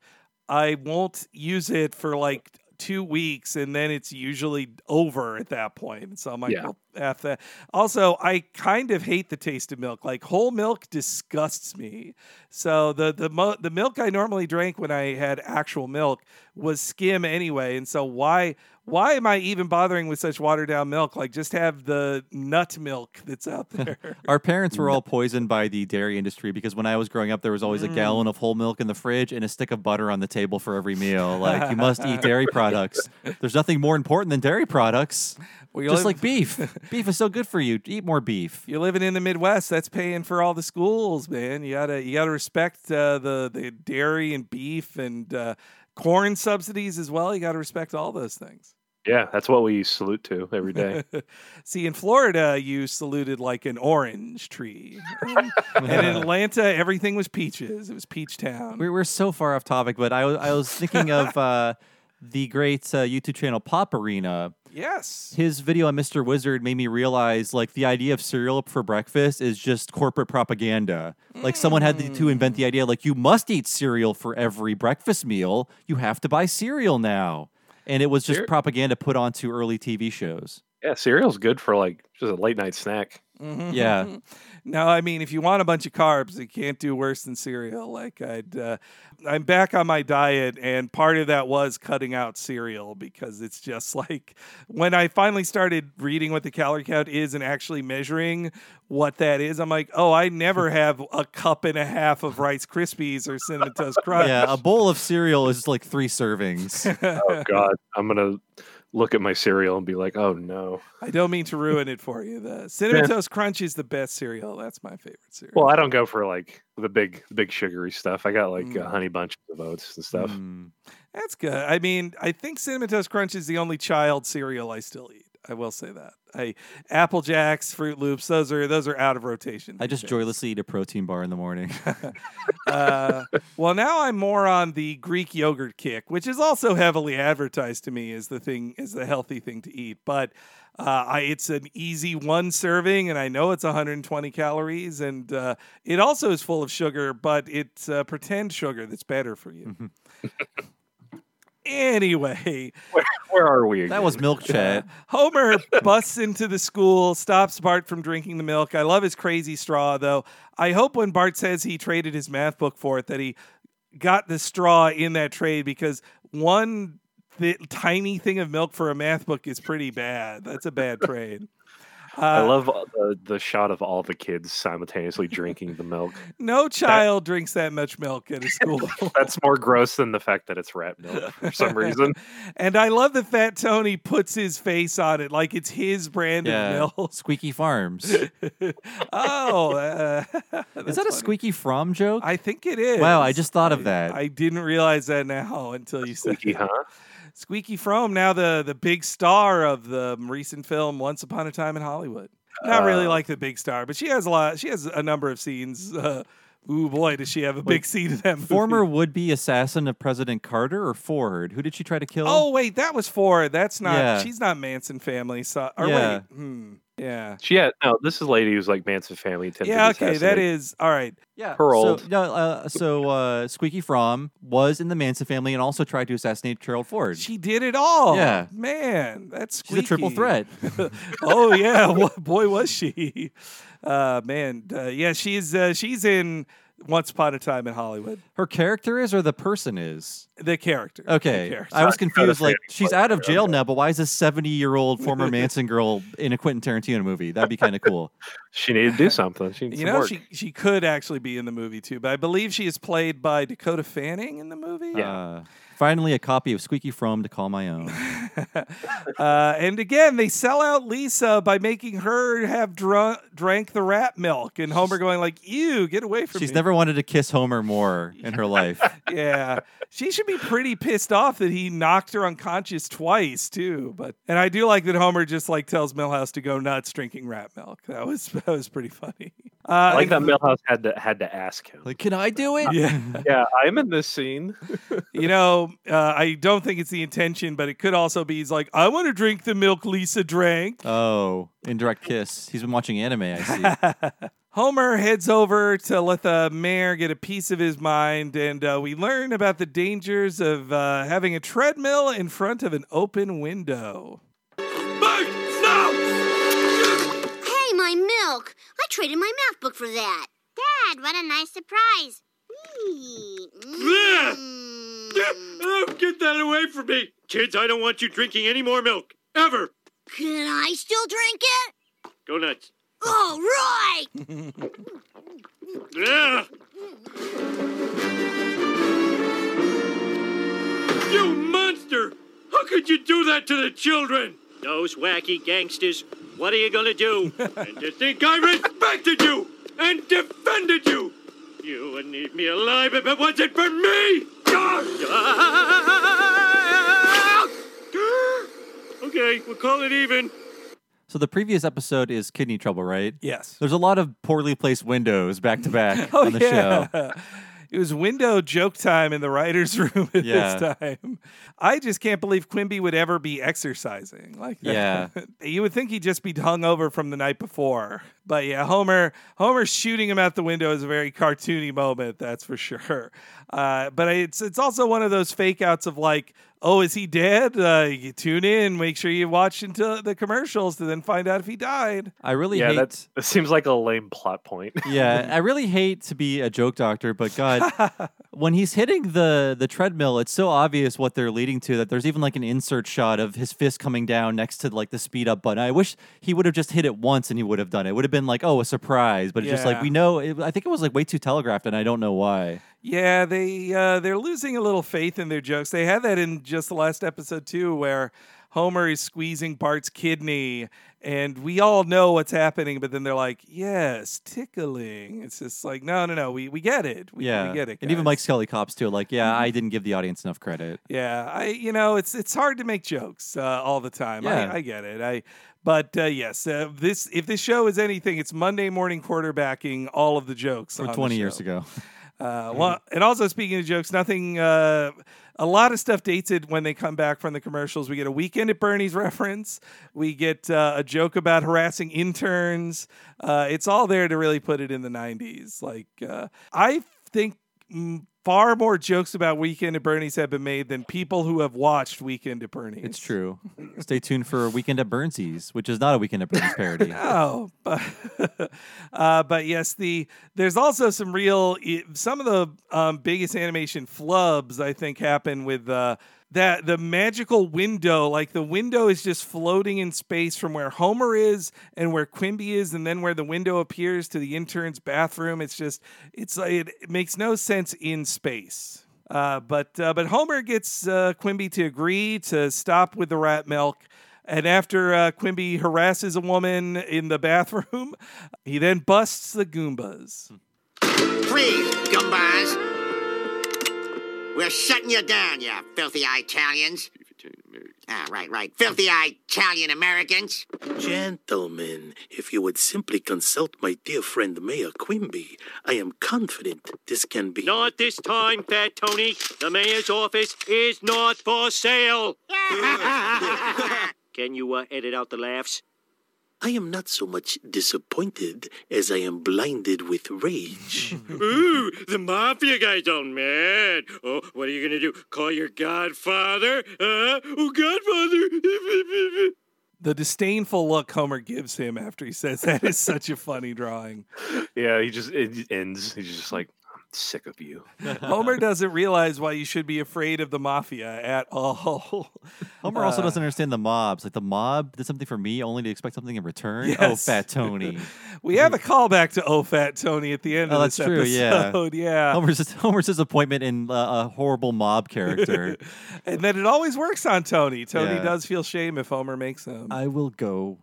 I won't use it for like two weeks and then it's usually over at that point. So I'm like, Yeah. well, F that. Also, I kind of hate the taste of milk. Like whole milk disgusts me. So the the mo- the milk I normally drank when I had actual milk was skim anyway. And so why why am I even bothering with such watered down milk? Like just have the nut milk that's out there. Our parents were all poisoned by the dairy industry because when I was growing up, there was always a Mm. gallon of whole milk in the fridge and a stick of butter on the table for every meal. Like you must eat dairy products. There's nothing more important than dairy products. Well, Just live- like beef. beef is so good for you. Eat more beef. You're living in the Midwest. That's paying for all the schools, man. You gotta you gotta respect uh, the the dairy and beef and uh, corn subsidies as well. You gotta respect all those things. Yeah, that's what we salute to every day. See, in Florida, you saluted like an orange tree, and, and in Atlanta, everything was peaches. It was Peach Town. We're, we're so far off topic, but I, was- I was thinking of uh, the great uh, YouTube channel Pop Arena. Yes. His video on Mr. Wizard made me realize like the idea of cereal for breakfast is just corporate propaganda. Like someone had to, to invent the mm. idea like you must eat cereal for every breakfast meal. You have to buy cereal now. And it was just Cere- propaganda put onto early TV shows. yeah, cereal's good for like just a late night snack. Yeah. No, I mean, if you want a bunch of carbs, you can't do worse than cereal. Like I'd, uh, I'm back on my diet, and part of that was cutting out cereal because it's just like when I finally started reading what the calorie count is and actually measuring what that is, I'm like, oh, I never have a cup and a half of Rice Krispies or Cinnamon Toast Crunch. Yeah, a bowl of cereal is like three servings. Oh God, I'm gonna look at my cereal and be like, oh no. I don't mean to ruin it for you. The Cinnamon Toast Crunch is the best cereal. That's my favorite cereal. Well, I don't go for like the big, big sugary stuff. I got like Mm. uh, honey bunch of oats and stuff. That's good. I mean, I think Cinnamon Toast Crunch is the only child cereal I still eat. I will say that. I Apple Jacks, Froot Loops, those are those are out of rotation. I just joylessly eat a protein bar in the morning. uh, well, now I'm more on the Greek yogurt kick, which is also heavily advertised to me as the thing, as the healthy thing to eat. But uh, I, it's an easy one serving, and I know it's 120 calories, and uh, it also is full of sugar, but it's uh, pretend sugar that's better for you. anyway, Where, where are we? that was milk chat. Homer busts into the school, stops Bart from drinking the milk. I love his crazy straw, though. I hope when Bart says he traded his math book for it, that he got the straw in that trade because one th- tiny thing of milk for a math book is pretty bad. That's a bad trade. I Uh, love the, the shot of all the kids simultaneously drinking the milk. No child drinks that much milk at a school. That's more gross than the fact that it's rat milk for some reason. and I love that Fat Tony puts his face on it like it's his brand Yeah, of milk. Squeaky Farms. oh, uh, Is that a Squeaky Fromme joke? I think it is. Wow, I just thought of that. I didn't realize that now until you said Squeaky, it. huh? Squeaky Fromme, now the the big star of the recent film Once Upon a Time in Hollywood. Not really Uh, like the big star, but she has a lot. She has a number of scenes. Uh, ooh boy, does she have a big scene in that movie. Former would-be assassin of President Carter or Ford? Who did she try to kill? Oh wait, that was Ford. That's not. Yeah. She's not Manson family. So, or Yeah. wait, hmm, yeah. She had no. This is lady who's like Manson family. attempted Yeah, okay, That is all right. yeah. her so. No, uh, so uh, Squeaky Fromme was in the Manson family and also tried to assassinate Gerald Ford. She did it all. Yeah. man, that's She's a triple threat. oh yeah, Wha- boy was she. Uh, man, uh, yeah, she's uh, she's in Once Upon a Time in Hollywood. Her character is, or the person is? The character. the Okay, character. I was Sorry, not a confused. Like she's out of jail now, but why is this seventy-year-old former Manson girl in a Quentin Tarantino movie? That'd be kind of cool. She needed to do something. She needs You some know, work. she she could actually be in the movie too, but I believe she is played by Dakota Fanning in the movie. Uh, finally, a copy of Squeaky Fromme to call my own. Uh, and again, they sell out Lisa by making her have drunk, drank the rat milk, and Homer going like, "Ew, get away from She's me." She's never wanted to kiss Homer more in her life. yeah, she should be pretty pissed off that he knocked her unconscious twice too. But and I do like that Homer just like tells Milhouse to go nuts drinking rat milk. That was that was pretty funny. Uh, I like that and- Milhouse had to had to ask him. Like, can I do it? Yeah. yeah, I'm in this scene. you know, uh, I don't think it's the intention, but it could also be he's like, I want to drink the milk Lisa drank. Oh, indirect kiss. He's been watching anime. I see. Homer heads over to let the mayor get a piece of his mind, and uh, we learn about the dangers of uh, having a treadmill in front of an open window. Hey, my milk! I traded my math book for that. Dad, what a nice surprise. Ah! Oh, get that away from me! Kids, I don't want you drinking any more milk. Ever! Can I still drink it? Go nuts. All right! Ah! You monster! How could you do that to the children? Those wacky gangsters. What are you gonna do? and to think I respected you and defended you! You wouldn't leave me alive if it wasn't for me! Okay, we'll call it even. so the previous episode is kidney trouble, right? Yes. There's a lot of poorly placed windows back to back Oh, on the yeah. show. It was window joke time in the writer's room at Yeah. this time. I just can't believe Quimby would ever be exercising like that. Yeah. you would think he'd just be hung over from the night before. But yeah, Homer Homer shooting him out the window is a very cartoony moment, that's for sure. Uh, but it's it's also one of those fake outs of like, oh, is he dead? Uh, you tune in, make sure you watch until the commercials to then find out if he died. I really yeah, hate. that's that seems like a lame plot point. yeah, I really hate to be a joke doctor, but God, when he's hitting the the treadmill, it's so obvious what they're leading to that there's even like an insert shot of his fist coming down next to like the speed up button. I wish he would have just hit it once and he would have done it. It would have been like, oh, a surprise. But it's just like we know. It, I think it was like way too telegraphed, and I don't know why. Yeah, they uh, they're losing a little faith in their jokes. They had that in just the last episode too, where Homer is squeezing Bart's kidney, and we all know what's happening, but then they're like, "Yes, tickling." It's just like, no, no, no. We we get it. We, yeah, we get it. and even. Mike Scully cops too. Like, yeah, I didn't give the audience enough credit. Yeah, I you know it's it's hard to make jokes uh, all the time. Yeah. I, I get it. I but uh, yes, uh, this if this show is anything, it's Monday morning quarterbacking all of the jokes From 20 years ago. Uh, well, and also speaking of jokes, nothing. Uh, a lot of stuff dates it when they come back from the commercials. We get a weekend at Bernie's reference. We get uh, a joke about harassing interns. Uh, it's all there to really put it in the '90s. Like uh, I think far more jokes about Weekend at Bernie's have been made than people who have watched Weekend at Bernie's. It's true. Stay tuned for Weekend at Burnsies, which is not a Weekend at Bernie's parody. No, but uh, but yes, the there's also some real some of the um, biggest animation flubs I think happen with uh, that the magical window. Like the window is just floating in space from where Homer is and where Quimby is, and then where the window appears to the intern's bathroom. It's just it's like it, it makes no sense in space. Uh, but uh, but Homer gets uh, Quimby to agree to stop with the rat milk. And after uh, Quimby harasses a woman in the bathroom, he then busts the Goombas. Please, Goombas. We're shutting you down, you filthy Italians. Ah, right, right. Filthy Italian Americans. Gentlemen, if you would simply consult my dear friend Mayor Quimby, I am confident this can be. Not this time, Fat Tony. The mayor's office is not for sale. Can you uh, edit out the laughs? I am not so much disappointed as I am blinded with rage. Ooh, the mafia guy's all mad. Oh, what are you gonna do? Call your godfather? Huh? Oh, godfather! The disdainful look Homer gives him after he says that is such a funny drawing. Yeah, he just it ends. He's just like, I'm sick of you. Homer doesn't realize why you should be afraid of the mafia at all. Homer also Uh, doesn't understand the mobs. Like the mob did something for me only to expect something in return. Oh, fat Tony. We have a callback to Oh Fat Tony at the end Oh, of that's this true. episode. Yeah. yeah. Homer's Homer's disappointment in uh, a horrible mob character. and then it always works on Tony. Tony Yeah. does feel shame if Homer makes him. I will go.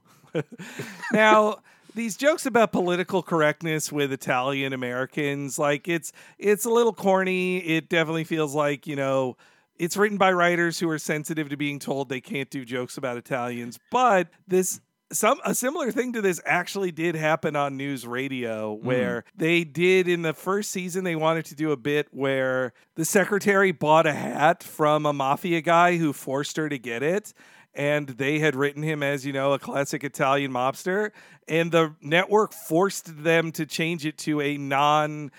now these jokes about political correctness with Italian Americans, like it's it's a little corny. It definitely feels like you know it's written by writers who are sensitive to being told they can't do jokes about Italians. But this some a similar thing to this actually did happen on NewsRadio hmm. where they did in the first season they wanted to do a bit where the secretary bought a hat from a mafia guy who forced her to get it and they had written him as you know a classic Italian mobster, and the network forced them to change it to a non.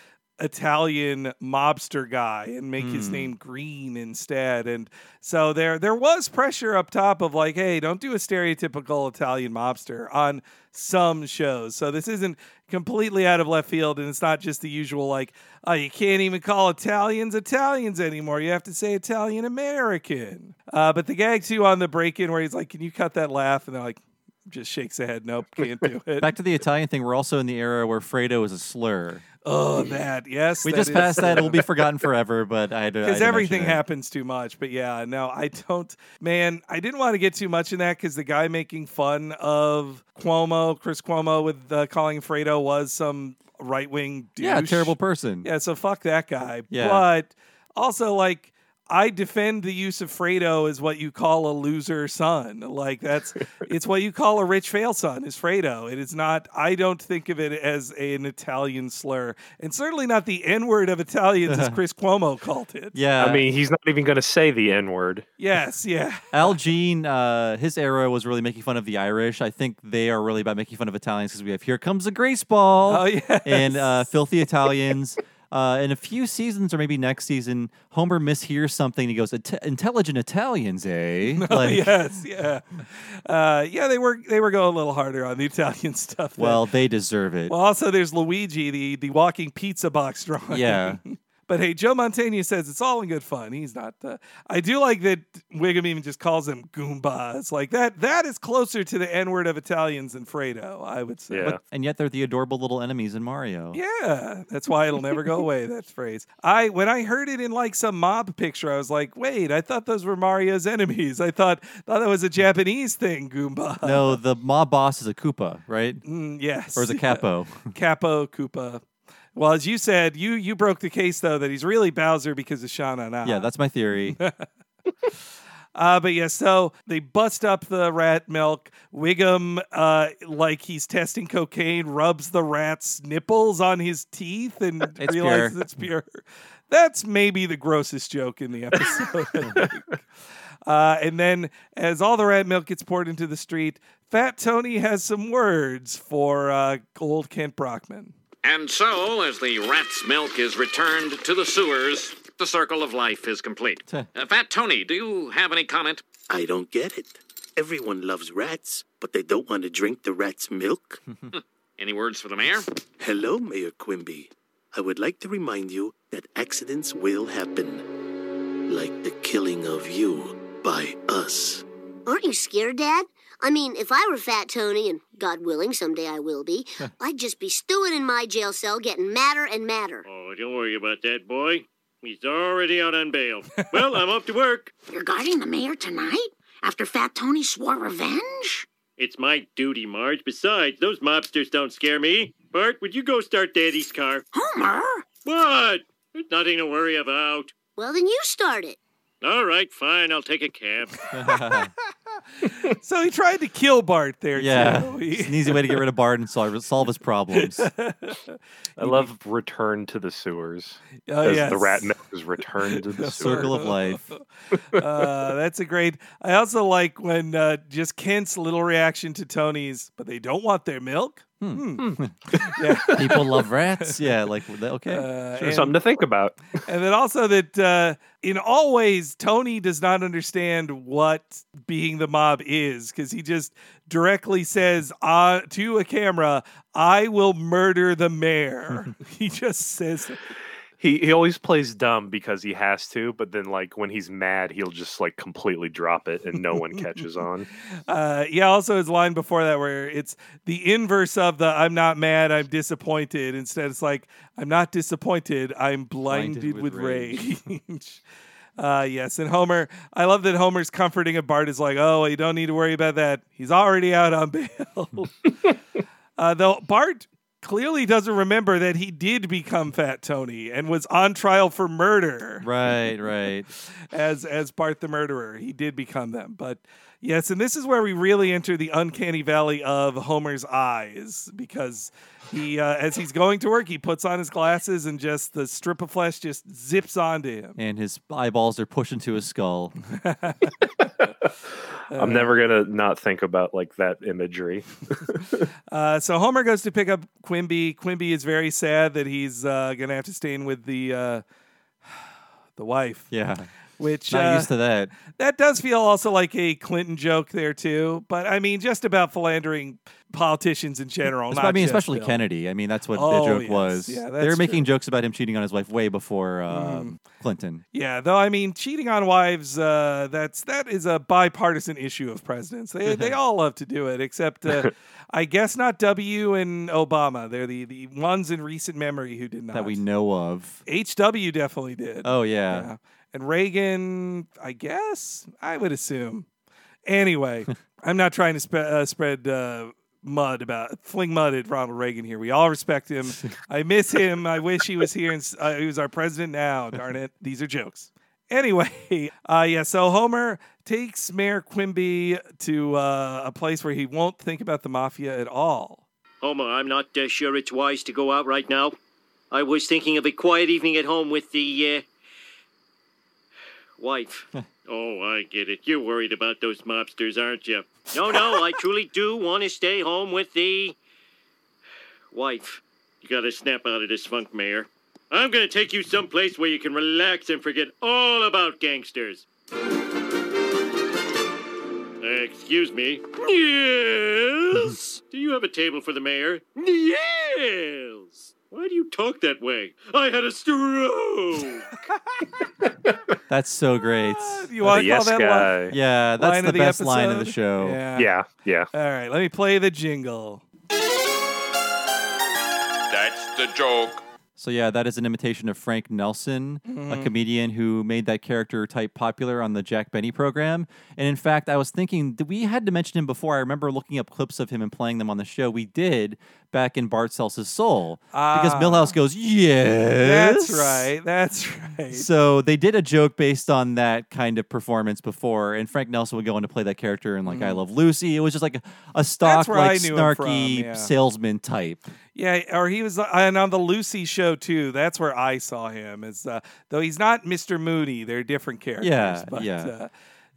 Italian mobster guy and make his Hmm. name Green instead, and so there there was pressure up top of like, hey, don't do a stereotypical Italian mobster on some shows. So this isn't completely out of left field, and it's not just the usual like, oh, you can't even call Italians Italians anymore. You have to say Italian American. Uh, but the gag too on the break in where he's like, can you cut that laugh? And they're like, just shakes the head, nope, can't do it. Back to the Italian thing. We're also in the era where Fredo is a slur. Oh, that yes, We that just passed that. It will be forgotten forever. But I because everything happens too much. But yeah, no, I don't. Man, I didn't want to get too much in that because the guy making fun of Cuomo, Chris Cuomo, with uh, calling Fredo was some right wing. Yeah, terrible person. Yeah, so fuck that guy. Yeah. But also, like, I defend the use of Fredo as what you call a loser son. Like that's it's what you call a rich fail son is Fredo. It is not I don't think of it as an Italian slur. And certainly not the N-word of Italians as Chris Cuomo called it. Yeah. I mean, he's not even going to say the N word. Yes, yeah. Al Jean, uh, his era was really making fun of the Irish. I think they are really about making fun of Italians because we have Here Comes the Grace Ball Oh, yes. and uh, Filthy Italians. Uh, in a few seasons, or maybe next season, Homer mishears something. He goes, "Intelligent Italians, eh?" Oh, yes, yeah. Uh, yeah, they were they were going a little harder on the Italian stuff. Well, they deserve it. Well, also there's Luigi, the the walking pizza box drawing. Yeah. But hey, Joe Mantegna says it's all in good fun. He's not. Uh, I do like that Wiggum even just calls him Goomba. It's like that. That is closer to the N word of Italians than Fredo, I would say. But And yet they're the adorable little enemies in Mario. yeah, that's why it'll never go away. That phrase. I when I heard it in like some mob picture, I was like, wait, I thought those were Mario's enemies. I thought thought that was a Japanese thing, Goomba. No, the mob boss is a Koopa, right? Mm, yes. Or is it Capo? Capo Koopa. Well, as you said, you you broke the case though that he's really Bowser because of Shauna Na. yeah, that's my theory. Uh, but yeah, so they bust up the rat milk. Wiggum, uh, like he's testing cocaine, rubs the rat's nipples on his teeth and It's realizes pure. it's pure. That's maybe the grossest joke in the episode. Uh, and then, as all the rat milk gets poured into the street, Fat Tony has some words for uh, old Kent Brockman. And so, as the rat's milk is returned to the sewers, the circle of life is complete. Uh, Fat Tony, do you have any comment? I don't get it. Everyone loves rats, but they don't want to drink the rat's milk. Any words for the mayor? Hello, Mayor Quimby. I would like to remind you that accidents will happen. Like the killing of you by us. Aren't you scared, Dad? I mean, if I were Fat Tony, and God willing, someday I will be, I'd just be stewing in my jail cell getting madder and madder. Oh, don't worry about that, boy. He's already out on bail. well, I'm off to work. You're guarding the mayor tonight? After Fat Tony swore revenge? It's my duty, Marge. Besides, those mobsters don't scare me. Bart, would you go start Daddy's car? Homer? What? There's nothing to worry about. Well, then you start it. All right, fine. I'll take a cab. So he tried to kill Bart there, yeah, too. It's an easy way to get rid of Bart and solve, solve his problems. I love return to the sewers. Oh, as yes. the rat milk is returned to the, The sewers. circle of life. uh, that's a great. I also like when uh, just Kent's little reaction to Tony's, but they don't want their milk. Hmm. yeah. People love rats. Yeah, like okay, Uh, Sure, and- something to think about. and then also that uh, in all ways Tony does not understand what being the mob is because he just directly says uh, to a camera, "I will murder the mayor." he just says, He he always plays dumb because he has to, but then like when he's mad, he'll just like completely drop it and no one catches on. uh, yeah. Also, his line before that where it's the inverse of the "I'm not mad, I'm disappointed." Instead, it's like "I'm not disappointed, I'm blinded, Blinded with, with rage." Uh, yes, and Homer. I love that Homer's comforting and Bart is like, "Oh, you don't need to worry about that. He's already out on bail." uh, though Bart clearly doesn't remember that he did become Fat Tony and was on trial for murder right, right. as as Bart the murderer. He did become them, but yes, and this is where we really enter the uncanny valley of Homer's eyes because he, uh, as he's going to work, he puts on his glasses and just the strip of flesh just zips onto him. And his eyeballs are pushed into his skull. I'm never gonna not think about like that imagery. Uh, so Homer goes to pick up Quimby. Quimby is very sad that he's uh, gonna have to stay in with the uh, the wife. Yeah. Which Not uh, used to that. That does feel also like a Clinton joke there too, but I mean just about philandering politicians in general. Not I mean, especially Bill. Kennedy. I mean, that's what Oh, the joke yes. was. Yeah, they were making true. jokes about him cheating on his wife way before um, Clinton. Yeah, though I mean, cheating on wives, uh, that's that is a bipartisan issue of presidents. They they all love to do it, except uh, I guess not W and Obama. They're the, the ones in recent memory who did not. That we know of. HW definitely did. Oh, yeah. And Reagan, I guess, I would assume. Anyway, I'm not trying to spe- uh, spread uh, mud about fling mud at Ronald Reagan here. We all respect him. I miss him. I wish he was here. And, uh, he was our president now. Darn it. These are jokes. Anyway, uh, yeah. So Homer takes Mayor Quimby to uh, a place where he won't think about the mafia at all. Homer, I'm not uh, sure it's wise to go out right now. I was thinking of a quiet evening at home with the uh, wife. oh, I get it. You're worried about those mobsters, aren't you? No, no, I truly do want to stay home with the wife. You gotta snap out of this funk, Mayor. I'm gonna take you someplace where you can relax and forget all about gangsters. Excuse me. Yes. Do you have a table for the mayor? Yes. Why do you talk that way? I had a stroke. That's so great. You want to yes call that guy. line, Yeah, that's line the the best line of the show. Yeah. Yeah, yeah. All right, let me play the jingle. That's the joke. So yeah, that is an imitation of Frank Nelson, a Mhm. comedian who made that character type popular on the Jack Benny program. And in fact, I was thinking we had to mention him before. I remember looking up clips of him and playing them on the show. We did back in Bart Sells His Soul because Ah. Milhouse goes, "Yes, That's right. That's right. So they did a joke based on that kind of performance before, and Frank Nelson would go on to play that character in like I Love Lucy. It was just like a, a stock, like him from, snarky yeah. salesman type. Yeah, or he was, uh, and on the Lucy show too. That's where I saw him. Is uh, though he's not Mr. Mooney. They're different characters. Yeah, but, yeah. Uh,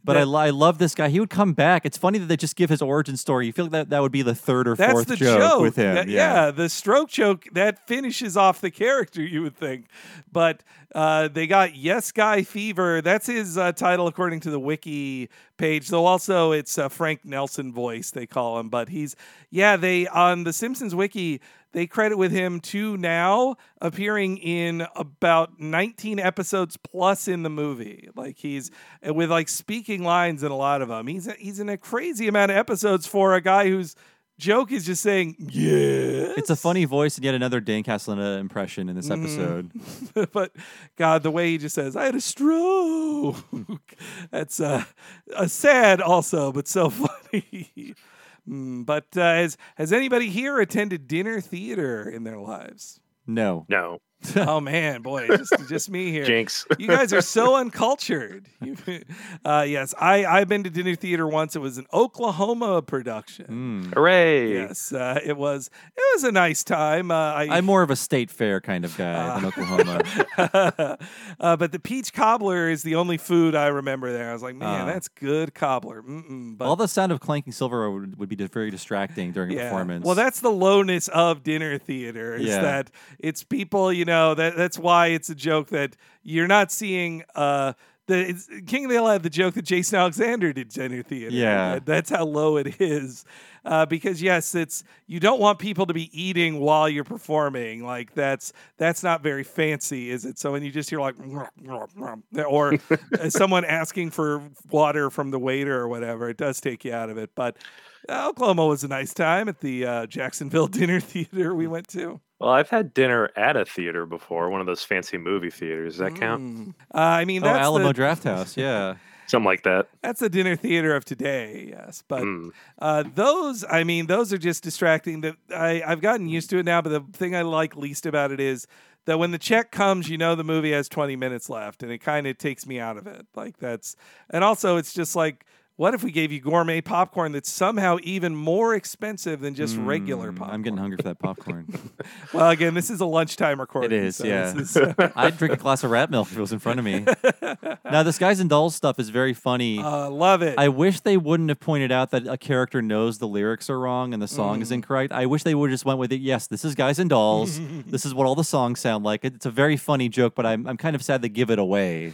But I, lo- I love this guy. He would come back. It's funny that they just give his origin story. You feel like that, that would be the third or that's fourth the joke, joke with him. That- yeah. yeah, the stroke joke that finishes off the character. You would think, but uh, they got Yes Guy Fever. That's his uh, title according to the wiki page. Though also it's uh, Frank Nelson voice they call him. But he's yeah. They on the Simpsons wiki they credit with him to now appearing in about 19 episodes plus in the movie. Like he's uh, with like speaking lines in a lot of them. He's he's in a crazy amount of episodes for a guy whose joke is just saying yeah. It's a funny voice and yet another Dan Castellaneta impression in this Mhm. episode. but God, the way he just says, "I had a stroke," that's uh, uh, sad also, but so funny. Mm, but uh, has has anybody here attended dinner theater in their lives? No. No. oh man, boy, just just me here. Jinx. You guys are so uncultured. Uh, yes, I I've been to dinner theater once. It was an Oklahoma production. Hooray. Yes, uh, it was. It was a nice time. Uh, I, I'm more of a state fair kind of guy than Oklahoma. uh, but the peach cobbler is the only food I remember there. I was like, man, Ah. that's good cobbler. But All the sound of clanking silver would, would be very distracting during a yeah. performance. Well, that's the lowness of dinner theater. Is Yeah. that it's people, you know, that that's why it's a joke that you're not seeing. Uh, the it's, King of the Hill had the joke that Jason Alexander did dinner theater. Yeah. That- that's how low it is. Uh, because yes, it's you don't want people to be eating while you're performing. Like that's that's not very fancy, is it? So when you just hear like or uh, someone asking for water from the waiter or whatever, it does take you out of it. But uh, Oklahoma was a nice time at the uh, Jacksonville Dinner Theater we went to. Well, I've had dinner at a theater before, one of those fancy movie theaters. Does that count? Mm. Uh, I mean, oh, Alamo the, Draft House. Yeah. Something like that. That's the dinner theater of today, yes. But Mm. uh, those, I mean, those are just distracting. That I I've gotten used to it now. But the thing I like least about it is that when the check comes, you know the movie has 20 minutes left, and it kind of takes me out of it. Like that's, and also it's just like. What if we gave you gourmet popcorn that's somehow even more expensive than just regular Mm, popcorn? I'm getting hungry for that popcorn. well, again, this is a lunchtime it recording. is, so yeah. is- I'd drink a glass of rat milk if it was in front of me. now, this guys and dolls stuff is very funny. Uh, love it. I wish they wouldn't have pointed out that a character knows the lyrics are wrong and the song is Mm. incorrect. I wish they would have just went with it. Yes, this is guys and dolls. this is what all the songs sound like. It's a very funny joke, but I'm I'm kind of sad they give it away.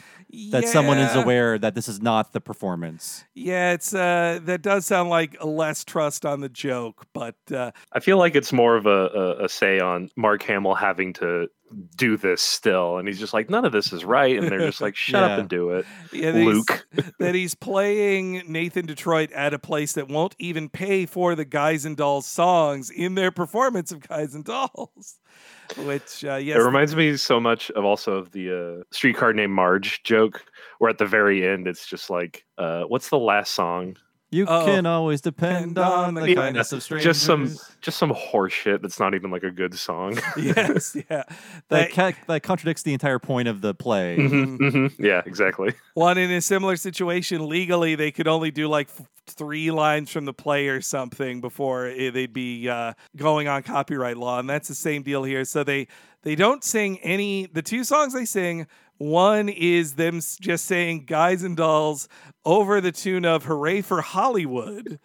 That someone is aware that this is not the performance. yeah, it's uh, that does sound like less trust on the joke, but uh, I feel like it's more of a, a, a say on Mark Hamill having to do this still, and he's just like, none of this is right, and they're just like, shut Yeah. up and do it, Yeah, that he's- Luke. that he's playing Nathan Detroit at a place that won't even pay for the Guys and Dolls songs in their performance of Guys and Dolls. Which, uh, yes, It reminds me so much of also of the uh, streetcar named Marge joke, where at the very end it's just like, uh, what's the last song? You Oh. can always depend on the Yeah, kindness of strangers. just some just some horseshit that's not even like a good song. yes, yeah. that, That- ca- that contradicts the entire point of the play. Mhm, mhm. Yeah, exactly. One in a similar situation, legally, they could only do like f- three lines from the play or something before it, they'd be uh, going on copyright law, and that's the same deal here. So they they don't sing any. The two songs they sing, One is them just saying "guys and dolls" over the tune of "Hooray for Hollywood,"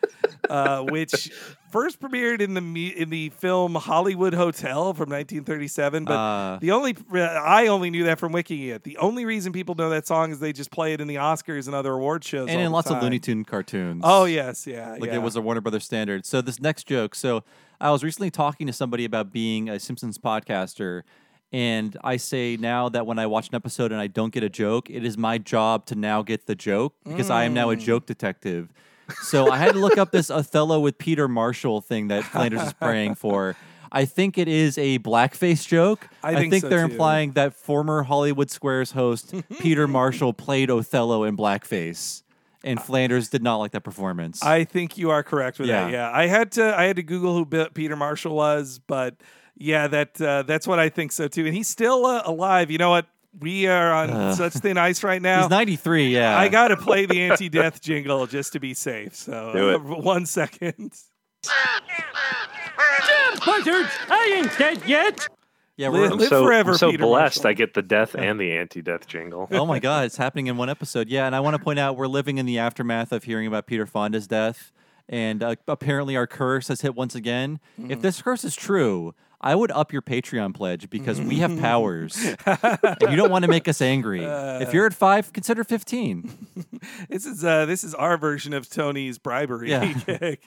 uh, which first premiered in the in the film Hollywood Hotel from 1937. But Uh. the only I only knew that from wiki it. The only reason people know that song is they just play it in the Oscars and other award shows, and in lots of. Looney Tune cartoons. Oh yes, yeah, like yeah. it was a Warner Brothers standard. So this next joke. So I was recently talking to somebody about being a Simpsons podcaster, and I say now that when I watch an episode and I don't get a joke, it is my job to now get the joke because I am now a Mm. joke detective. So I had to look up this Othello with Peter Marshall thing that Flanders is praying for. I think it is a blackface joke. I think so, they're too. implying that former Hollywood Squares host Peter Marshall played Othello in blackface. And Flanders did not like that performance. I think you are correct with that. Yeah. Yeah, I had to I had to Google who Peter Marshall was, but yeah, that uh, that's what I think so too. And he's still uh, alive. You know what? We are on Ugh. such thin ice right now. He's 93, yeah. I got to play the anti-death jingle just to be safe. So Do it. uh, one second. Buzzards! I ain't dead yet! Yeah, Live- I'm live so, forever, I'm so Peter blessed Marshall. I get the death and the anti-death jingle. oh my god, it's happening in one episode. Yeah, and I want to point out we're living in the aftermath of hearing about Peter Fonda's death, and uh, apparently our curse has hit once again. Mm-hmm. If this curse is true, I would up your Patreon pledge because we have powers, and you don't want to make us angry. if you're at five, consider fifteen. This is uh, this is our version of Tony's bribery Yeah. gig.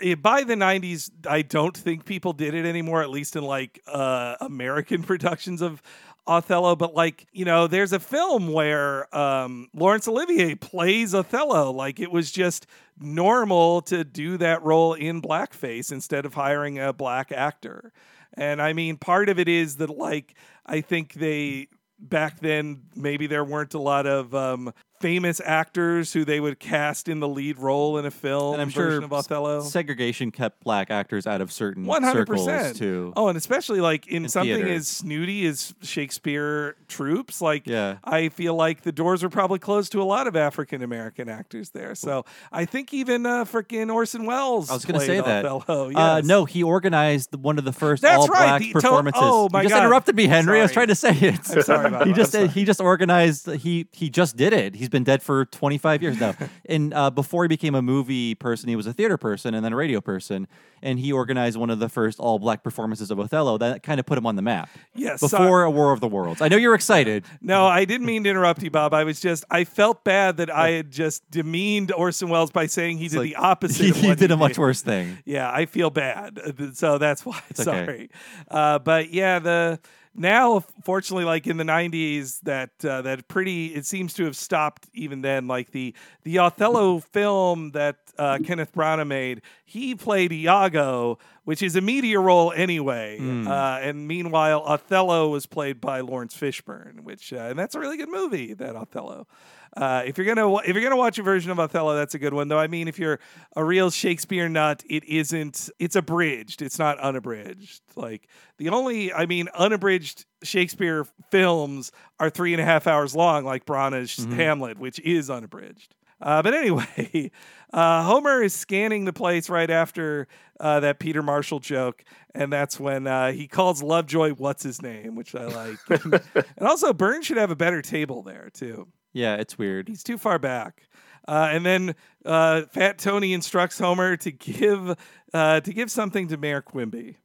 Eh, By the '90s, I don't think people did it anymore. At least in like uh, American productions of Othello. But like you know, there's a film where um, Laurence Olivier plays Othello. Like it was just normal to do that role in blackface instead of hiring a black actor. And I mean, part of it is that like I think they back then maybe there weren't a lot of um, famous actors who they would cast in the lead role in a film And I'm version sure of Othello. segregation kept black actors out of certain One hundred circles too. Oh, and especially like in, In something theater. as snooty as Shakespeare troupes, like Yeah. I feel like the doors were probably closed to a lot of African American actors there. So I think even uh, freaking Orson Welles. I was going to say that. Othello. Uh, no, he organized one of the first That's all right, black the to- performances. oh, my you just God. interrupted me, Henry. I was trying to say it. I'm sorry about he just he just organized. He he just did it. He's been dead for 25 years now. and uh, before he became a movie person, he was a theater person and then a radio person. And he organized one of the first all black performances of Othello. That kind of put him on the map. Yes, Before a War of the Worlds. I know you're excited. No, I didn't mean to interrupt you, Bob. I was just I felt bad that I had just demeaned Orson Welles by saying he did like- the opposite. He, he did a much worse thing. Yeah, I feel bad. So that's why. It's okay. sorry. Uh, but yeah, the now fortunately, like in the '90s, that uh, that pretty it seems to have stopped even then. Like the the Othello film that uh, Kenneth Branagh made, he played Iago, which is a media role anyway. Mm. Uh, and meanwhile, Othello was played by Laurence Fishburne, which uh, and that's a really good movie. That Othello. Uh, if you're gonna if you're gonna watch a version of Othello, that's a good one. Though I mean, if you're a real Shakespeare nut, it isn't. It's abridged. It's not unabridged. Like the only, I mean, unabridged Shakespeare films are three and a half hours long, like Branagh's Mm-hmm. Hamlet, which is unabridged. Uh, but anyway, uh, Homer is scanning the place right after uh, that Peter Marshall joke, and that's when uh, he calls Lovejoy "What's his name," which I like. and also, Burns should have a better table there too. Yeah, it's weird. He's too far back. Uh, and then uh, Fat Tony instructs Homer to give uh, to give something to Mayor Quimby.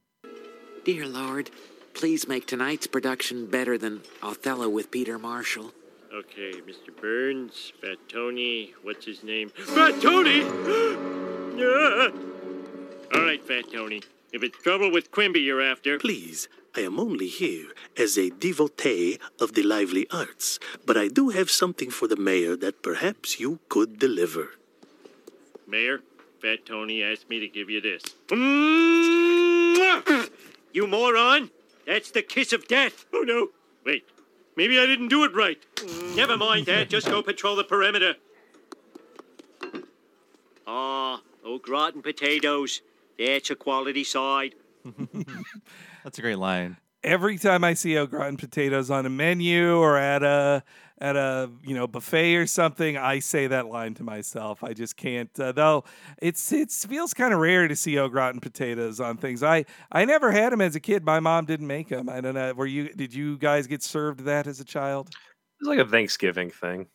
Dear Lord, please make tonight's production better than Othello with Peter Marshall. Okay, Mr. Burns, Fat Tony, what's his name? Fat Tony! Ah! All right, Fat Tony. If it's trouble with Quimby you're after. Please, I am only here as a devotee of the lively arts, but I do have something for the mayor that perhaps you could deliver. Mayor, Fat Tony asked me to give you this. You moron! That's the kiss of death! Oh no! Wait, maybe I didn't do it right. Never mind that, just go patrol the perimeter. Ah, oh, gratin potatoes. That's a quality side. That's a great line. Every time I see au gratin potatoes on a menu or at a at a you know buffet or something, I say that line to myself. I just can't. Uh, though it's it feels kind of rare to see au gratin potatoes on things. I I never had them as a kid. My mom didn't make them. I don't know. Were you? Did you guys get served that as a child? It's like a Thanksgiving thing.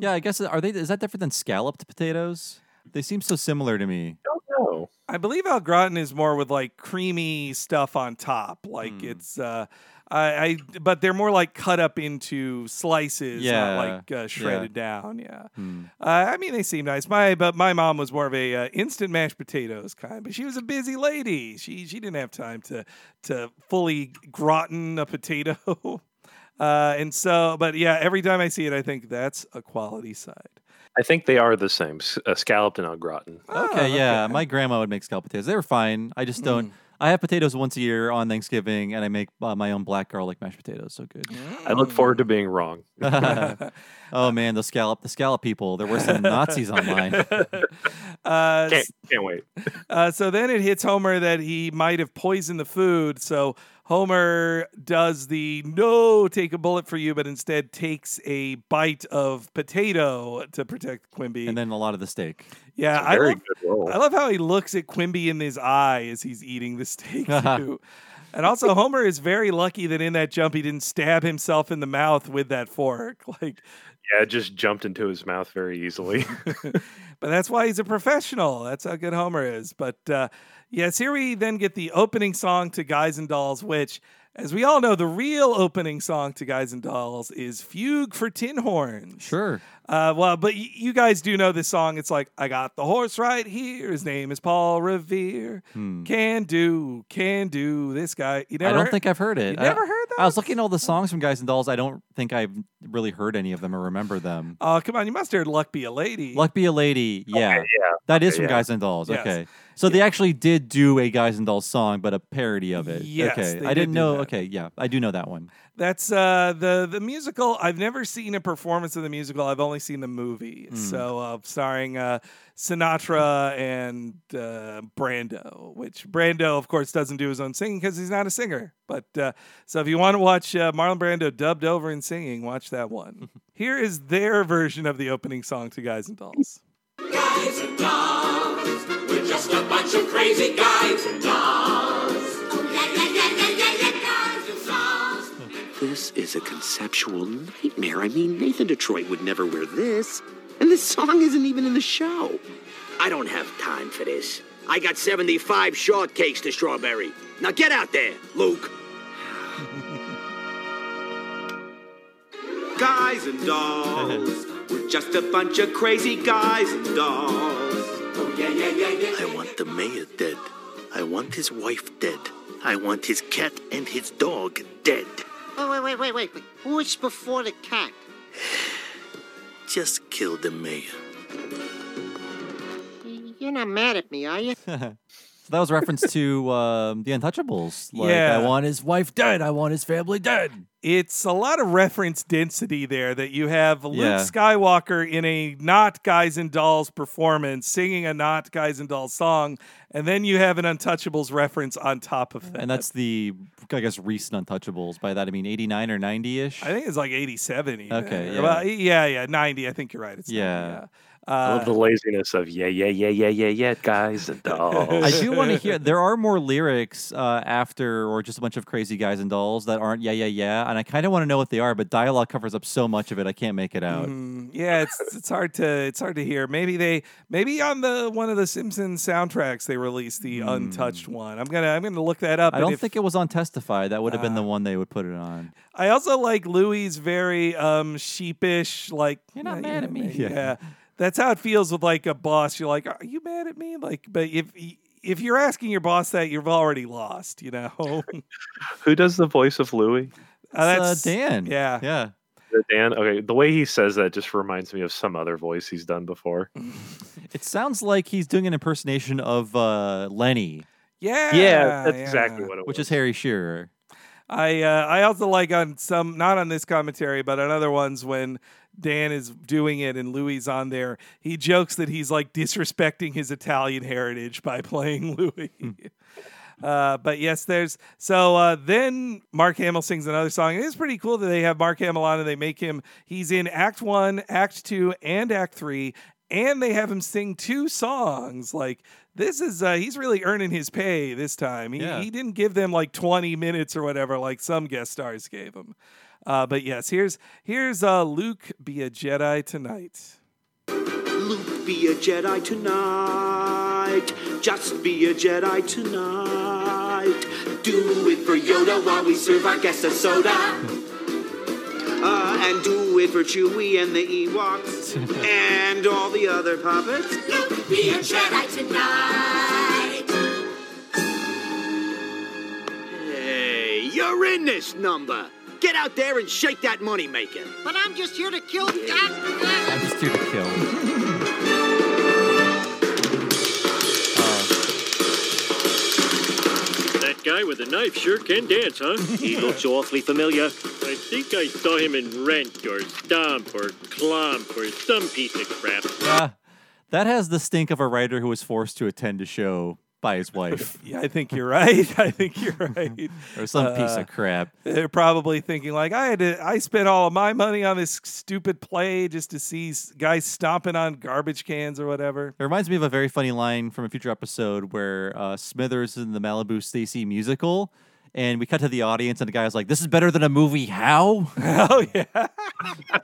Yeah, I guess are they? Is that different than scalloped potatoes? They seem so similar to me. No. I believe au gratin is more with like creamy stuff on top. Like Hmm. it's uh I, I but they're more like cut up into slices, Yeah, not like uh, yeah. shredded down. Yeah. Hmm. Uh, I mean, they seem nice. My but my mom was more of a uh, instant mashed potatoes kind, but she was a busy lady. She she didn't have time to to fully gratin a potato. Uh, and so, but yeah, every time I see it, I think that's a quality side. I think they are the same, s- uh, scalloped and au gratin. Okay, yeah. My grandma would make scalloped potatoes. They were fine. I just don't. I have potatoes once a year on Thanksgiving, and I make uh, my own black garlic mashed potatoes. So good. I look forward to being wrong. oh man, the scallop, the scallop people. They're worse than Nazis online. Uh, Can't, can't wait. Uh, so then it hits Homer that he might have poisoned the food. So Homer does the no take a bullet for you, but instead takes a bite of potato to protect Quimby. and then a lot of the steak. yeah, It's a I love. I love how he looks at Quimby in his eye as he's eating the steak too. And also, Homer is very lucky that in that jump he didn't stab himself in the mouth with that fork. Like, Yeah, it just jumped into his mouth very easily. but that's why he's a professional. That's how good Homer is. But uh, yes, here we then get the opening song to Guys and Dolls, which, as we all know, the real opening song to Guys and Dolls is Fugue for Tin Horns. Sure. Uh, well, but y- you guys do know this song. It's like, I got the horse right here. His name is Paul Revere. Can do, can do. This guy. You never Hmm. I don't heard- think I've heard it. You never heard that? I was looking at all the songs from Guys and Dolls. I don't think I've really heard any of them or remember them. Oh, come on. You must have heard Luck Be a Lady. Luck Be a Lady. Yeah. yeah. That is Okay, from yeah. Guys and Dolls. Yes. Okay. So they actually did do a Guys and Dolls song, but a parody of it. Yes, Okay. they I did didn't do know. that. Okay. Yeah. I do know that one. That's uh, the the musical. I've never seen a performance of the musical. I've only seen the movie. Hmm. So uh, starring uh, Sinatra and uh, Brando, which Brando, of course, doesn't do his own singing because he's not a singer. But uh, so if you want to watch uh, Marlon Brando dubbed over and singing, watch that one. Here is their version of the opening song to Guys and Dolls. Crazy guys and dolls. Yeah, yeah, yeah, yeah, yeah, yeah, guys and dolls. This is a conceptual nightmare. I mean, Nathan Detroit would never wear this. And this song isn't even in the show. I don't have time for this. I got 75 shortcakes to strawberry. Now get out there, Luke. Guys and dolls. We're just a bunch of crazy guys and dolls. I want the mayor dead. I want his wife dead. I want his cat and his dog dead. Wait, wait, wait, wait, wait. wait. Who's before the cat? Just kill the mayor. You're not mad at me, are you? So that was a reference to um, the Untouchables. Like, Yeah. I want his wife dead. I want his family dead. It's a lot of reference density there that you have Luke Yeah. Skywalker in a not Guys and Dolls performance singing a not Guys and Dolls song, and then you have an Untouchables reference on top of that. And that's the, I guess, recent Untouchables. By that, I mean 89 or 90 ish. I think it's like 87 even. Okay, Or, well, yeah, yeah, 90. I think you're right. It's 90, Yeah. Yeah. I love Uh, the laziness of yeah, yeah, yeah, yeah, yeah, yeah, guys and dolls. I do want to hear. There are more lyrics uh, after, or just a bunch of crazy guys and dolls that aren't yeah, yeah, yeah. And I kind of want to know what they are, but dialogue covers up so much of it, I can't make it out. Mm, yeah, it's it's hard to it's hard to hear. Maybe they maybe on the one of the Simpsons soundtracks they released the untouched one. I'm gonna I'm gonna look that up. Hmm. I don't if- think it was on Testify. That would have been the one they would put it on. I also like Louis' very um sheepish, like you're not mad at me. Yeah. Yeah. That's how it feels with like a boss. You're like, are you mad at me? Like, but if if you're asking your boss that, you've already lost. You know. Who does the voice of Louis? Uh, It's, uh, that's Dan. Yeah. Yeah. Dan? Okay, the way he says that just reminds me of some other voice he's done before. It sounds like he's doing an impersonation of uh, Lenny, Yeah. Yeah, that's yeah. exactly what it which was. is Harry Shearer. I uh, I also like on some not on this commentary, but on other ones when Dan is doing it and Louis on there, he jokes that he's like disrespecting his Italian heritage by playing Louis. Uh, but yes, there's so uh, then Mark Hamill sings another song. It is pretty cool that they have Mark Hamill on and they make him he's in Act One, Act Two, and Act Three, and they have him sing two songs. Like this is uh, he's really earning his pay this time. He, Yeah. he didn't give them like 20 minutes or whatever like some guest stars gave him. Uh, but yes, here's here's uh, Luke be a Jedi tonight. Luke, be a Jedi tonight. Just be a Jedi tonight. Do it for Yoda while we serve our guests a soda. Uh, and do it for Chewie and the Ewoks and all the other puppets. Luke, be a Jedi tonight. Hey, you're in this number. Get out there and shake that moneymaker. But I'm just here to kill. I'm just here to kill. That guy with the knife sure can dance, huh? He looks awfully familiar. I think I saw him in Rent or Stomp or Clomp or some piece of crap. Ah, that has the stink of a writer who was forced to attend a show by his wife. Yeah, I think you're right. I think you're right. or some piece Uh, of crap. They're probably thinking like I had to. I spent all of my money on this stupid play just to see guys stomping on garbage cans or whatever. It reminds me of a very funny line from a future episode where uh, Smithers in the Malibu Stacy musical, and we cut to the audience, and the guy's like, "This is better than a movie. How?" oh yeah.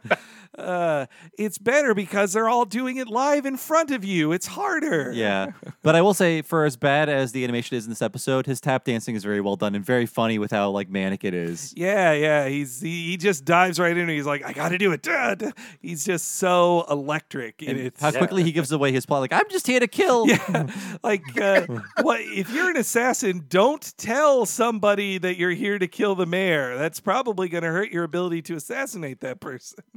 uh, it's better because they're all doing it live in front of you. It's harder. yeah, but I will say, for as bad as the animation is in this episode, his tap dancing is very well done and very funny with how like manic it is. Yeah, yeah. He's he, he just dives right in. and He's like, I got to do it. Duh. He's just so electric. And And it's how quickly he gives away his plot. Like, I'm just here to kill. Yeah, like uh, what if you're an assassin? Don't tell somebody that you're here to kill the mayor. That's probably going to hurt your ability to assassinate that person.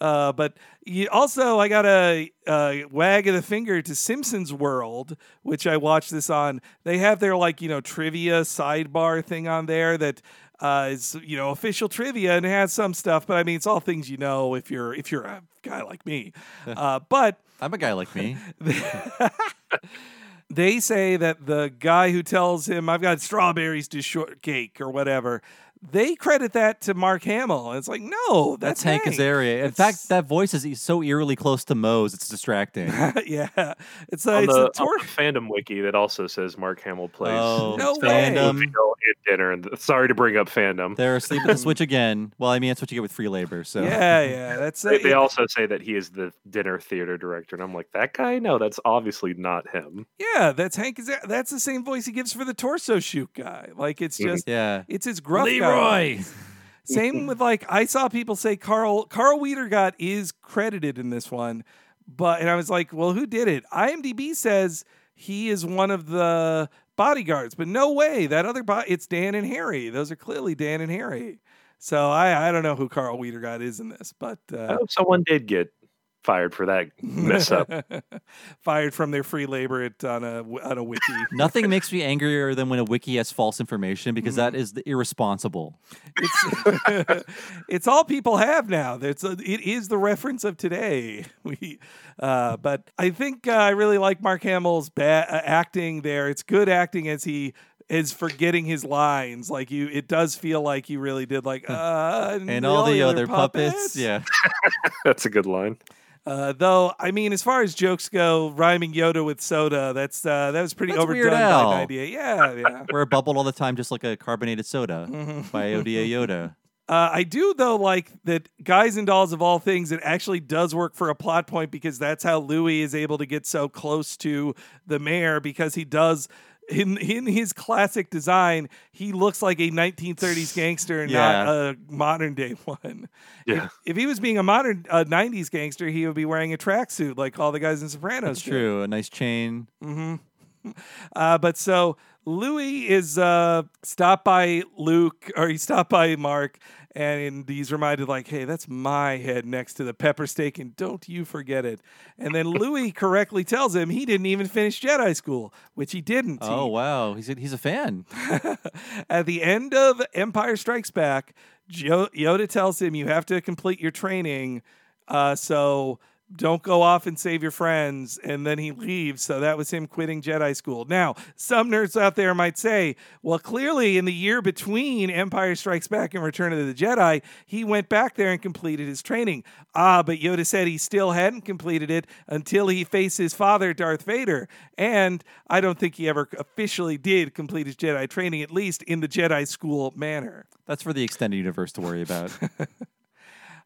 Uh, but you, also, I got a uh, wag of the finger to Simpsons World, which I watched this on. They have their like you know trivia sidebar thing on there that uh, is you know official trivia and it has some stuff. But I mean, it's all things you know if you're if you're a guy like me. Uh, but I'm a guy like me. they say that the guy who tells him I've got strawberries to shortcake or whatever, they credit that to Mark Hamill. It's like, no, That's that's, Hank Azaria. In fact, that voice is so eerily close to Moe's, it's distracting. yeah, it's a, on, it's the, a on tor- the fandom wiki that also says Mark Hamill plays Oh, No fandom. Movie Girl and dinner. And sorry to bring up fandom. They're asleep at the switch again. Well, I mean, that's what you get with free labor. So Yeah, yeah, that's They, a, they also say that he is the dinner theater director, and I'm like, that guy? No, that's obviously not him. yeah, that's Hank. Azaria. That's the same voice he gives for the torso shoot guy. Like it's mm-hmm. just yeah. it's his gruff guy. Leroy. Same with like I saw people say Carl Karl Wiedergott is credited in this one, but and I was like, well, who did it? IMDb says he is one of the bodyguards, but no way. That other bo- it's Dan and Harry. Those are clearly Dan and Harry. So I I don't know who Karl Wiedergott is in this, but I uh, hope someone did get fired for that mess up. fired from their free labor at, on a on a wiki. Nothing makes me angrier than when a wiki has false information because that Mm-hmm. is the irresponsible. it's it's all people have now. It's a, it is the reference of today. We, uh, but I think uh, I really like Mark Hamill's ba- uh, acting there. It's good acting as he is forgetting his lines. Like you, it does feel like he really did. Like uh, And all the other puppets. Yeah. That's a good line. Uh, though I mean, as far as jokes go, rhyming Yoda with soda, that's uh, that was pretty That's overdone Weird by Al. 98. Yeah, yeah. Where it bubbled all the time, just like a carbonated soda Mhm. by Oda Yoda. Uh, I do though like that Guys and Dolls of all things. It actually does work for a plot point because that's how Louis is able to get so close to the mayor because he does. In, in his classic design, he looks like a 1930s gangster, not Yeah. a modern day one. Yeah. If, if he was being a modern uh, 90s gangster, he would be wearing a tracksuit like all the guys in Sopranos. That's true. A nice chain. hmm Uh, but so Louis is uh, stopped by Luke, or he stopped by Mark, and he's reminded, like, hey, that's my head next to the pepper steak, and don't you forget it. And then Louis correctly tells him he didn't even finish Jedi school, which he didn't. Oh He- wow, he's a, he's a fan. At the end of Empire Strikes Back, Yoda tells him you have to complete your training. Uh, so don't go off and save your friends. And then he leaves. So that was him quitting Jedi school. Now, some nerds out there might say, well, clearly in the year between Empire Strikes Back and Return of the Jedi, he went back there and completed his training. Ah, but Yoda said he still hadn't completed it until he faced his father, Darth Vader. And I don't think he ever officially did complete his Jedi training, at least in the Jedi school manner. That's for the extended universe to worry about.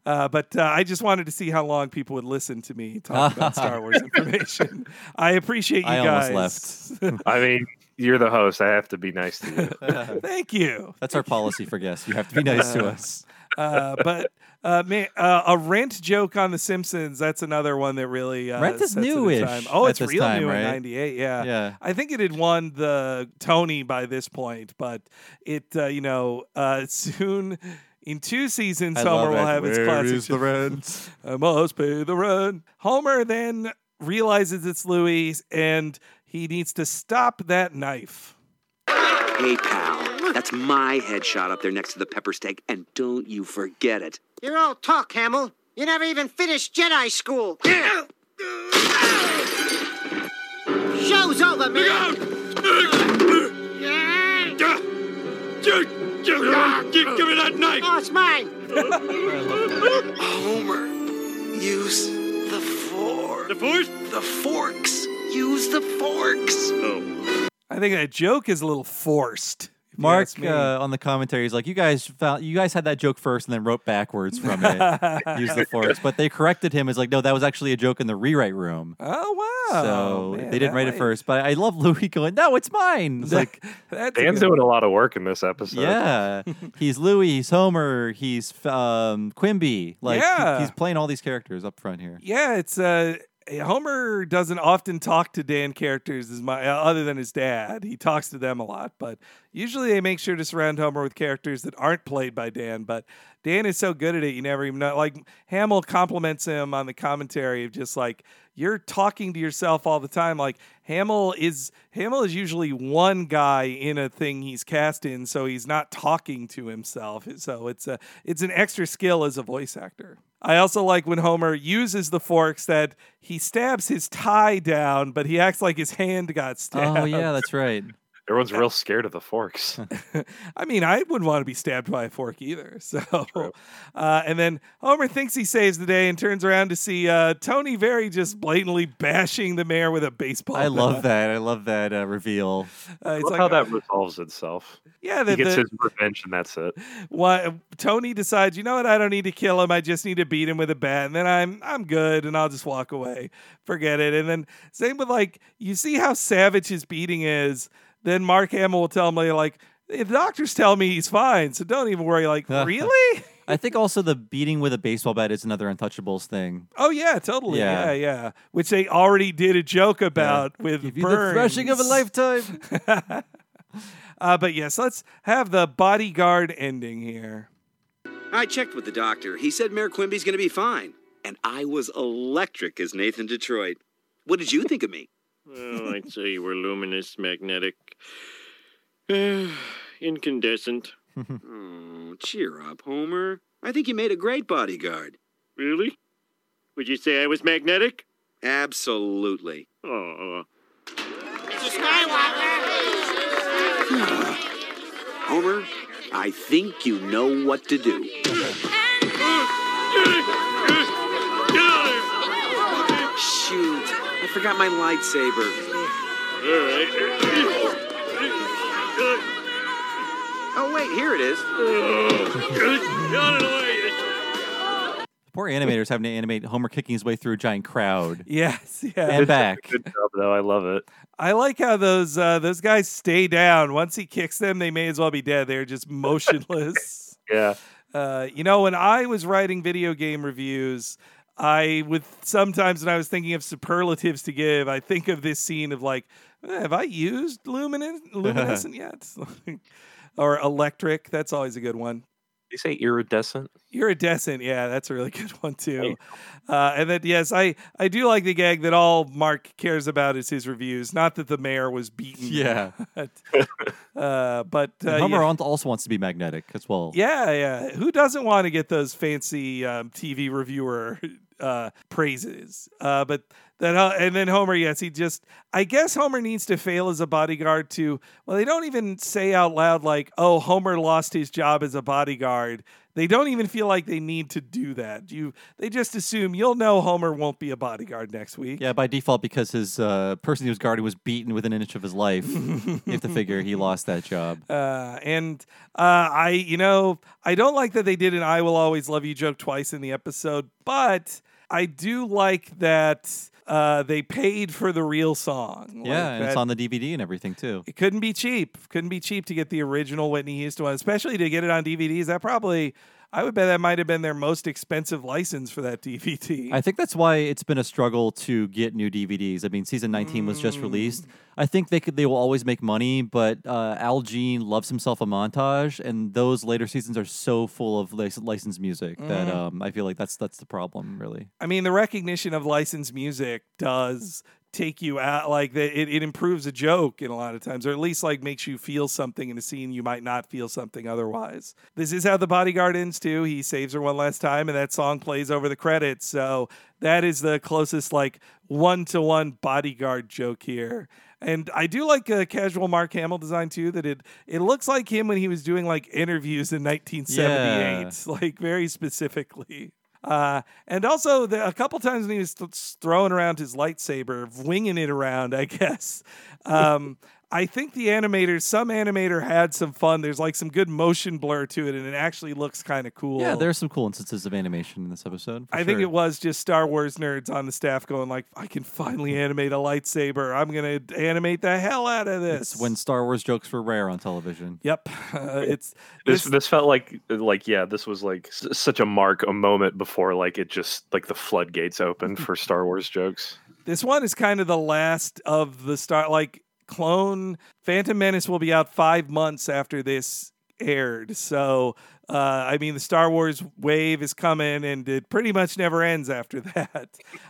Uh, but uh, I just wanted to see how long people would listen to me talk about Star Wars information. I appreciate you I guys. almost left. I mean, you're the host. I have to be nice to you. Thank you. That's our policy for guests. You have to be nice to Uh, us. Uh, but uh, man, uh, a rent joke on The Simpsons. That's another one that really uh, Rent is sets it newish time. Oh, at it's this real time, new in '98. Yeah, Yeah. I think it had won the Tony by this point, but it, uh, you know, uh, soon. In two seasons, I Homer will it. have his Where classic. is the joke. rent? I must pay the rent. Homer then realizes it's Louis, and he needs to stop that knife. Hey, pal, that's my headshot up there next to the pepper steak, and don't you forget it. You're all talk, Hamill. You never even finished Jedi school. Show's over, man. Give me that knife! Oh, it's mine. Homer, use the fork. The force? The forks. Use the forks. Oh. I think that joke is a little forced. If Mark uh, on the commentary is like, you guys found, you guys had that joke first and then wrote backwards from it. Use the forks, but they corrected him as like, no, that was actually a joke in the rewrite room. Oh wow! so man, they didn't that write it first. But I love Louis going, no, it's mine. It's like, That's Dan's good doing a lot of work in this episode. yeah, he's Louis, he's Homer, he's um, Quimby. Like, he- Yeah. he's playing all these characters up front here. Yeah, it's uh Homer doesn't often talk to Dan characters as my uh, other than his dad. He talks to them a lot, but usually they make sure to surround Homer with characters that aren't played by Dan. But Dan is so good at it, you never even know. Like Hamill compliments him on the commentary of just like you're talking to yourself all the time. Like Hamill is Hamill is usually one guy in a thing he's cast in, so he's not talking to himself. So it's a it's an extra skill as a voice actor. I also like when Homer uses the forks that he stabs his tie down, but he acts like his hand got stabbed. Oh yeah, that's right. Everyone's real scared of the forks. I mean, I wouldn't want to be stabbed by a fork either. So, uh, and then Homer thinks he saves the day and turns around to see uh, Tony Very just blatantly bashing the mayor with a baseball. I love that. I love that uh, reveal. Uh, it's Love like, how that resolves itself. Yeah, he gets the- his revenge, and that's it. Why Tony decides, you know what? I don't need to kill him. I just need to beat him with a bat, and then I'm I'm good, and I'll just walk away. Forget it. And then same with like, you see how savage his beating is. Then Mark Hamill will tell him later, like, the doctors tell me he's fine, so don't even worry. Like, really? I think also the beating with a baseball bat is another Untouchables thing. Oh yeah, totally. Yeah, Yeah. yeah. Which they already did a joke about with Give you the Burns. thrashing of a lifetime. uh, but yes, let's have the bodyguard ending here. I checked with the doctor. He said Mayor Quimby's going to be fine. And I was electric as Nathan Detroit. What did you think of me? Well, I'd say you were luminous, magnetic, incandescent. oh, cheer up, Homer. I think you made a great bodyguard. Really? Would you say I was magnetic? Absolutely. Oh. Mr. Skywalker. Homer, I think you know what to do. forgot my lightsaber. Oh, wait, here it is. Poor animators having to animate Homer kicking his way through a giant crowd. Yes, yeah. And back. Good job, though. I love it. I like how those uh, those guys stay down. Once he kicks them, they may as well be dead. They're just motionless. Yeah. Uh, you know, when I was writing video game reviews, I would sometimes when I was thinking of superlatives to give, I think of this scene of like, "Eh, have I used luminescent, luminescent yet? or electric. That's always a good one. you say iridescent? Iridescent, yeah, that's a really good one too. Uh, and then yes, I I do like the gag that all Mark cares about is his reviews, not that the mayor was beaten. Yeah. but, uh, but uh, And Homer yeah. also wants to be magnetic as well. Yeah, yeah. Who doesn't want to get those fancy um, TV reviewer uh, praises. Uh, but that uh, and then Homer, yes, he just I guess Homer needs to fail as a bodyguard to. Well, they don't even say out loud like, "Oh, Homer lost his job as a bodyguard." They don't even feel like they need to do that. You they just assume you'll know Homer won't be a bodyguard next week. Yeah, by default, because his uh, person he was guarding was beaten within an inch of his life. you have to figure he lost that job. Uh, and uh, I, you know, I don't like that they did an "I will always love you" joke twice in the episode, but I do like that uh, they paid for the real song. Yeah, Like and it's on the DVD and everything too. It couldn't be cheap. Couldn't be cheap to get the original Whitney Houston one, especially to get it on DVDs. That probably, I would bet that might have been their most expensive license for that DVD. I think that's why it's been a struggle to get new DVDs. I mean, season 19 was just Mm. released. I think they could they will always make money, but uh, Al Jean loves himself a montage, and those later seasons are so full of lic- licensed music that Mhm. um, I feel like that's that's the problem, really. I mean, the recognition of licensed music does take you out like that it, it improves a joke in a lot of times or at least like makes you feel something in a scene you might not feel something otherwise this is how the bodyguard ends too he saves her one last time and that song plays over the credits so that is the closest like one-to-one bodyguard joke here and I do like a casual Mark Hamill design too. That it it looks like him when he was doing like interviews in 1978, like very specifically. Uh, and also, the, a couple times when he was th- throwing around his lightsaber, winging it around, I guess. Um, I think the animator, some animator had some fun. There's like some good motion blur to it, and it actually looks kind of cool. Yeah, there's some cool instances of animation in this episode. for I think it was just Star Wars nerds on the staff going like, I can finally animate a lightsaber. I'm gonna animate the hell out of this. It's when Star Wars jokes were rare on television. Yep, uh, it's This this felt like like yeah, this was like s- such a mark, a moment before like it just like the floodgates opened for Star Wars jokes. This one is kind of the last of the Star like clone Phantom Menace will be out 5 months after this aired. So uh, I mean the Star Wars wave is coming and it pretty much never ends after that.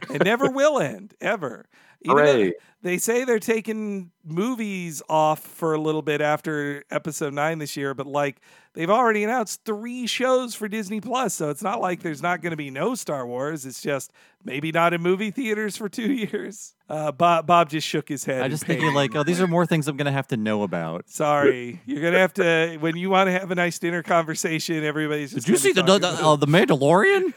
it never will end ever. Even Hooray. They say they're taking movies off for a little bit after episode 9 this year, but like they've already announced 3 shows for Disney Plus, so it's not like there's not going to be no Star Wars. It's just maybe not in movie theaters for 2 years. Uh, Bob Bob just shook his head. I just thinking like, oh, these are more things I'm gonna have to know about. Sorry, you're gonna have to when you want to have a nice dinner conversation. Everybody's. Just Did you see the the, uh, the Mandalorian?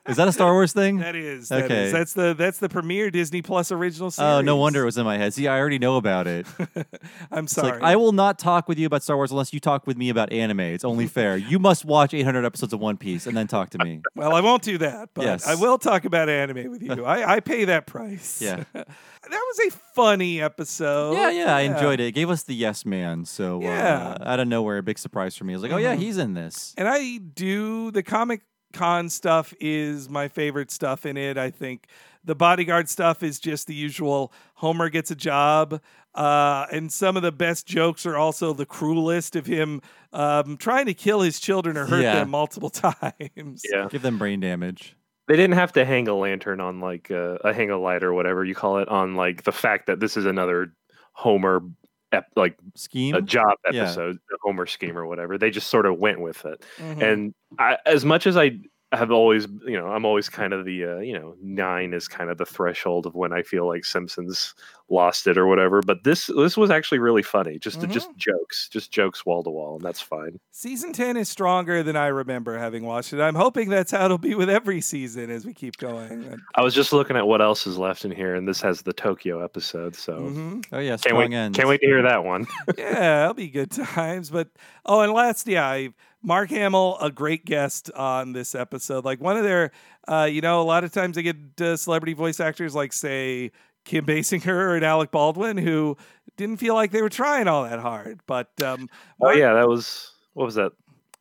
is that a Star Wars thing? That is. That okay. is. That's the that's the premiere Disney Plus original series. Oh, no wonder it was in my head. See, I already know about it. I'm It's sorry. like I will not talk with you about Star Wars unless you talk with me about anime. It's only fair. You must watch 800 episodes of One Piece and then talk to me. well, I won't do that, but Yes. I will talk about anime with you. I, I pay that price. Yeah. that was a funny episode. Yeah, yeah, I enjoyed it. It gave us the Yes Man. So Yeah. uh, out of nowhere, a big surprise for me. I was like, oh yeah, Mhm. he's in this. And I do the Comic Con stuff is my favorite stuff in it. I think the bodyguard stuff is just the usual Homer gets a job. Uh, and some of the best jokes are also the cruelest of him um, trying to kill his children or hurt Yeah. them multiple times. Yeah. Give them brain damage. They didn't have to hang a lantern on like uh, a hang a light or whatever you call it on like the fact that this is another Homer ep- like scheme a job Yeah. episode, a Homer scheme or whatever. They just sort of went with it. Mhm. And I, as much as I have always, you know, I'm always kind of the, uh, you know, nine is kind of the threshold of when I feel like Simpsons lost it or whatever. But this this was actually really funny. Just just jokes, just jokes wall to wall, and that's fine. Season 10 is stronger than I remember having watched it. I'm hoping that's how it'll be with every season as we keep going. I was just looking at what else is left in here, and this has the Tokyo episode. So Mhm. Oh yeah, can't wait, ends. can't wait to hear that one. yeah, it'll be good times. But oh, and last, yeah, I, Mark Hamill, a great guest on this episode. Like one of their, uh, you know, a lot of times they get uh, celebrity voice actors like say Kim Basinger and Alec Baldwin who didn't feel like they were trying all that hard. But um, oh yeah, that was what was that?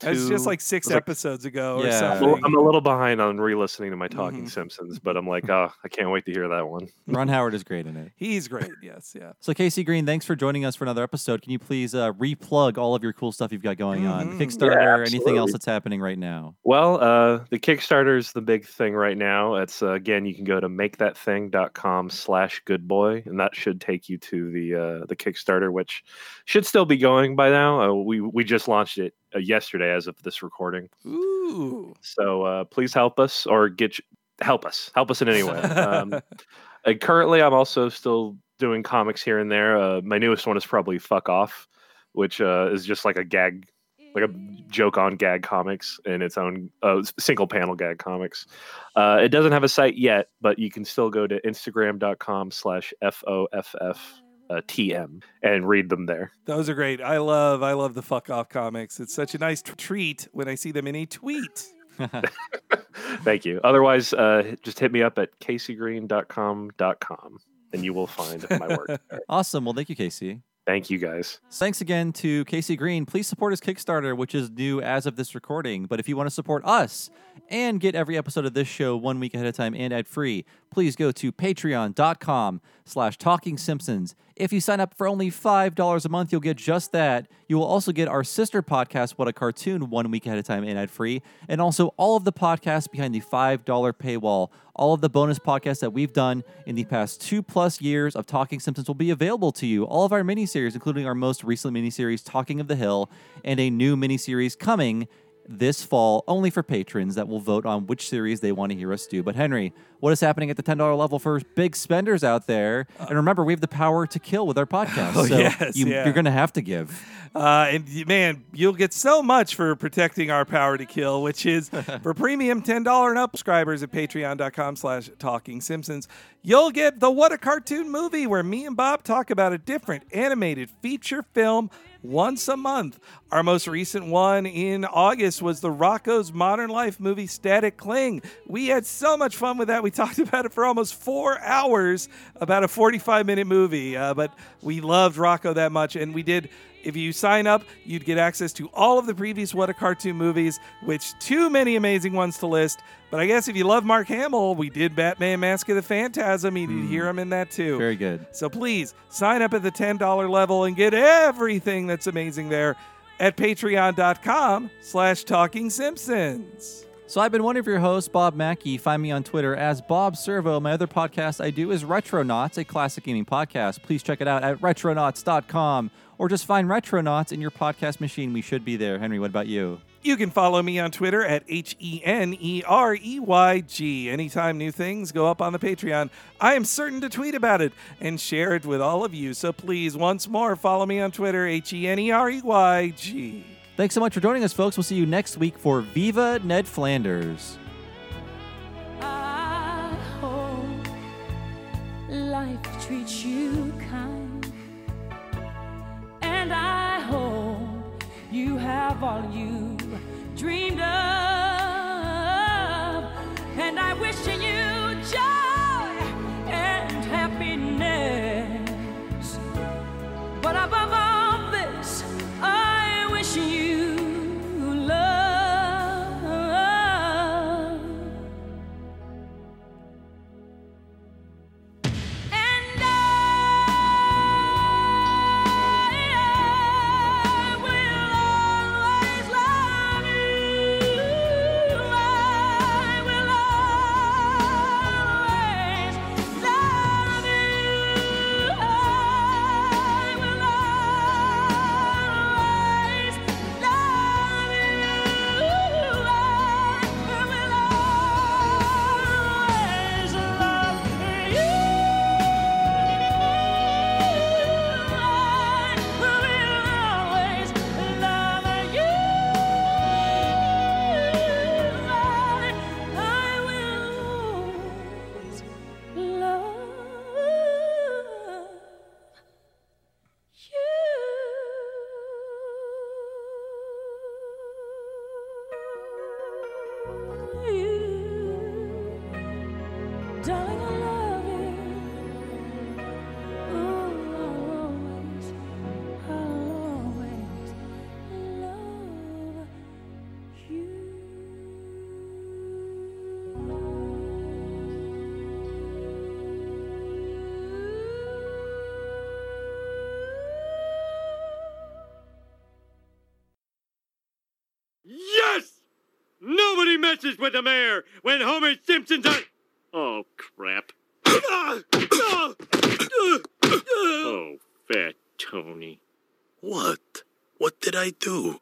It was just like six it like- episodes ago or Yeah. I'm a something. little- I'm a little behind on re-listening to my Talking Mhm. Simpsons, but I'm like, oh, I can't wait to hear that one. Ron Howard is great in it. He's great. Yes, yeah. So KC Green, thanks for joining us for another episode. Can you please uh, replug all of your cool stuff you've got going on? Mhm. Kickstarter, Yeah, anything else that's happening right now? Well, uh, the Kickstarter is the big thing right now. It's uh, again, you can go to makethatthing.com slash good boy, and that should take you to the uh, the Kickstarter, which should still be going by now. Uh, we we just launched it yesterday as of this recording. Ooh. So uh, please help us or get help us, help us in any way. Um, currently, I'm also still doing comics here and there. Uh, my newest one is probably "Fuck Off," which uh, is just like a gag, like a joke on gag comics in its own uh, single panel gag comics. Uh, it doesn't have a site yet, but you can still go to Instagram.com/slash f o f f uh, tm and read them there. Those are great. I love I love the fuck off comics. It's such a nice t- treat when I see them in a tweet. Thank you. Otherwise, uh, just hit me up at caseygreen.com.com and you will find my work. there. Awesome. Well, thank you, KC. Thank you guys. Thanks again to KC Green. Please support his Kickstarter, which is new as of this recording. But if you want to support us and get every episode of this show one week ahead of time and ad free, please go to patreon.com slash talking simpsons. If you sign up for only $5 a month, you'll get just that. You will also get our sister podcast, What a Cartoon, one week ahead of time and ad free, and also all of the podcasts behind the $5 paywall. All of the bonus podcasts that we've done in the past two plus years of Talking Simpsons will be available to you. All of our miniseries, including our most recent miniseries, Talking of the Hill, and a new miniseries coming this fall only for patrons that will vote on which series they want to hear us do. But Henry, what is happening at the $10 level for big spenders out there? And remember, we have the power to kill with our podcast. Oh, so yes, you, yeah. you're going to have to give. Uh, and man, you'll get so much for protecting our power to kill, which is for premium $10 and up subscribers at patreon.com slash talking simpsons. You'll get the What a Cartoon movie where me and Bob talk about a different animated feature film once a month. Our most recent one in August was the Rocko's Modern Life movie Static Cling. We had so much fun with that. We talked about it for almost four hours, about a 45 minute movie. Uh, but we loved Rocco that much, and we did. If you sign up, you'd get access to all of the previous What a Cartoon movies, which too many amazing ones to list. But I guess if you love Mark Hamill, we did Batman Mask of the Phantasm. You'd hear hmm. him in that too. Very good. So please sign up at the $10 level and get everything that's amazing there at patreon.com slash talking simpsons. So I've been one of your hosts, Bob Mackey. Find me on Twitter as Bob Servo. My other podcast I do is Retronauts, a classic gaming podcast. Please check it out at retronauts.com or just find Retronauts in your podcast machine. We should be there. Henry, what about you? You can follow me on Twitter at H E N E R E Y G. Anytime new things go up on the Patreon, I am certain to tweet about it and share it with all of you. So please, once more, follow me on Twitter, H E N E R E Y G. Thanks so much for joining us, folks. We'll see you next week for Viva Ned Flanders. You have all you dreamed of. And I wish messes with the mayor when Homer Simpson's on. Oh, crap. oh, fat Tony. What? What did I do?